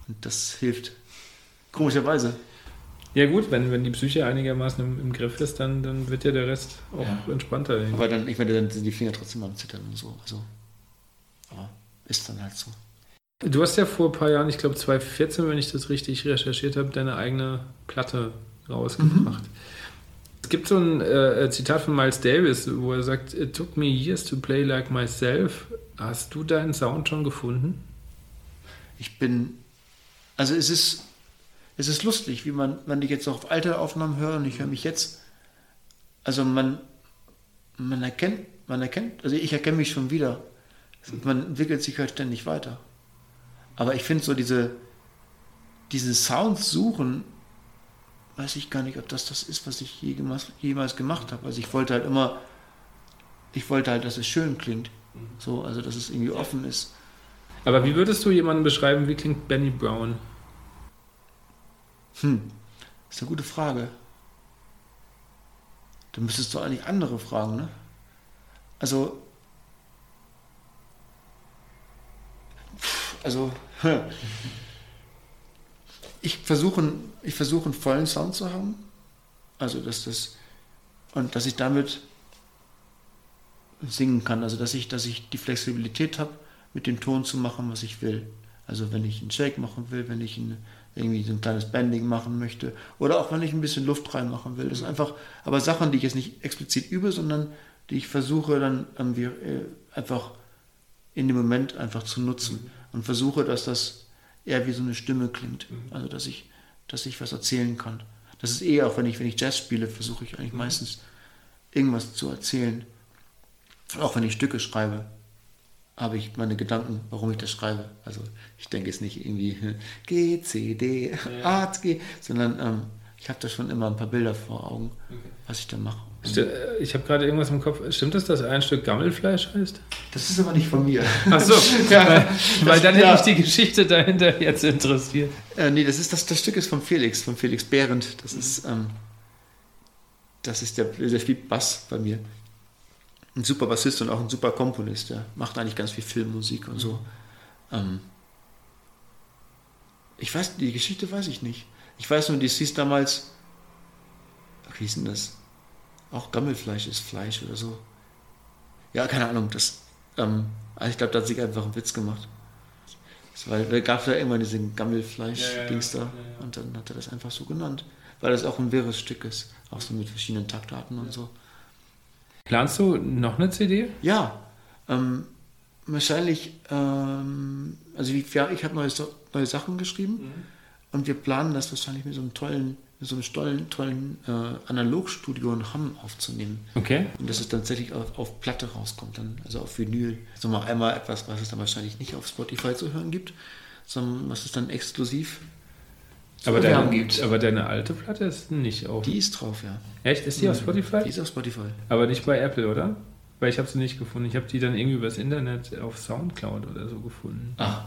Und das hilft. Komischerweise. Ja gut, wenn, wenn die Psyche einigermaßen im, im Griff ist, dann, dann wird ja der Rest auch ja. entspannter. Aber dann, ich meine, dann sind die Finger trotzdem am Zittern und so. Also, aber ist dann halt so. Du hast ja vor ein paar Jahren, ich glaube 2014, wenn ich das richtig recherchiert habe, deine eigene Platte rausgebracht. Mhm. Es gibt so ein äh, Zitat von Miles Davis, wo er sagt, It took me years to play like myself. Hast du deinen Sound schon gefunden? Ich bin, also es ist, es ist lustig, wie man, wenn ich jetzt auf alte Aufnahmen höre und ich höre mich jetzt, also man, man erkennt, man erkennt, also ich erkenne mich schon wieder. Man entwickelt sich halt ständig weiter. Aber ich finde so diese, diese Sounds suchen, weiß ich gar nicht, ob das das ist, was ich jemals, jemals gemacht habe. Also ich wollte halt immer, ich wollte halt, dass es schön klingt. So, also dass es irgendwie offen ist. Aber wie würdest du jemanden beschreiben, wie klingt Benny Brown? Hm, ist eine gute Frage. Da müsstest du eigentlich andere fragen, ne? Also, also, ich versuche, ich versuche einen vollen Sound zu haben. Also, dass das, und dass ich damit singen kann. Also, dass ich, dass ich die Flexibilität habe, mit dem Ton zu machen, was ich will. Also, wenn ich einen Shake machen will, wenn ich ein, irgendwie so ein kleines Bending machen möchte oder auch wenn ich ein bisschen Luft reinmachen will. Das sind einfach, aber Sachen, die ich jetzt nicht explizit übe, sondern die ich versuche dann irgendwie äh, einfach in dem Moment einfach zu nutzen und versuche, dass das eher wie so eine Stimme klingt. Mhm. Also dass ich, dass ich was erzählen kann. Das ist eher, auch wenn ich, wenn ich Jazz spiele, versuche ich eigentlich mhm. meistens irgendwas zu erzählen. Auch wenn ich Stücke schreibe, habe ich meine Gedanken, warum ich das schreibe. Also ich denke jetzt nicht irgendwie <laughs> G, C, D, A, G, sondern ähm, ich habe da schon immer ein paar Bilder vor Augen, okay. was ich da mache. Äh, ich habe gerade irgendwas im Kopf. Stimmt es, dass ein Stück Gammelfleisch heißt? Das ist aber nicht von mir. Ach so, <laughs> ja, weil, weil dann hätte ja. ich die Geschichte dahinter jetzt interessiert. Äh, nee, das, ist, das, das Stück ist von Felix, von Felix Behrendt. Das ist, ähm, das ist der, der spielt Bass bei mir. Ein super Bassist und auch ein super Komponist. Der macht eigentlich ganz viel Filmmusik und so. Ähm, ich weiß, die Geschichte weiß ich nicht. Ich weiß nur, die hieß damals, wie hieß denn das? auch Gammelfleisch ist Fleisch oder so. Ja, keine Ahnung. Das, ähm, also ich glaube, da hat sich einfach einen Witz gemacht. Weil da gab es ja irgendwann diesen Gammelfleisch-Dings ja, ja, ja, da und dann hat er das einfach so genannt. Weil das auch ein wirres Stück ist. Auch so mit verschiedenen Taktarten und so. Planst du noch eine CD? Ja. Ähm, wahrscheinlich, ähm, also ich, ja, ich habe neue, neue Sachen geschrieben mhm. und wir planen das wahrscheinlich mit so einem tollen in so einem tollen, tollen äh, Analogstudio in Hamm aufzunehmen. Okay. Und dass es tatsächlich auf, auf Platte rauskommt, dann, also auf Vinyl. Also mal einmal etwas, was es dann wahrscheinlich nicht auf Spotify zu hören gibt, sondern was es dann exklusiv aber deine, gibt. aber deine alte Platte ist nicht auf. Die ist drauf, ja. Echt? Ist die auf Spotify? Die ist auf Spotify. Aber nicht bei Apple, oder? Weil ich habe sie nicht gefunden. Ich habe die dann irgendwie übers Internet auf Soundcloud oder so gefunden. Ah.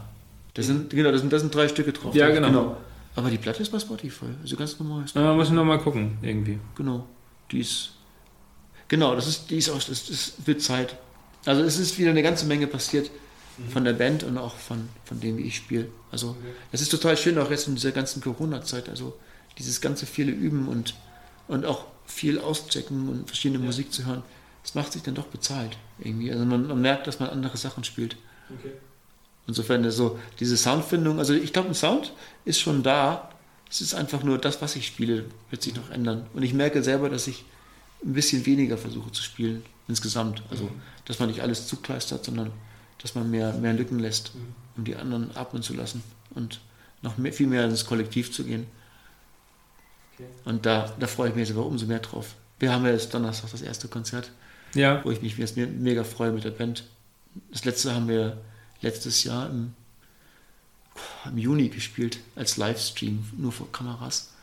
Das sind, genau, das sind, das sind drei Stücke drauf. Ja, genau. genau. Aber die Platte ist bei Spotify, also ganz normal. Ja, muss ich nochmal gucken, irgendwie. Genau, die ist, genau, das ist, die ist auch, das, das wird Zeit. Also es ist wieder eine ganze Menge passiert mhm. von der Band und auch von, von dem, wie ich spiele. Also okay. es ist total schön, auch jetzt in dieser ganzen Corona-Zeit, also dieses ganze viele Üben und, und auch viel auschecken und verschiedene ja. Musik zu hören, das macht sich dann doch bezahlt irgendwie. Also man, man merkt, dass man andere Sachen spielt. Okay. Insofern so diese Soundfindung, also ich glaube, ein Sound ist schon da. Es ist einfach nur das, was ich spiele, wird sich noch ändern. Und ich merke selber, dass ich ein bisschen weniger versuche zu spielen insgesamt. Also, mhm. dass man nicht alles zukleistert, sondern dass man mehr, mehr Lücken lässt, mhm. um die anderen atmen zu lassen und noch mehr, viel mehr ins Kollektiv zu gehen. Okay. Und da, da freue ich mich jetzt aber umso mehr drauf. Wir haben ja jetzt Donnerstag das erste Konzert, ja. wo ich mich jetzt mega freue mit der Band. Das letzte haben wir letztes Jahr im im Juni gespielt als Livestream, nur vor Kameras.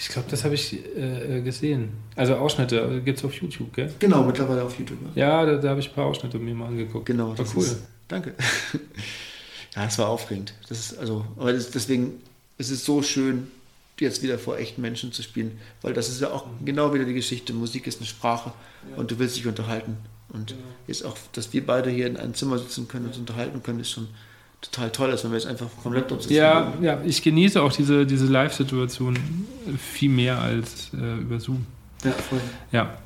Ich glaube, das habe ich äh, äh, gesehen. Also Ausschnitte äh, gibt es auf YouTube, gell? Genau, mittlerweile auf YouTube. Ja, da, da habe ich ein paar Ausschnitte mir mal angeguckt. Genau, das war cool. Ist, danke. <laughs> ja, es war aufregend. Das ist also, aber das, deswegen ist es so schön, jetzt wieder vor echten Menschen zu spielen, weil das ist ja auch genau wieder die Geschichte. Musik ist eine Sprache ja. und du willst dich unterhalten. Und genau. jetzt auch, dass wir beide hier in einem Zimmer sitzen können und uns unterhalten können, ist schon total toll ist, wenn wir jetzt einfach vom Laptop sitzen. Ja, ja ich genieße auch diese, diese Live-Situation viel mehr als äh, über Zoom. Ja, voll. Ja.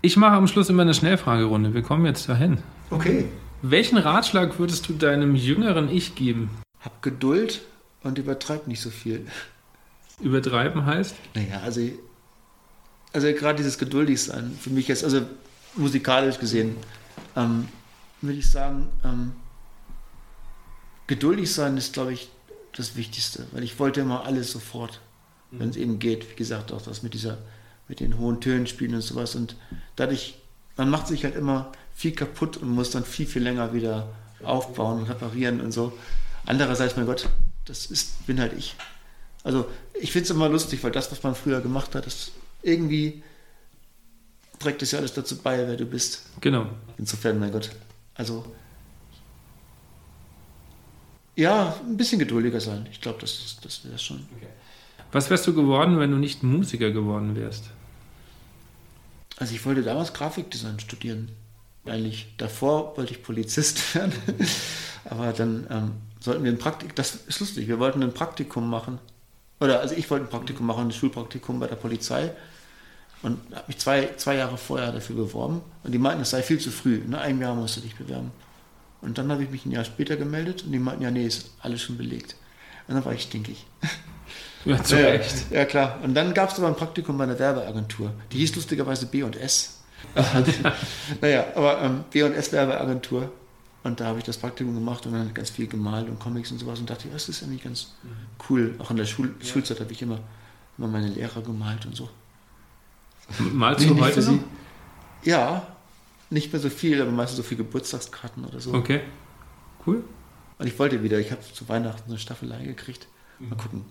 Ich mache am Schluss immer eine Schnellfragerunde. Wir kommen jetzt dahin. Okay. Welchen Ratschlag würdest du deinem jüngeren Ich geben? Hab Geduld und übertreib nicht so viel. Übertreiben heißt? Naja, also, also gerade dieses Geduldigsein für mich jetzt, also musikalisch gesehen, ähm, würde ich sagen, ähm, geduldig sein ist, glaube ich, das Wichtigste, weil ich wollte immer alles sofort, mhm. wenn es eben geht. Wie gesagt, auch das mit dieser, mit den hohen Tönen spielen und sowas. Und dadurch, man macht sich halt immer viel kaputt und muss dann viel, viel länger wieder aufbauen und reparieren und so. Andererseits, mein Gott, das ist, bin halt ich. Also ich finde es immer lustig, weil das, was man früher gemacht hat, ist irgendwie trägt das ja alles dazu bei, wer du bist. Genau. Insofern, mein Gott. Also ja, ein bisschen geduldiger sein. Ich glaube, das, das wäre schon. Okay. Was wärst du geworden, wenn du nicht Musiker geworden wärst? Also ich wollte damals Grafikdesign studieren. Eigentlich davor wollte ich Polizist <laughs> werden. Aber dann ähm, sollten wir ein Praktikum, das ist lustig, wir wollten ein Praktikum machen. Oder also ich wollte ein Praktikum machen, ein Schulpraktikum bei der Polizei. Und habe mich zwei, zwei Jahre vorher dafür beworben. Und die meinten, es sei viel zu früh. Ne? Ein Jahr musst du dich bewerben. Und dann habe ich mich ein Jahr später gemeldet und die meinten, ja, nee, ist alles schon belegt. Und dann war ich stinkig. <laughs> Ja, zu ja, Recht. Ja, klar. Und dann gab es aber ein Praktikum bei einer Werbeagentur. Die hieß lustigerweise B&S. <laughs> naja, aber ähm, B&S Werbeagentur. Und da habe ich das Praktikum gemacht und dann ganz viel gemalt und Comics und sowas und dachte, das ist eigentlich ganz mhm. cool. Auch in der Schul ja. Schulzeit habe ich immer, immer meine Lehrer gemalt und so. Malst du heute noch? Ja, nicht mehr so viel, aber meistens so viel Geburtstagskarten oder so. Okay, cool. Und ich wollte wieder, ich habe zu Weihnachten eine Staffelei gekriegt. Mal gucken.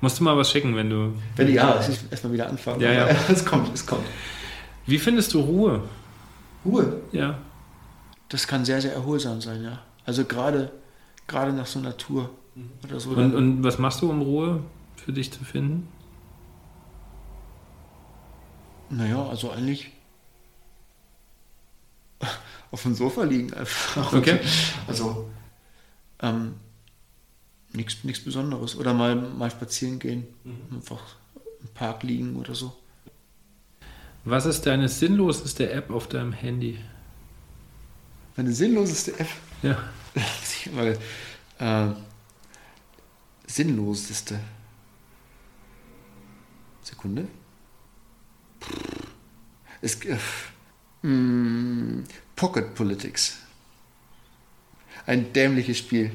Musst du mal was schicken, wenn du. Wenn ja, ich erstmal wieder anfangen. Ja, ja. <laughs> es kommt, es kommt. Wie findest du Ruhe? Ruhe? Ja. Das kann sehr, sehr erholsam sein, ja. Also gerade, gerade nach so einer Tour oder so. Und, und was machst du, um Ruhe für dich zu finden? Naja, also eigentlich <laughs> auf dem Sofa liegen einfach. Okay. Also ähm, nichts Besonderes. Oder mal, mal spazieren gehen, mhm. einfach im Park liegen oder so. Was ist deine sinnloseste App auf deinem Handy? Meine sinnloseste App? Ja. äh, sinnloseste. Sekunde. Es, äh, hm, Pocket Politics. Ein dämliches Spiel,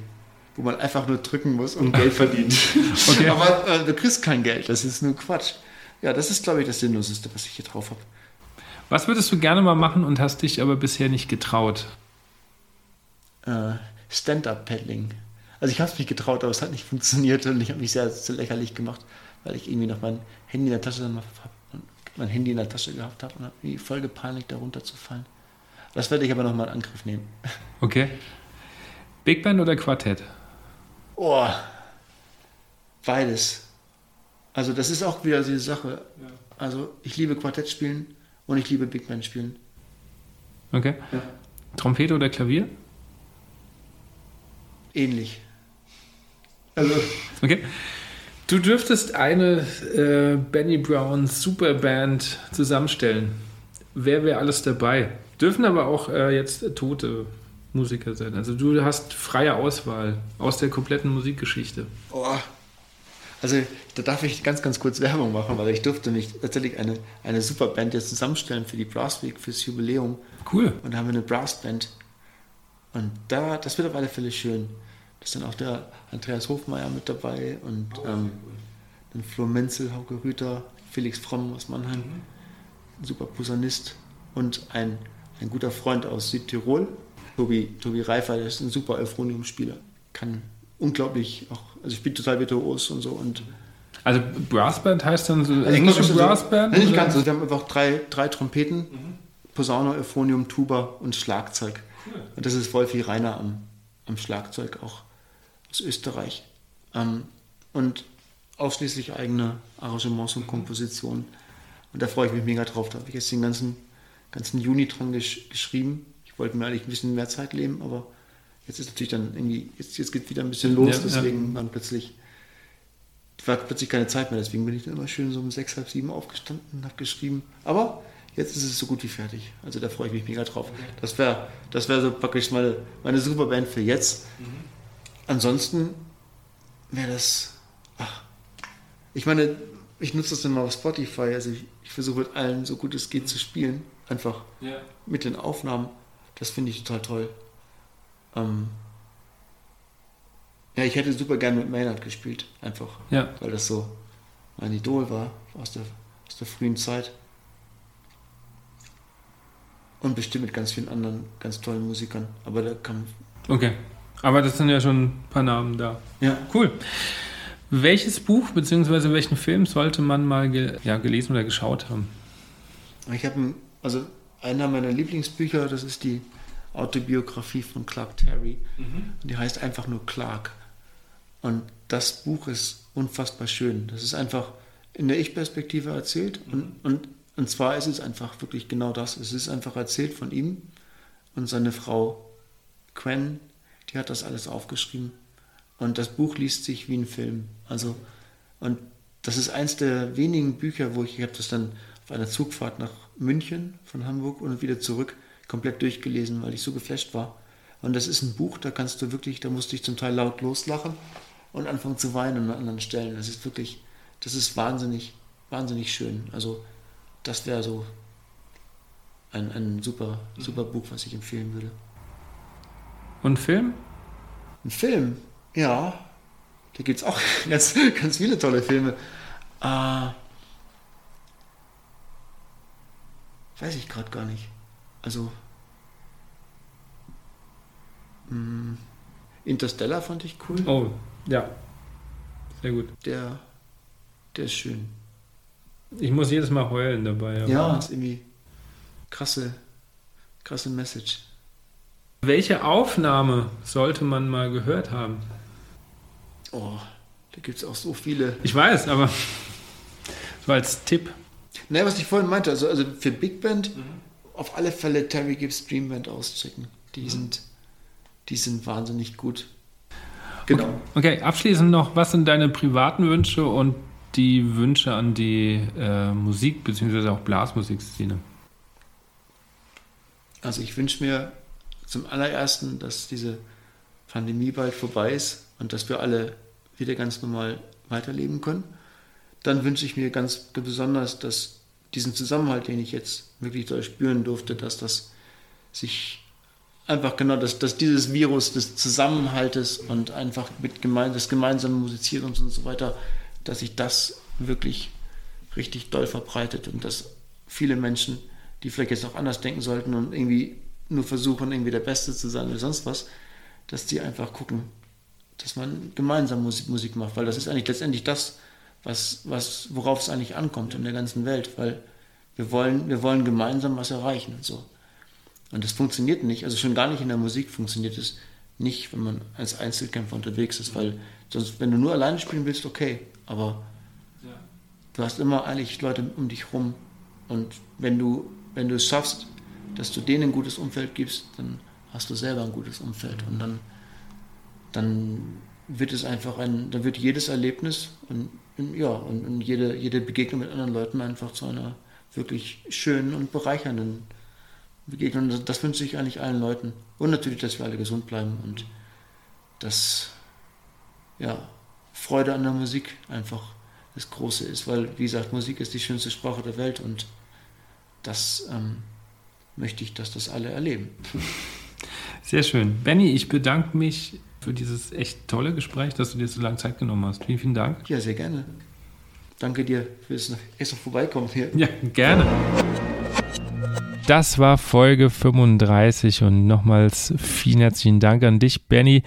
wo man einfach nur drücken muss und Geld verdient. <laughs> okay. Aber äh, du kriegst kein Geld, das ist nur Quatsch. Ja, das ist, glaube ich, das Sinnloseste, was ich hier drauf habe. Was würdest du gerne mal machen und hast dich aber bisher nicht getraut? Äh, Stand-up-Paddling. Also ich habe es mich getraut, aber es hat nicht funktioniert und ich habe mich sehr, sehr lächerlich gemacht, weil ich irgendwie noch mein Handy in der Tasche dann mein Handy in der Tasche gehabt habe und habe voll gepeinigt, da runterzufallen. Das werde ich aber nochmal in Angriff nehmen. <laughs> Okay. Big Band oder Quartett? Oh, beides. Also das ist auch wieder diese Sache. Also ich liebe Quartett spielen und ich liebe Big Band spielen. Okay. Ja. Trompete oder Klavier? Ähnlich. Also. Okay. Du dürftest eine äh, Benny Brown Superband zusammenstellen. Wer wäre alles dabei? Dürfen aber auch äh, jetzt tote Musiker sein. Also du hast freie Auswahl aus der kompletten Musikgeschichte. Oh. Also da darf ich ganz, ganz kurz Werbung machen, weil ich durfte mich tatsächlich eine, eine Superband jetzt zusammenstellen für die Brass Week, fürs Jubiläum. Cool. Und da haben wir eine Brassband. Und da, das wird auf alle Fälle schön. Da ist dann auch der Andreas Hofmeier mit dabei und oh, ähm, dann Flo Menzel, Hauke Rüther, Felix Fromm aus Mannheim, mhm. super Posaunist und ein, ein guter Freund aus Südtirol, Tobi, Tobi Reifer, der ist ein super Euphonium-Spieler, kann unglaublich auch, also ich bin total virtuos und so und also Brassband heißt dann so also englische also, Brassband? Nicht ganz, also wir haben einfach drei, drei Trompeten, mhm. Posaune, Euphonium, Tuba und Schlagzeug. Cool. Und das ist Wolfi Reiner am, am Schlagzeug, auch aus Österreich. Ähm, und ausschließlich eigene Arrangements und Kompositionen. Und da freue ich mich mega drauf. Da habe ich jetzt den ganzen, ganzen Juni dran gesch geschrieben. Ich wollte mir eigentlich ein bisschen mehr Zeit nehmen, aber jetzt ist natürlich dann irgendwie, jetzt, jetzt geht wieder ein bisschen los, ja, deswegen ja. dann plötzlich war plötzlich keine Zeit mehr, deswegen bin ich dann immer schön so um sechs, halb sieben aufgestanden und habe geschrieben. Aber jetzt ist es so gut wie fertig. Also da freue ich mich mega drauf. Das wäre das wär so praktisch meine, meine Superband für jetzt. Mhm. Ansonsten wäre das, ach, ich meine, ich nutze das immer auf Spotify, also ich, ich versuche mit allen so gut es geht zu spielen, einfach ja. mit den Aufnahmen. Das finde ich total toll. Ähm, ja, ich hätte super gern mit Maynard gespielt, einfach. Ja. Weil das so mein Idol war aus der, aus der frühen Zeit. Und bestimmt mit ganz vielen anderen ganz tollen Musikern. Aber da kam. Okay. Aber das sind ja schon ein paar Namen da. Ja. Cool. Welches Buch bzw. welchen Film sollte man mal ge ja, gelesen oder geschaut haben? Ich habe, also einer meiner Lieblingsbücher, das ist die Autobiografie von Clark Terry. Mhm. Die heißt einfach nur Clark. Und das Buch ist unfassbar schön. Das ist einfach in der Ich-Perspektive erzählt. Mhm. Und, und, und zwar ist es einfach wirklich genau das. Es ist einfach erzählt von ihm und seine Frau Quen, die hat das alles aufgeschrieben. Und das Buch liest sich wie ein Film. Also, und das ist eins der wenigen Bücher, wo ich, ich habe das dann auf einer Zugfahrt nach München von Hamburg und wieder zurück komplett durchgelesen, weil ich so geflasht war. Und das ist ein Buch, da kannst du wirklich, da musste ich zum Teil laut loslachen und anfangen zu weinen an anderen Stellen. Das ist wirklich, das ist wahnsinnig, wahnsinnig schön. Also das wäre so ein, ein super, super Buch, was ich empfehlen würde. Und Film? Ein Film, ja. Da gibt es auch <laughs> ganz, ganz viele tolle Filme. Äh, weiß ich gerade gar nicht. Also mh, hm, Interstellar fand ich cool. Oh, ja, sehr gut. Der, der ist schön. Ich muss jedes Mal heulen dabei. Ja, ist irgendwie krasse, krasse Message. Welche Aufnahme sollte man mal gehört haben? Oh, da gibt es auch so viele. Ich weiß, aber so als Tipp. Naja, was ich vorhin meinte, also, also für Big Band mhm. auf alle Fälle Terry Gibbs Dream Band auschecken. Die, mhm. sind, die sind wahnsinnig gut. Genau. Okay. okay, abschließend noch, was sind deine privaten Wünsche und die Wünsche an die äh, Musik- bzw. auch Blasmusikszene? Also ich wünsche mir zum allerersten, dass diese Pandemie bald vorbei ist und dass wir alle wieder ganz normal weiterleben können. Dann wünsche ich mir ganz besonders, dass diesen Zusammenhalt, den ich jetzt wirklich spüren durfte, dass das sich einfach genau, dass, dass dieses Virus des Zusammenhaltes und einfach mit gemein, des gemeinsamen Musizierens und so weiter, dass sich das wirklich richtig doll verbreitet und dass viele Menschen, die vielleicht jetzt auch anders denken sollten und irgendwie nur versuchen, irgendwie der Beste zu sein oder sonst was, dass die einfach gucken, dass man gemeinsam Musik, Musik macht, weil das ist eigentlich letztendlich das, was, was, worauf es eigentlich ankommt in der ganzen Welt, weil wir wollen, wir wollen gemeinsam was erreichen. So. Und das funktioniert nicht, also schon gar nicht in der Musik funktioniert es nicht, wenn man als Einzelkämpfer unterwegs ist, weil sonst, wenn du nur alleine spielen willst, okay, aber ja. du hast immer eigentlich Leute um dich rum und wenn du, wenn du es schaffst, dass du denen ein gutes Umfeld gibst, dann hast du selber ein gutes Umfeld und dann, dann wird es einfach ein, dann wird jedes Erlebnis und, ja, und, und jede, jede Begegnung mit anderen Leuten einfach zu einer wirklich schönen und bereichernden begegnen. das wünsche ich eigentlich allen Leuten. Und natürlich, dass wir alle gesund bleiben und dass ja, Freude an der Musik einfach das Große ist, weil, wie gesagt, Musik ist die schönste Sprache der Welt und das ähm, möchte ich, dass das alle erleben. <laughs> Sehr schön. Benny, ich bedanke mich für dieses echt tolle Gespräch, dass du dir so lange Zeit genommen hast. Vielen, vielen Dank. Ja, sehr gerne. Danke dir fürs noch vorbeikommen hier. Ja, gerne. Das war Folge 35 und nochmals vielen herzlichen Dank an dich, Benny,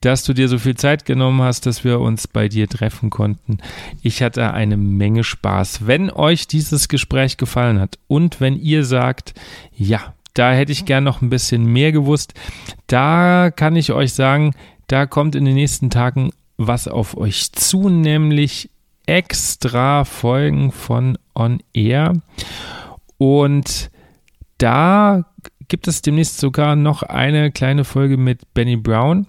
dass du dir so viel Zeit genommen hast, dass wir uns bei dir treffen konnten. Ich hatte eine Menge Spaß. Wenn euch dieses Gespräch gefallen hat und wenn ihr sagt, ja, da hätte ich gern noch ein bisschen mehr gewusst, da kann ich euch sagen, da kommt in den nächsten Tagen was auf euch zu, nämlich extra Folgen von On Air. Und da gibt es demnächst sogar noch eine kleine Folge mit Benny Brown.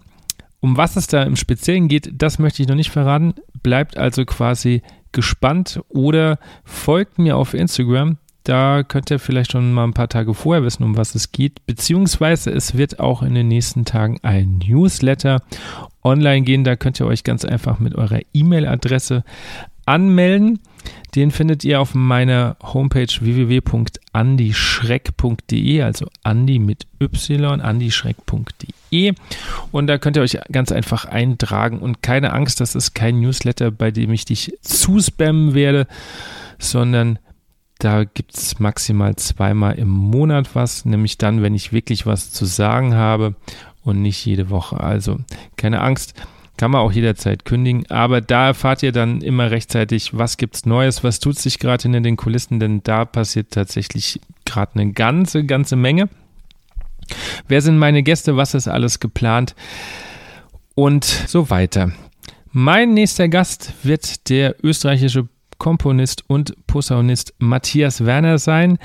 Um was es da im Speziellen geht, das möchte ich noch nicht verraten. Bleibt also quasi gespannt oder folgt mir auf Instagram. Da könnt ihr vielleicht schon mal ein paar Tage vorher wissen, um was es geht. Beziehungsweise es wird auch in den nächsten Tagen ein Newsletter online gehen. Da könnt ihr euch ganz einfach mit eurer E-Mail-Adresse anmelden. Den findet ihr auf meiner Homepage www.andischreck.de, also Andi mit Y, andischreck.de. Und da könnt ihr euch ganz einfach eintragen. Und keine Angst, das ist kein Newsletter, bei dem ich dich zuspammen werde, sondern da gibt es maximal zweimal im Monat was, nämlich dann, wenn ich wirklich was zu sagen habe und nicht jede Woche. Also keine Angst, kann man auch jederzeit kündigen, aber da erfahrt ihr dann immer rechtzeitig, was gibt es Neues, was tut sich gerade hinter den Kulissen, denn da passiert tatsächlich gerade eine ganze, ganze Menge. Wer sind meine Gäste? Was ist alles geplant? Und so weiter. Mein nächster Gast wird der österreichische Komponist und Posaunist Matthias Werner sein.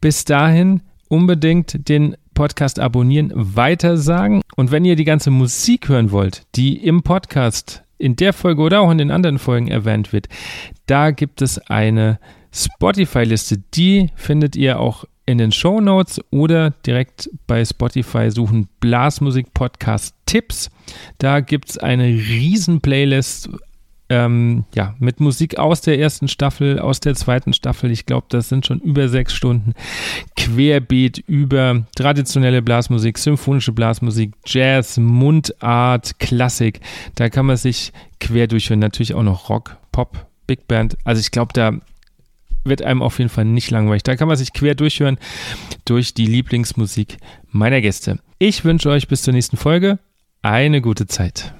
Bis dahin unbedingt den Podcast abonnieren, weitersagen. Und wenn ihr die ganze Musik hören wollt, die im Podcast in der Folge oder auch in den anderen Folgen erwähnt wird, da gibt es eine Spotify-Liste. Die findet ihr auch in den Show Notes oder direkt bei Spotify suchen Blasmusik Podcast Tipps. Da gibt es eine riesen Playlist ähm, ja, mit Musik aus der ersten Staffel, aus der zweiten Staffel. Ich glaube, das sind schon über sechs Stunden. Querbeet über traditionelle Blasmusik, symphonische Blasmusik, Jazz, Mundart, Klassik. Da kann man sich quer durchhören. Natürlich auch noch Rock, Pop, Big Band. Also ich glaube, da wird einem auf jeden Fall nicht langweilig. Da kann man sich quer durchhören durch die Lieblingsmusik meiner Gäste. Ich wünsche euch bis zur nächsten Folge eine gute Zeit.